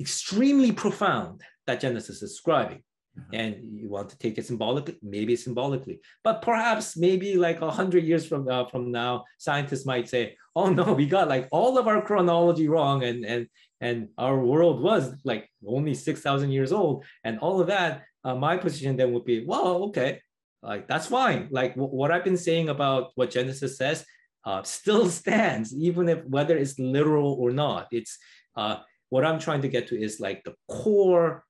[SPEAKER 2] extremely profound that Genesis is describing. Mm-hmm. And you want to take it symbolically, maybe symbolically, but perhaps maybe like a hundred years from uh, from now, scientists might say, "Oh no, we got like all of our chronology wrong, and and and our world was like only six thousand years old, and all of that." Uh, my position then would be, "Well, okay, like that's fine. Like w- what I've been saying about what Genesis says uh, still stands, even if whether it's literal or not. It's uh, what I'm trying to get to is like the core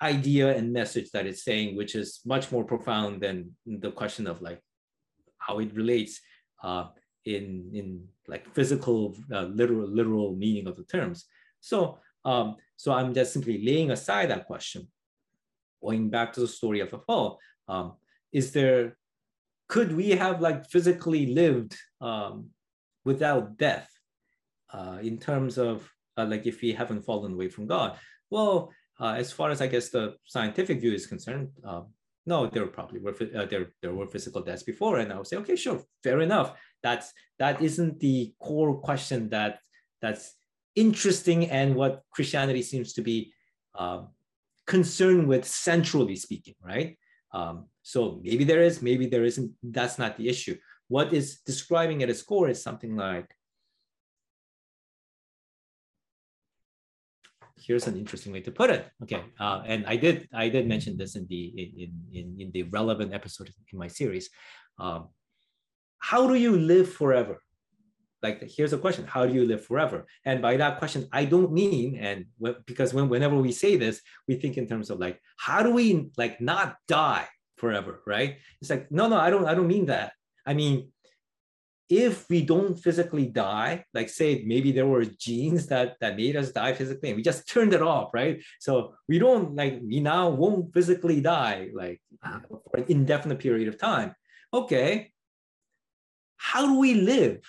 [SPEAKER 2] idea and message that it's saying, which is much more profound than the question of like how it relates uh, in in like physical uh, literal literal meaning of the terms. So um, so I'm just simply laying aside that question, going back to the story of the fall. Um, is there could we have like physically lived um, without death uh, in terms of uh, like if we haven't fallen away from God? Well, uh, as far as I guess the scientific view is concerned, uh, no, there probably were uh, there there were physical deaths before, and I would say, okay, sure, fair enough. That's that isn't the core question that that's interesting and what Christianity seems to be um, concerned with, centrally speaking, right? Um, so maybe there is, maybe there isn't. That's not the issue. What is describing at its core is something like here's an interesting way to put it. Okay, uh, and I did I did mention this in the in in in the relevant episode in my series. Um, how do you live forever? Like here's a question: How do you live forever? And by that question, I don't mean and because when whenever we say this, we think in terms of like how do we like not die forever, right? It's like no no I don't I don't mean that. I mean if we don't physically die, like say maybe there were genes that that made us die physically, and we just turned it off, right? So we don't like we now won't physically die like for an indefinite period of time. Okay, how do we live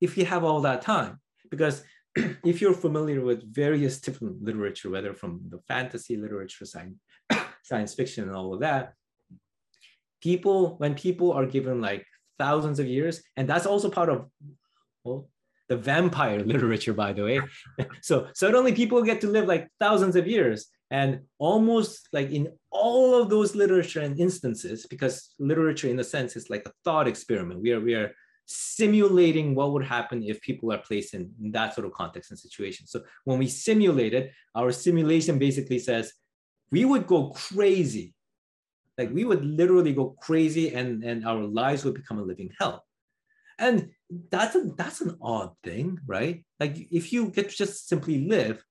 [SPEAKER 2] if you have all that time? Because if you're familiar with various different literature, whether from the fantasy literature, science, science fiction, and all of that, people when people are given like thousands of years. And that's also part of well, the vampire literature, by the way. so suddenly people get to live like thousands of years. And almost like in all of those literature and instances, because literature in a sense is like a thought experiment. We are we are simulating what would happen if people are placed in, that sort of context and situation. So when we simulate it, our simulation basically says we would go crazy like we would literally go crazy and, and our lives would become a living hell. And that's a, that's an odd thing, right? Like if you get to just simply live,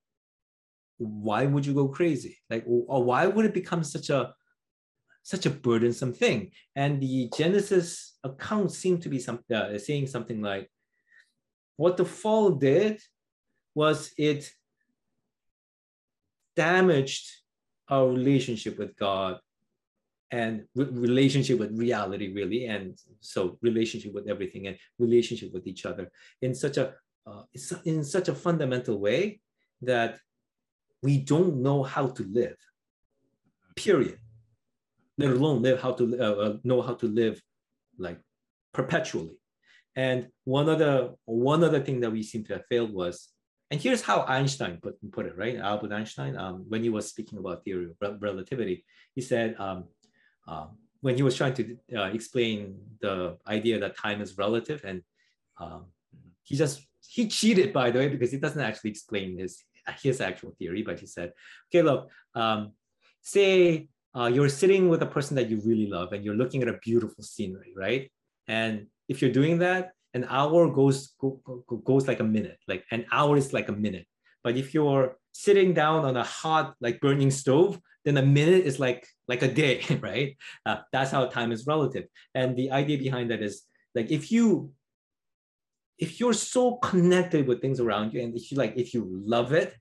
[SPEAKER 2] why would you go crazy? Like, or why would it become such a such a burdensome thing? And the Genesis account seemed to be some, uh, saying something like, what the fall did was it damaged our relationship with God and re- relationship with reality really and so relationship with everything and relationship with each other in such a uh, in such a fundamental way that we don't know how to live period let alone live how to uh, uh, know how to live like perpetually and one other one other thing that we seem to have failed was and here's how Einstein put, put it, right? Albert Einstein, um, when he was speaking about theory of relativity, he said, um, um, when he was trying to uh, explain the idea that time is relative and um, he just he cheated by the way because he doesn't actually explain his his actual theory but he said okay look um, say uh, you're sitting with a person that you really love and you're looking at a beautiful scenery right and if you're doing that an hour goes go, go, goes like a minute like an hour is like a minute But if you're sitting down on a hot, like burning stove, then a minute is like like a day, right? Uh, that's how time is relative. And the idea behind that is like if you if you're so connected with things around you and if you like if you love it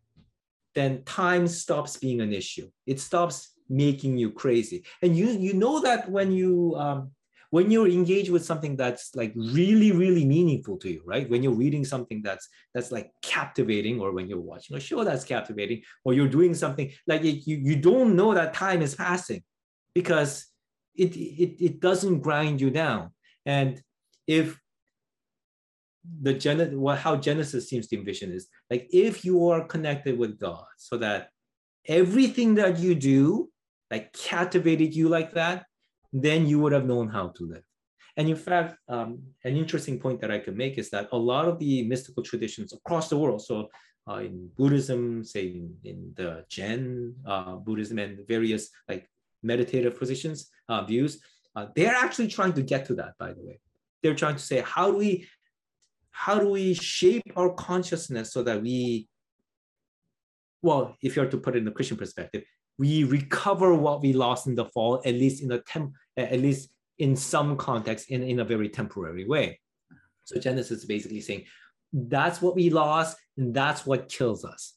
[SPEAKER 2] then time stops being an issue it stops making you crazy. And you you know that when you um, when you're engaged with something that's like really really meaningful to you right? When you're reading something that's that's like captivating or when you're watching a show that's captivating or you're doing something like it, you you don't know that time is passing because it it, it doesn't grind you down. And if the Gen- what how Genesis seems to envision is like if you are connected with God, so that everything that you do like captivated you like that, then you would have known how to live. And in fact, um, an interesting point that I can make is that a lot of the mystical traditions across the world, so uh, in Buddhism, say in, in the Zen uh, Buddhism and various like meditative positions, uh, views, uh, they're actually trying to get to that, by the way. They're trying to say, how do we how do we shape our consciousness so that we, well, if you are to put it in the Christian perspective, we recover what we lost in the fall, at least in a temp, at least in some context, in, in a very temporary way. So Genesis is basically saying that's what we lost, and that's what kills us.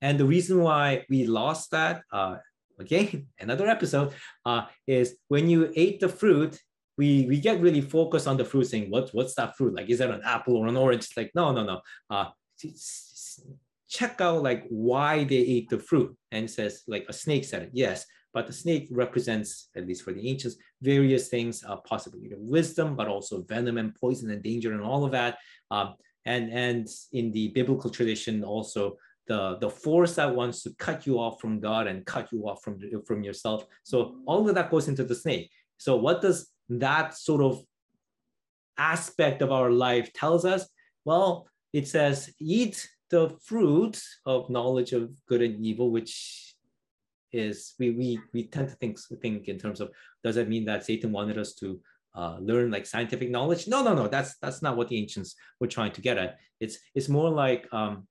[SPEAKER 2] And the reason why we lost that, uh, another episode, uh, is when you ate the fruit, we we get really focused on the fruit saying what what's that fruit like is that an apple or an orange like no no no uh check out like why they ate the fruit. And says like a snake said it yes but the snake represents at least for the ancients various things uh, possibly the wisdom but also venom and poison and danger and all of that. Um, and and in the biblical tradition also the the force that wants to cut you off from god and cut you off from from yourself. So all of that goes into the snake. So what does that sort of aspect of our life tells us? Well, it says, eat the fruit of knowledge of good and evil, which is we we we tend to think think in terms of does that mean that Satan wanted us to uh, learn like scientific knowledge? No, no, no. That's that's not what the ancients were trying to get at. It's it's more like um,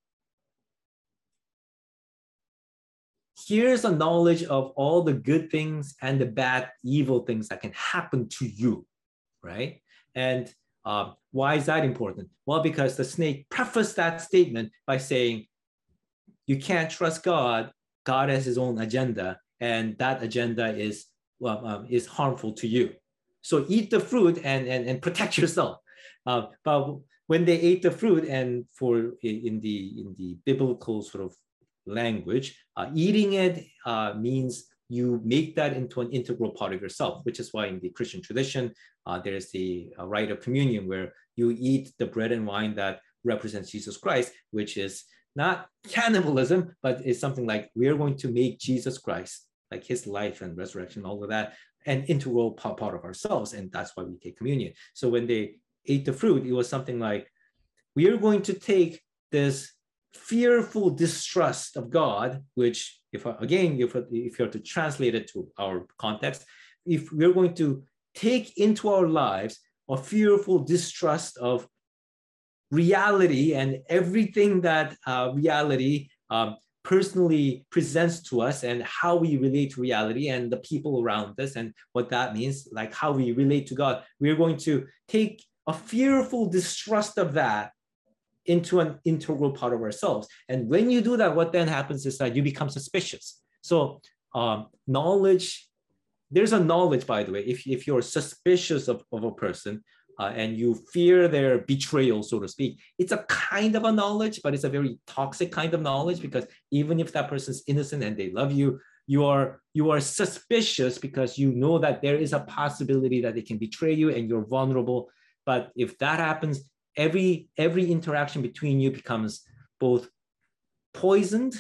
[SPEAKER 2] here's a knowledge of all the good things and the bad, evil things that can happen to you, right? And uh, why is that important? Well, because the snake prefaced that statement by saying, you can't trust God. God has his own agenda, and that agenda is well, um, is harmful to you. So eat the fruit and and, and protect yourself. Uh, but when they ate the fruit, and for in the in the biblical sort of language. Uh, eating it uh, means you make that into an integral part of yourself, which is why in the Christian tradition, uh, there is the uh, rite of communion where you eat the bread and wine that represents Jesus Christ, which is not cannibalism, but it's something like we're going to make Jesus Christ, like his life and resurrection, all of that, an integral part of ourselves. And that's why we take communion. So when they ate the fruit, it was something like, we are going to take this fearful distrust of God, which if again, if, if you're to translate it to our context, if we're going to take into our lives a fearful distrust of reality and everything that uh, reality um, personally presents to us and how we relate to reality and the people around us and what that means, like how we relate to God, we're going to take a fearful distrust of that into an integral part of ourselves. And when you do that, what then happens is that you become suspicious. So um, knowledge, there's a knowledge, by the way, if, if you're suspicious of, of a person uh, and you fear their betrayal, so to speak, it's a kind of a knowledge, but it's a very toxic kind of knowledge because even if that person's innocent and they love you, you are you are suspicious because you know that there is a possibility that they can betray you and you're vulnerable. But if that happens, every every interaction between you becomes both poisoned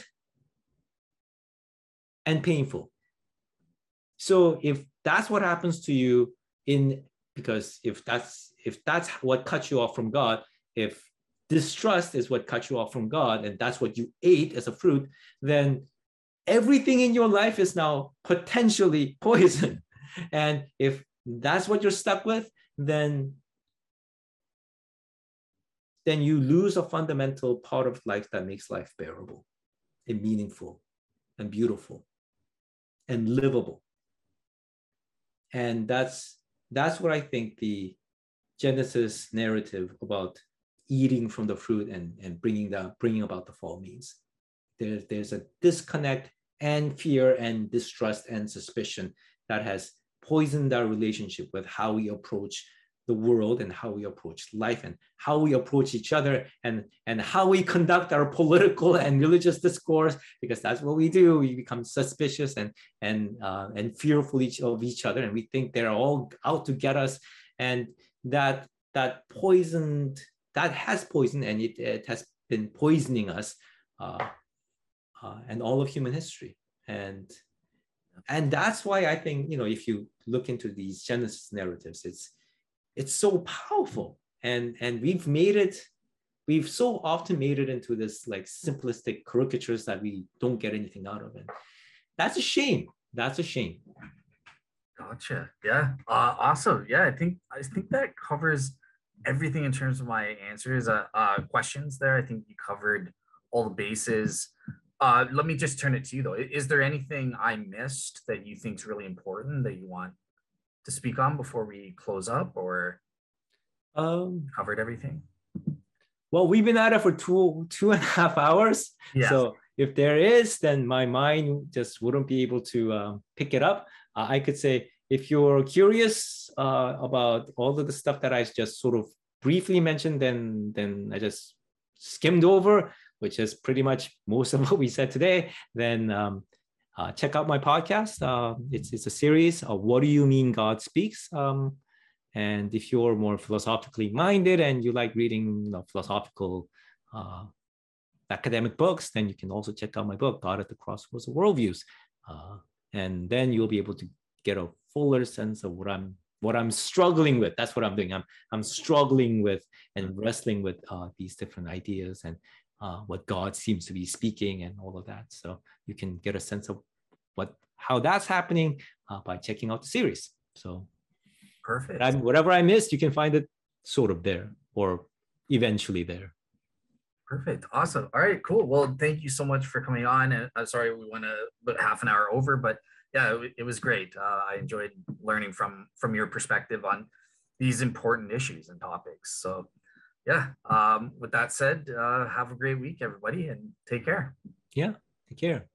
[SPEAKER 2] and painful. So if that's what happens to you in because if that's if that's what cuts you off from god if distrust is what cuts you off from god and that's what you ate as a fruit then everything in your life is now potentially poison. And if that's what you're stuck with then then you lose a fundamental part of life that makes life bearable and meaningful and beautiful and livable. And that's that's what I think the Genesis narrative about eating from the fruit and, and bringing the bringing about the fall means. There's there's a disconnect and fear and distrust and suspicion that has poisoned our relationship with how we approach the world and how we approach life and how we approach each other and and how we conduct our political and religious discourse because that's what we do. We become suspicious and and uh, and fearful each of each other and we think they're all out to get us. And that that poisoned that has poisoned and it, it has been poisoning us uh, uh, and all of human history. And and that's why i think you know if you look into these genesis narratives it's it's so powerful. And and we've made it we've so often made it into this like simplistic caricatures that we don't get anything out of it. That's a shame. That's a shame.
[SPEAKER 1] Gotcha. Yeah. Uh, awesome. Yeah i think i think that covers everything in terms of my answers uh, uh questions there. I think you covered all the bases. Uh let me just turn it to you though. Is there anything i missed that you think is really important that you want to speak on before we close up or um, covered everything?
[SPEAKER 2] Well, we've been at it for two two and a half hours. Yeah. So if there is, then my mind just wouldn't be able to um, pick it up. Uh, I could say if you're curious uh, about all of the stuff that I just sort of briefly mentioned, then then I just skimmed over, which is pretty much most of what we said today. Then um, uh, check out my podcast. Uh, it's, it's a series of What Do You Mean God Speaks? Um, and if you're more philosophically minded and you like reading you know, philosophical uh, academic books, then you can also check out my book, God at the Crossroads of Worldviews. Uh, and then you'll be able to get a fuller sense of what I'm what I'm struggling with. That's what I'm doing. I'm I'm struggling with and wrestling with uh, these different ideas and uh, what God seems to be speaking and all of that. So you can get a sense of what how that's happening uh, by checking out the series. So
[SPEAKER 1] perfect.
[SPEAKER 2] I, whatever I missed, you can find it sort of there or eventually there.
[SPEAKER 1] Perfect. Awesome. All right, cool. Well, thank you so much for coming on. And uh, sorry, we went a about half an hour over, but yeah, it, it was great. Uh, I enjoyed learning from from your perspective on these important issues and topics. So yeah, um, with that said, uh, have a great week, everybody, and take care.
[SPEAKER 2] Yeah, take care.